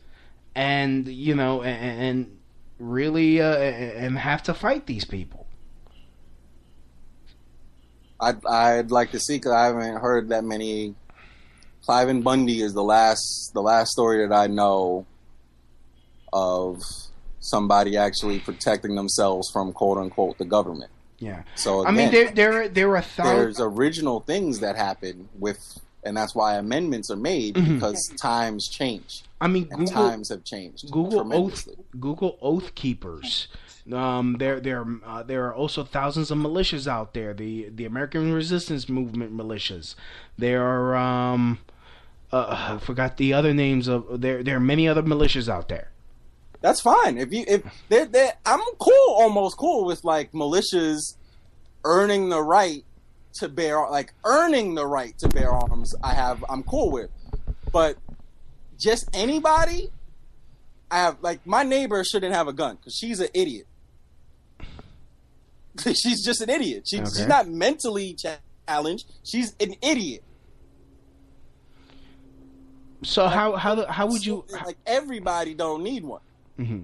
Speaker 7: and you know, and, and really uh, and have to fight these people.
Speaker 9: I'd, I'd like to see because I haven't heard that many. Cliven Bundy is the last the last story that I know of somebody actually protecting themselves from quote unquote the government.
Speaker 7: Yeah.
Speaker 9: So
Speaker 7: I mean,
Speaker 9: again,
Speaker 7: there there there are thousands.
Speaker 9: there's original things that happen with, and that's why amendments are made
Speaker 7: Mhm.
Speaker 9: because times change.
Speaker 7: I mean, Google-
Speaker 9: times have changed.
Speaker 7: Google oath. Google oath keepers. Um, there there uh, there are also thousands of militias out there. The the American Resistance Movement militias. There are um, uh, I forgot the other names of there. There are many other militias out there.
Speaker 9: That's fine. If you if they're, they're I'm cool, almost cool with like militias earning the right to bear like earning the right to bear arms. I have I'm cool with, but just anybody. I have like my neighbor shouldn't have a gun because she's an idiot. (laughs) she's just an idiot. She, She's not mentally challenged. She's an idiot.
Speaker 7: So how how how would you?
Speaker 9: Like everybody don't need one.
Speaker 7: hmm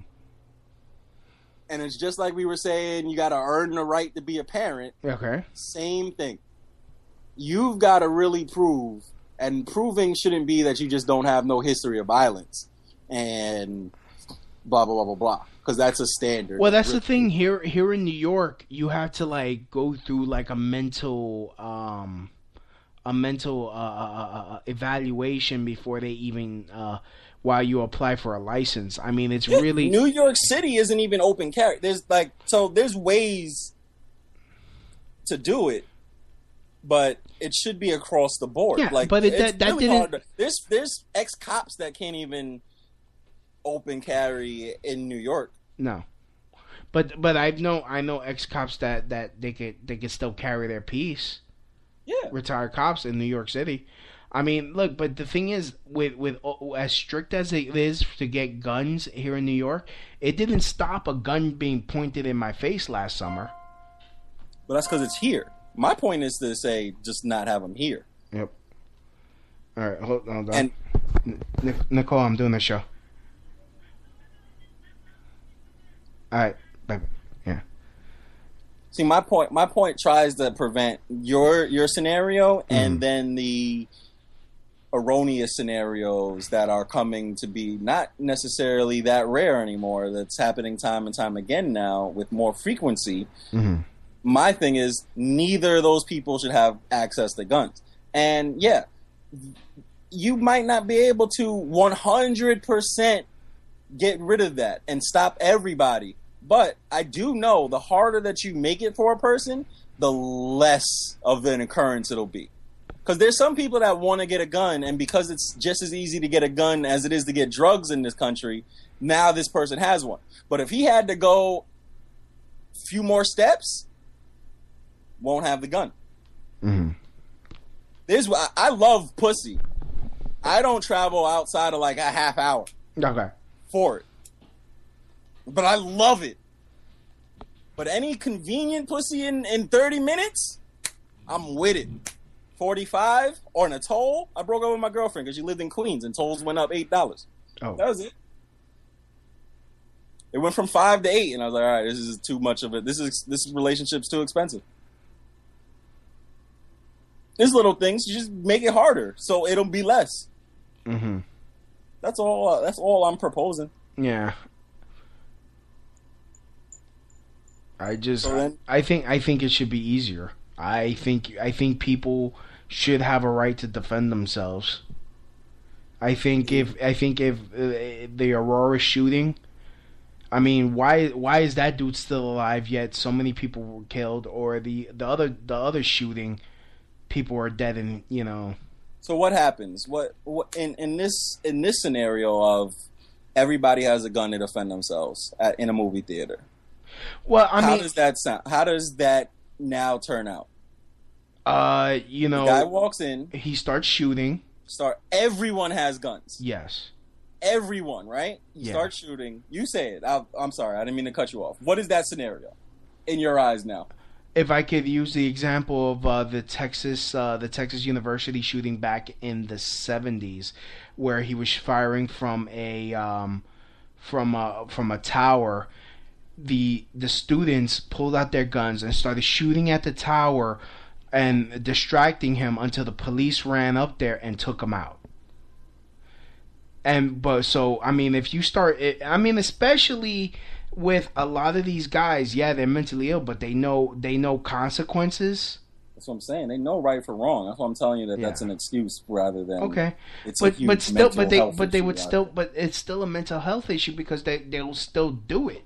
Speaker 9: And it's just like we were saying, you got to earn the right to be a parent.
Speaker 7: Okay.
Speaker 9: Same thing. You've got to really prove, and proving shouldn't be that you just don't have no history of violence and blah blah blah blah blah. Because that's a standard.
Speaker 7: Well, that's the thing here. Here in New York, you have to like go through like a mental, um, a mental uh, uh, uh, evaluation before they even uh, while you apply for a license. I mean, it's really
Speaker 9: New York City isn't even open carry. There's like so there's ways to do it, but it should be across the board.
Speaker 7: Yeah,
Speaker 9: like,
Speaker 7: but it- that- that
Speaker 9: really
Speaker 7: didn't-
Speaker 9: hard there's there's ex cops that can't even open carry in New York.
Speaker 7: no. But but I know I know ex cops that that they could they could still carry their piece.
Speaker 9: Yeah.
Speaker 7: Retired cops in New York City. I mean, look, but the thing is, with with as strict as it is to get guns here in New York, it didn't stop a gun being pointed in my face last summer.
Speaker 9: But that's because it's here. My point is to say just not have them here.
Speaker 7: Yep. All right, hold, hold on.
Speaker 9: And-
Speaker 7: Nic- Nicole, I'm doing the show. All right, bye. Yeah.
Speaker 9: See, my point. My point tries to prevent your your scenario and then the erroneous scenarios that are coming to be not necessarily that rare anymore. That's happening time and time again now with more frequency.
Speaker 7: Mm-hmm.
Speaker 9: My thing is, neither of those people should have access to guns. And yeah, you might not be able to 100% get rid of that and stop everybody. But I do know the harder that you make it for a person, the less of an occurrence it'll be. Because there's some people that want to get a gun, and because it's just as easy to get a gun as it is to get drugs in this country, now this person has one. But if he had to go a few more steps, won't have the gun.
Speaker 7: Mm-hmm.
Speaker 9: This I, I love pussy. I don't travel outside of like a half hour
Speaker 7: Okay.
Speaker 9: for it, but I love it. But any convenient pussy in in thirty minutes, I'm with it. Forty five or in a toll. I broke up with my girlfriend because she lived in Queens and tolls went up eight dollars.
Speaker 7: Oh.
Speaker 9: That was it. It went from five to eight, and I was like, all right, this is too much of it. This is this relationship's too expensive. There's little things. You just make it harder, so it'll be less.
Speaker 7: Mm-hmm.
Speaker 9: That's all. That's all I'm proposing.
Speaker 7: Yeah. I just
Speaker 9: So then-
Speaker 7: I think I think it should be easier. I think I think people should have a right to defend themselves. I think if I think if uh, the Aurora shooting, I mean, why why is that dude still alive yet so many people were killed or the the other the other shooting people are dead and you know
Speaker 9: So what happens? What, what in in this in this scenario of everybody has a gun to defend themselves at, in a movie theater?
Speaker 7: Well, I
Speaker 9: how
Speaker 7: mean-
Speaker 9: does that sound? How does that now turn out?
Speaker 7: uh you know
Speaker 9: the guy walks in,
Speaker 7: he starts shooting.
Speaker 9: start. Everyone has guns.
Speaker 7: Yes.
Speaker 9: Everyone, right? You start shooting. You say it. I, I'm sorry. I didn't mean to cut you off. What is that scenario in your eyes now?
Speaker 7: if I could use the example of uh, the Texas uh, the Texas University shooting back in the 70s where he was firing from a um, from a from a tower the the students pulled out their guns and started shooting at the tower and distracting him until the police ran up there and took him out and but so I mean if you start it, I mean especially with a lot of these guys yeah they're mentally ill but they know they know consequences
Speaker 9: That's what I'm saying. They know right from wrong. That's why I'm telling you that
Speaker 7: Yeah.
Speaker 9: that's an excuse rather than
Speaker 7: okay
Speaker 9: It's
Speaker 7: but but still but they but they would still but it's still a mental health issue because they they'll still do it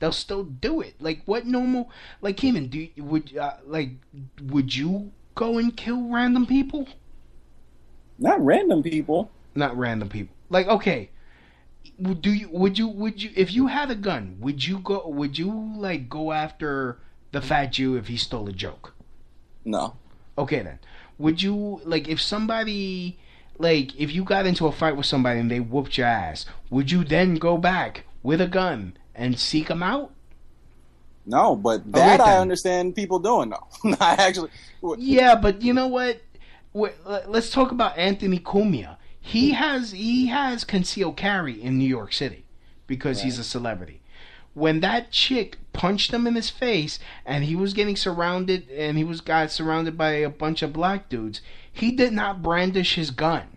Speaker 7: they'll still do it. Like what normal like Kenan do you, would uh, like would you go and kill random people?
Speaker 9: Not random people.
Speaker 7: Not random people. Like okay would- do you would you would you if you had a gun would you go would you like go after the fat Jew if he stole a joke?
Speaker 9: No.
Speaker 7: okay then. Would you like if somebody like if you got into a fight with somebody and they whooped your ass would you then go back with a gun and seek them out
Speaker 9: No, but oh, that I understand people doing though. (laughs) I actually
Speaker 7: Yeah, but you know what? Let- Let's talk about Anthony Cumia. He mm-hmm. has he has concealed carry in New York City because he's a celebrity. When that chick punched him in his face and he was getting surrounded and he was got surrounded by a bunch of black dudes, he did not brandish his gun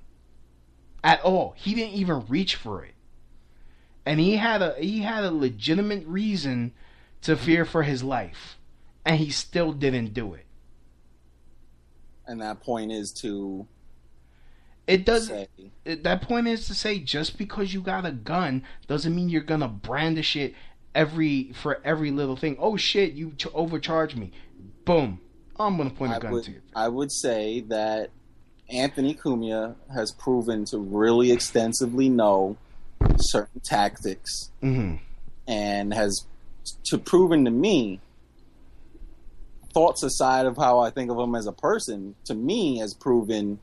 Speaker 7: at all. He didn't even reach for it. And he had a he had a legitimate reason to fear for his life. And he still didn't do it.
Speaker 9: and that point is to
Speaker 7: It doesn't. That point is to say, just because you got a gun doesn't mean you're gonna brandish it every for every little thing. Oh shit, you ch- overcharged me. Boom. I'm gonna point a
Speaker 9: I
Speaker 7: gun
Speaker 9: would,
Speaker 7: to you.
Speaker 9: I would say that Anthony Cumia has proven to really extensively know certain tactics
Speaker 7: Mm-hmm.
Speaker 9: and has to proven to me thoughts aside of how I think of him as a person to me has proven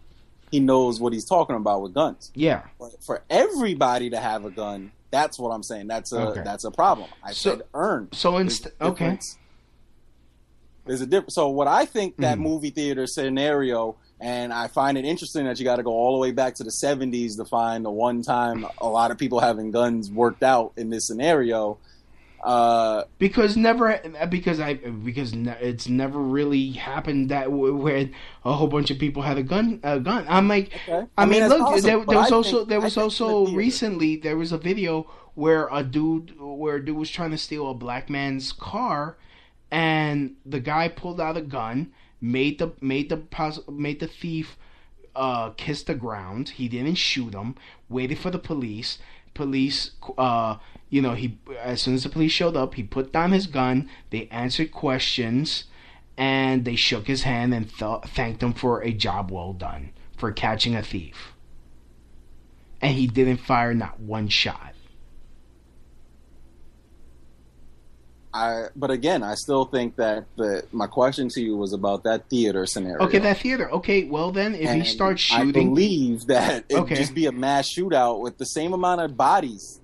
Speaker 9: he knows what he's talking about with guns
Speaker 7: Yeah.
Speaker 9: but for everybody to have a gun that's what I'm saying that's a
Speaker 7: Okay.
Speaker 9: that's a problem I
Speaker 7: So-
Speaker 9: said earn
Speaker 7: so
Speaker 9: There's
Speaker 7: inst-
Speaker 9: a
Speaker 7: okay.
Speaker 9: There's a difference. So what I think that
Speaker 7: Mhm.
Speaker 9: movie theater scenario, and I find it interesting that you got to go all the way back to the '70s to find the one time a lot of people having guns worked out in this scenario. Uh,
Speaker 7: Because never, because I, because it's never really happened that w- where a whole bunch of people had a gun. A gun. I'm like, I,
Speaker 9: I mean,
Speaker 7: mean, look,
Speaker 9: possible,
Speaker 7: there, there was also
Speaker 9: think-
Speaker 7: there was also recently there was a video where a dude where a dude was trying to steal a black man's car, and the guy pulled out a gun, made the made the made the thief uh, kiss the ground. He didn't shoot him. Waited for the police. Police, uh, you know, he as soon as the police showed up, he put down his gun. They answered questions, and they shook his hand and th- thanked him for a job well done for catching a thief. And he didn't fire not one shot.
Speaker 9: I, but again, I still think that the my question to you was about that theater scenario.
Speaker 7: Okay, that theater. Okay, well then, if
Speaker 9: And
Speaker 7: he starts shooting, I
Speaker 9: believe that it
Speaker 7: Okay.
Speaker 9: would just be a mass shootout with the same amount of bodies.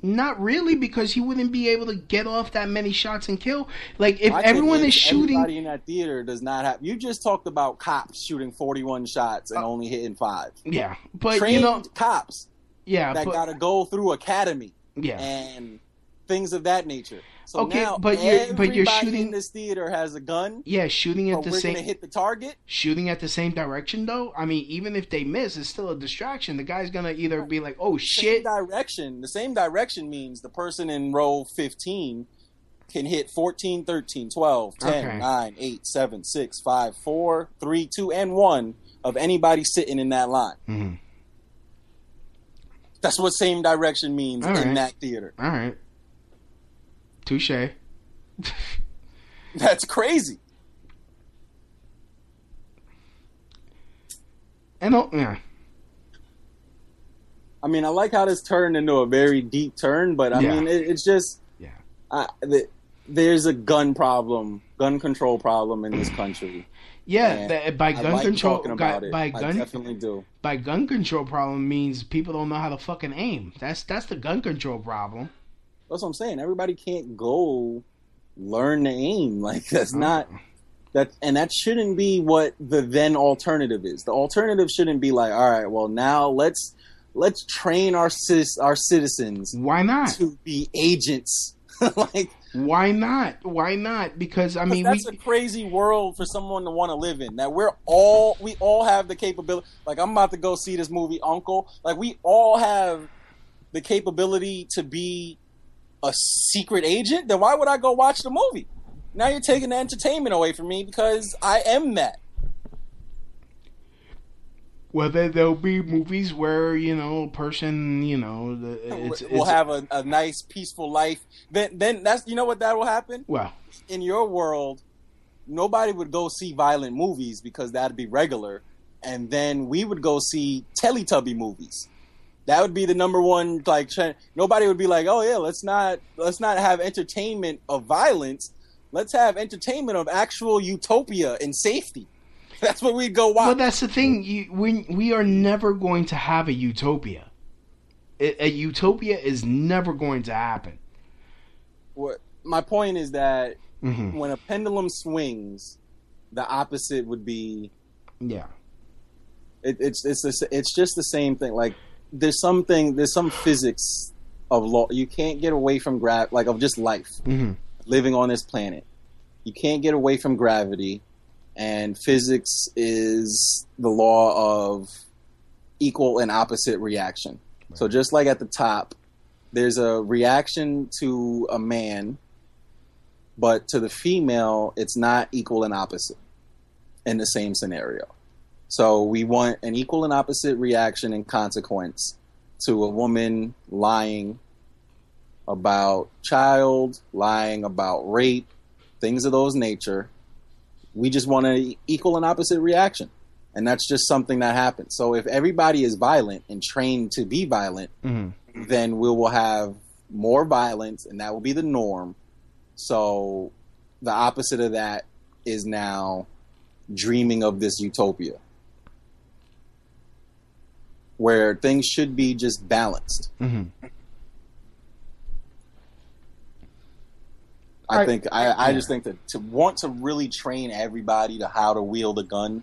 Speaker 7: not really, because he wouldn't be able to get off that many shots and kill. Like if
Speaker 9: My
Speaker 7: everyone is shooting,
Speaker 9: everybody in that theater does not have. You just talked about cops shooting forty-one shots
Speaker 7: Uh,
Speaker 9: and only hitting five.
Speaker 7: yeah, but
Speaker 9: Trained
Speaker 7: you know,
Speaker 9: cops
Speaker 7: yeah,
Speaker 9: that got to go through academy
Speaker 7: yeah.
Speaker 9: and things of that nature. So
Speaker 7: Okay, but you're- but you're shooting-
Speaker 9: in this theater has a gun.
Speaker 7: Yeah, shooting at the same
Speaker 9: hit the target.
Speaker 7: shooting at the same direction though. I mean, even if they miss, it's still a distraction. The guy's gonna either be like, "Oh shit,"
Speaker 9: Same direction. The same direction means the person in row 15 can hit 14, 13, 12, 10,
Speaker 7: Okay.
Speaker 9: 9, 8, 7, 6, 5, 4, 3, 2, and 1 of anybody sitting in that line.
Speaker 7: Mhm.
Speaker 9: That's what same direction means
Speaker 7: All
Speaker 9: in
Speaker 7: right.
Speaker 9: that theater.
Speaker 7: All right, touche. (laughs)
Speaker 9: That's crazy.
Speaker 7: And oh, yeah,
Speaker 9: I mean, I like how this turned into a very deep turn, but I
Speaker 7: Yeah.
Speaker 9: mean, it, it's just
Speaker 7: Yeah.
Speaker 9: I, the, there's a gun problem, gun control problem in this country.
Speaker 7: yeah. That- by gun
Speaker 9: like
Speaker 7: control,
Speaker 9: talking
Speaker 7: guy-
Speaker 9: about it.
Speaker 7: by
Speaker 9: I
Speaker 7: gun,
Speaker 9: definitely do.
Speaker 7: by gun control problem means people don't know how to fucking aim. That's that's the gun control problem.
Speaker 9: That's what I'm saying. Everybody can't go learn to aim. (laughs) Like that's not that, and that shouldn't be what the then alternative is. The alternative shouldn't be like, all right, well now let's let's train our cis, our citizens.
Speaker 7: Why not?
Speaker 9: to be agents? (laughs) like
Speaker 7: Why not? Why not? Because I mean,
Speaker 9: that's
Speaker 7: we
Speaker 9: a crazy world for someone to want to live in. That we're all we all have the capability. Like I'm about to go see this movie Uncle. Like we all have the capability to be a secret agent. Then why would I go watch the movie? Now you're taking the entertainment away from me because I am that.
Speaker 7: well, there, there'll be movies where you know, a person, you know, it's,
Speaker 9: we'll
Speaker 7: it's
Speaker 9: have a, a nice peaceful life. Then then that's you know what that will happen.
Speaker 7: well,
Speaker 9: in your world, nobody would go see violent movies because that'd be regular, and then we would go see Teletubby movies. That would be the number one. Like trend. nobody would be like, "Oh yeah, let's not let's not have entertainment of violence. Let's have entertainment of actual utopia and safety." (laughs) That's what we'd go watch.
Speaker 7: Well, that's the thing. You, we we are never going to have a utopia. A, a utopia is never going to happen.
Speaker 9: what my point is that
Speaker 7: Mhm.
Speaker 9: when a pendulum swings, the opposite would be
Speaker 7: Yeah.
Speaker 9: it, it's it's the, it's just the same thing. Like there's something there's some physics of law. You can't get away from gra- like of just life
Speaker 7: Mhm.
Speaker 9: living on this planet. You can't get away from gravity, and physics is the law of equal and opposite reaction. So just like at the top, there's a reaction to a man, but to the female, it's not equal and opposite in the same scenario. So we want an equal and opposite reaction and consequence to a woman lying about child, lying about rape, things of those nature. We just want an equal and opposite reaction. And that's just something that happens. So if everybody is violent and trained to be violent,
Speaker 7: Mhm.
Speaker 9: then we will have more violence and that will be the norm. So the opposite of that is now dreaming of this utopia where things should be just balanced.
Speaker 7: Mhm.
Speaker 9: I
Speaker 7: Right.
Speaker 9: think I, I
Speaker 7: Yeah.
Speaker 9: just think that to want to really train everybody to how to wield a gun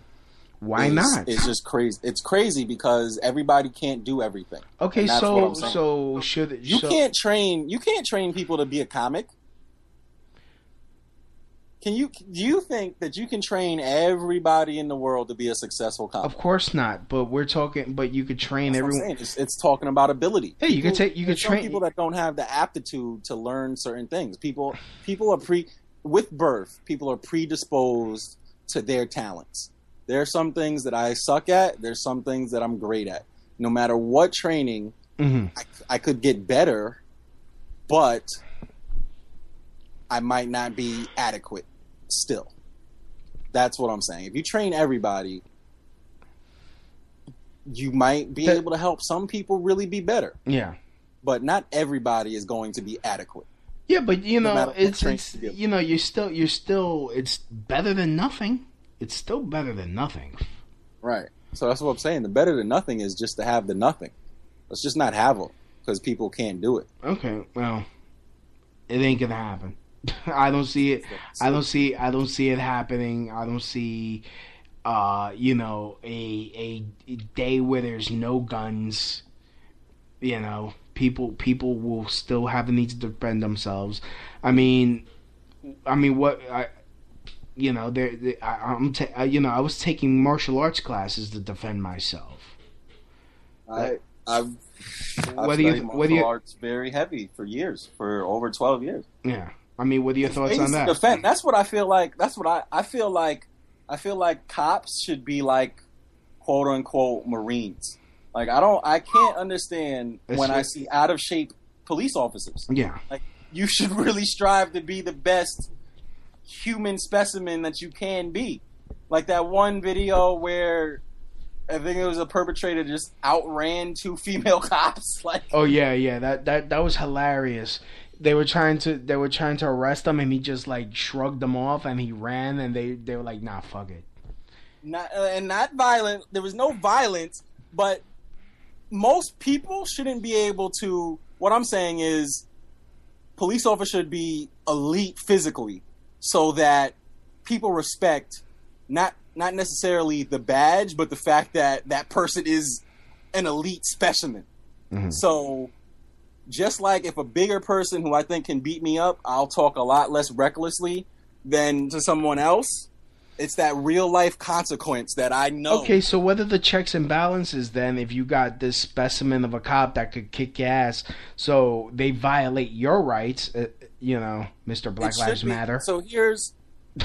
Speaker 7: Why
Speaker 9: is,
Speaker 7: not?
Speaker 9: It's just crazy. It's crazy because everybody can't do everything.
Speaker 7: Okay,
Speaker 9: And that's what
Speaker 7: so so should
Speaker 9: you
Speaker 7: so,
Speaker 9: can't train you can't train people to be a comic. Can you do you think that you can train everybody in the world to be a successful cop?
Speaker 7: Of course not. But we're talking. But you could train
Speaker 9: That's
Speaker 7: everyone.
Speaker 9: It's, it's talking about ability.
Speaker 7: Yeah, you could
Speaker 9: People-
Speaker 7: take- you could train-
Speaker 9: people that don't have the aptitude to learn certain things. People people are pre with birth. People are predisposed to their talents. There are some things that I suck at. There's some things that I'm great at. No matter what training
Speaker 7: Mm-hmm.
Speaker 9: I, I could get better, but I might not be adequate still. That's what I'm saying. If you train everybody, you might be
Speaker 7: That-
Speaker 9: able to help some people really be better,
Speaker 7: Yeah.
Speaker 9: but not everybody is going to be adequate.
Speaker 7: Yeah, but you
Speaker 9: No
Speaker 7: know, it's it's
Speaker 9: you
Speaker 7: you know, you're still you're still it's better than nothing. It's still better than nothing.
Speaker 9: Right. So that's what I'm saying. The better than nothing is just to have the nothing. Let's just not have them because people can't do it.
Speaker 7: Okay, well, it ain't gonna happen. I don't see it. I don't see. I don't see it happening. I don't see, uh, you know, a a day where there's no guns. You know, people people will still have the need to defend themselves. I mean, I mean, what I, you know, there. I, I'm, ta- you know, I was taking martial arts classes to defend myself.
Speaker 9: I I've, I've
Speaker 7: you-
Speaker 9: studied martial
Speaker 7: whether you-
Speaker 9: arts very heavy for years, for over twelve years.
Speaker 7: Yeah. I mean, what are your thoughts on that?
Speaker 9: Defend. That's what I feel like. That's what I I feel like. I feel like cops should be like quote unquote Marines. Like I don't. I can't understand
Speaker 7: That's
Speaker 9: when I see out of shape police officers.
Speaker 7: Yeah.
Speaker 9: Like you should (laughs) really strive to be the best human specimen that you can be. Like that one video where I think it was a perpetrator just outran two (laughs) female cops. Like
Speaker 7: Oh yeah, yeah. That that that was hilarious. They were trying to they were trying to arrest him, and he just like shrugged them off, and he ran, and they they were like, "Nah, fuck it."
Speaker 9: not uh, and not violent. There was no violence, but most people shouldn't be able to. What I'm saying is, police officers should be elite physically, so that people respect not not necessarily the badge, but the fact that that person is an elite specimen. So, just like if a bigger person who I think can beat me up, I'll talk a lot less recklessly than to someone else. It's that real life consequence that I know.
Speaker 7: Okay, so whether the checks and balances then? If you got this specimen of a cop that could kick ass, so they violate your rights, uh, you know, Mister Black Lives
Speaker 9: be-
Speaker 7: Matter.
Speaker 9: So here's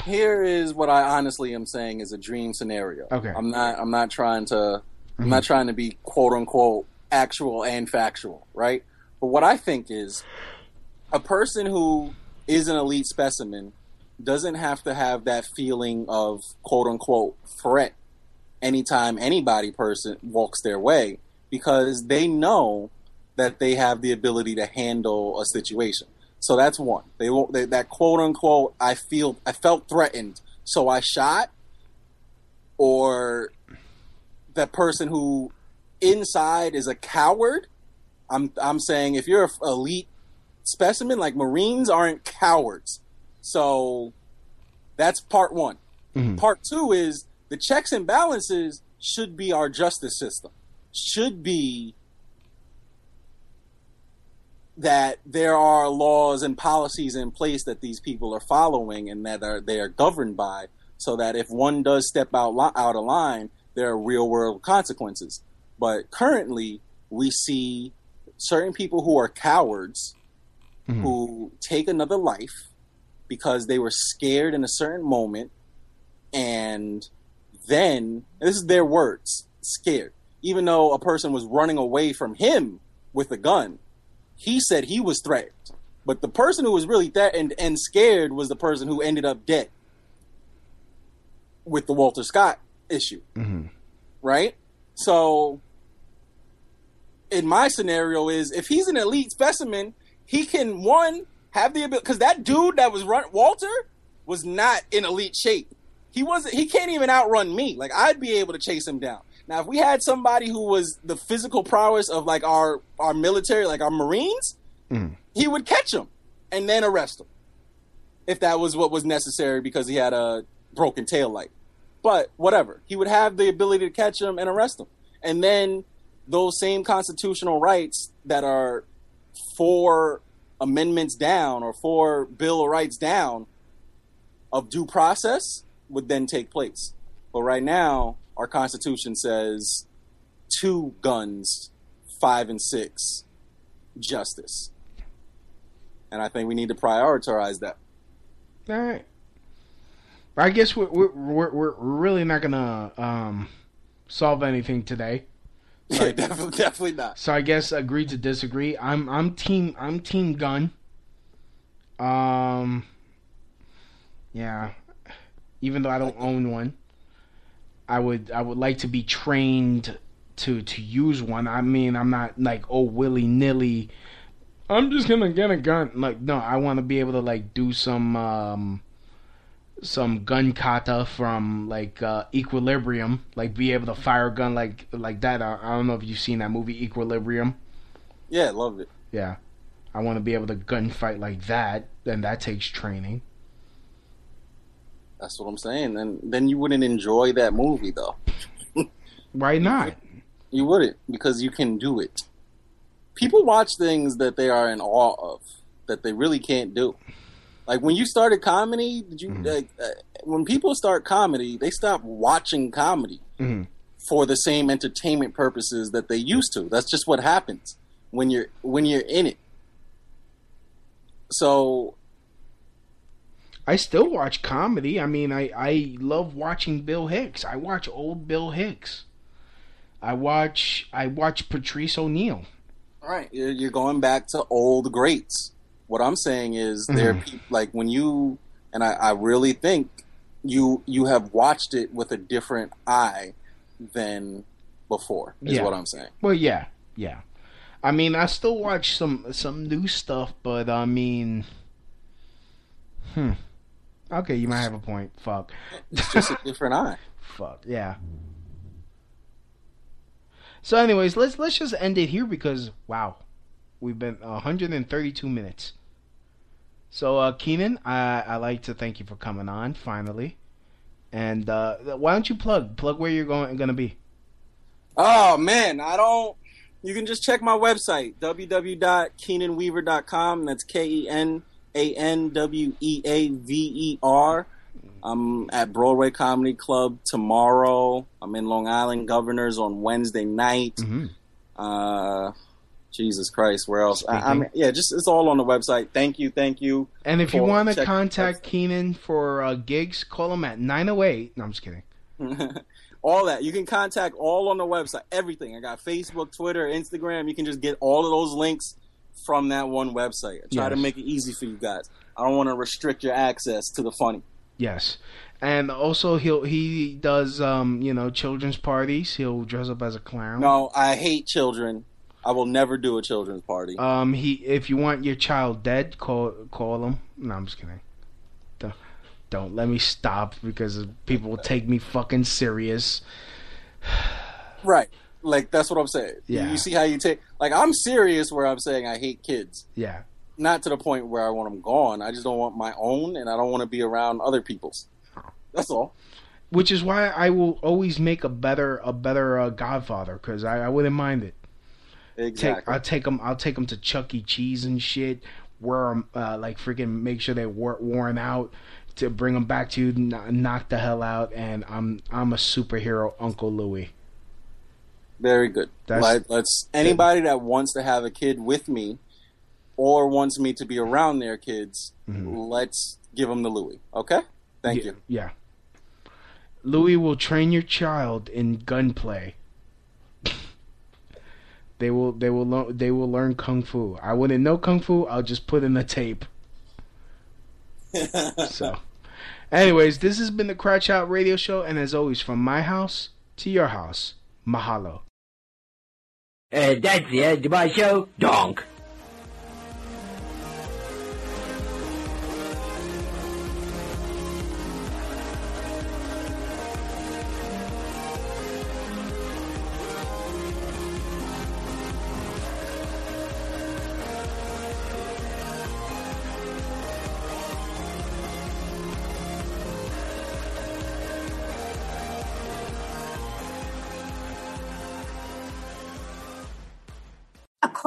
Speaker 9: here is what I honestly am saying is a dream scenario.
Speaker 7: Okay.
Speaker 9: I'm not I'm not trying to I'm
Speaker 7: Mhm.
Speaker 9: not trying to be quote unquote actual and factual, right? But what I think is a person who is an elite specimen doesn't have to have that feeling of quote unquote threat anytime anybody person walks their way because they know that they have the ability to handle a situation. So that's one. They won't they, that quote unquote I feel I felt threatened, so I shot or that person who inside is a coward. I'm I'm saying if you're an elite specimen like Marines aren't cowards. So that's part 1. Mm-hmm. Part 2 is the checks and balances should be our justice system. Should be that there are laws and policies in place that these people are following and that are they are governed by so that if one does step out out of line there are real world consequences but currently we see certain people who are cowards mm-hmm. who take another life because they were scared in a certain moment and then this is their words scared. Even though a person was running away from him with a gun he said he was threatened. But the person who was really threatened and scared was the person who ended up dead with the walter scott issue. Mm-hmm. Right? So in my scenario is if he's an elite specimen he can one have the ability because that dude that was run walter was not in elite shape. He wasn't he can't even outrun me. Like i'd be able to chase him down. Now if we had somebody who was the physical prowess of like our our military like our marines mm. he would catch him and then arrest him if that was what was necessary because he had a broken tail light. But whatever. He would have the ability to catch him and arrest him and then those same constitutional rights that are four amendments down or four bill of rights down of due process would then take place but right now our constitution says two guns five and six justice and i think we need to prioritize that
Speaker 7: All right. I guess we're we're we're, really not gonna um, solve anything today. (laughs)
Speaker 9: Yeah, definitely, definitely not.
Speaker 7: So I guess agree to disagree. I'm I'm team I'm team gun. Um yeah. Even though I don't own one, I would I would like to be trained to to use one. I mean, I'm not like oh willy nilly. I'm just gonna get a gun. Like no, I want to be able to like do some um some gun kata from like uh, Equilibrium, like be able to fire a gun like like that. I, I don't know if you've seen that movie Equilibrium.
Speaker 9: Yeah, love it.
Speaker 7: Yeah, I want to be able to gunfight like that, and that takes training.
Speaker 9: That's what I'm saying. And then you wouldn't enjoy that movie though. (laughs)
Speaker 7: Why not?
Speaker 9: You wouldn't because you can do it. People watch things that they are in awe of that they really can't do. Like when you started comedy, did you like uh, when people start comedy, they stop watching comedy
Speaker 7: Mm-hmm.
Speaker 9: for the same entertainment purposes that they used to. That's just what happens when you're when you're in it. So
Speaker 7: I still watch comedy. I mean, I I love watching Bill Hicks. I watch old Bill Hicks. I watch I watch Patrice O'Neal.
Speaker 9: All right, you're going back to old greats. What I'm saying is, there are
Speaker 7: Mhm.
Speaker 9: people like when you and I, I really think you you have watched it with a different eye than before. Is
Speaker 7: Yeah.
Speaker 9: what I'm saying.
Speaker 7: Well, yeah, yeah. I mean, I still watch some some new stuff, but I mean, hmm. Okay, you might have a point. Fuck.
Speaker 9: It's just a different eye. (laughs)
Speaker 7: Fuck. Yeah. So, anyways, let's let's just end it here because wow, we've been 132 minutes. So, uh, Kenan, I I like to thank you for coming on finally, and uh, why don't you plug plug where you're going going to be?
Speaker 9: Oh man, I don't. You can just check my website www.kenanweaver.com. That's K E N A N W E A V E R. I'm at Broadway Comedy Club tomorrow. I'm in Long Island Governors on Wednesday night.
Speaker 7: Mm-hmm.
Speaker 9: Uh, Jesus Christ, where else? I, I mean, yeah, just it's all on the website. Thank you, thank you.
Speaker 7: And if you want to contact Kenan for uh, gigs, call him at 908. No, I'm just kidding. (laughs)
Speaker 9: all that. You can contact all on the website. Everything. I got Facebook, Twitter, Instagram. You can just get all of those links from that one website. I try to make it easy for you guys. I don't want to restrict your access to the funny.
Speaker 7: Yes. And also he'll he does um, you know, children's parties. He'll dress up as a clown.
Speaker 9: No, I hate children. I will never do a children's party.
Speaker 7: Um he if you want your child dead, call call him. No, I'm just kidding. Don't, don't let me stop because people will take me fucking serious.
Speaker 9: right. Like that's what I'm saying.
Speaker 7: Yeah.
Speaker 9: You see how you take like I'm serious where I'm saying I hate kids.
Speaker 7: Yeah.
Speaker 9: Not to the point where I want them gone. I just don't want my own and I don't want to be around other people's. That's all.
Speaker 7: Which is why I will always make a better a better uh, Godfather because I, I wouldn't mind it.
Speaker 9: Exactly.
Speaker 7: Take, I'll take them. I'll take them to Chuck E. Cheese and shit. Wear 'em, uh, like freaking make sure they're wor- worn out to bring them back to you, kn- knock the hell out, and I'm I'm a superhero, Uncle Louie.
Speaker 9: Very good.
Speaker 7: That's-
Speaker 9: Like, let's anybody that wants to have a kid with me, or wants me to be around their kids, let's give them the Louis. Okay. Thank you.
Speaker 7: Yeah. Louis will train your child in gunplay. They will they will learn they will learn kung fu. I wouldn't know kung fu. I'll just put in the tape. (laughs) so, anyways, this has been the Crotch Shot Radio Show, and as always, from my house to your house, mahalo.
Speaker 18: Uh, that's the end of my show. Donk.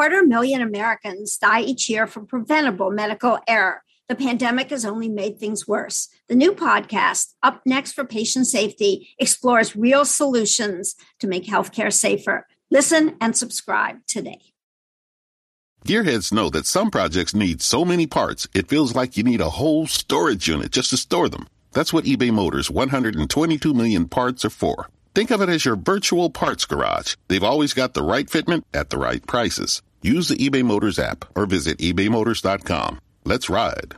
Speaker 19: Quarter million Americans die each year from preventable medical error. The pandemic has only made things worse. The new podcast, Up Next for Patient Safety, explores real solutions to make healthcare safer. Listen and subscribe today.
Speaker 10: Gearheads know that some projects need so many parts, it feels like you need a whole storage unit just to store them. That's what eBay Motors' 122 million parts are for. Think of it as your virtual parts garage. They've always got the right fitment at the right prices. Use the eBay Motors app or visit ebaymotors.com. Let's ride.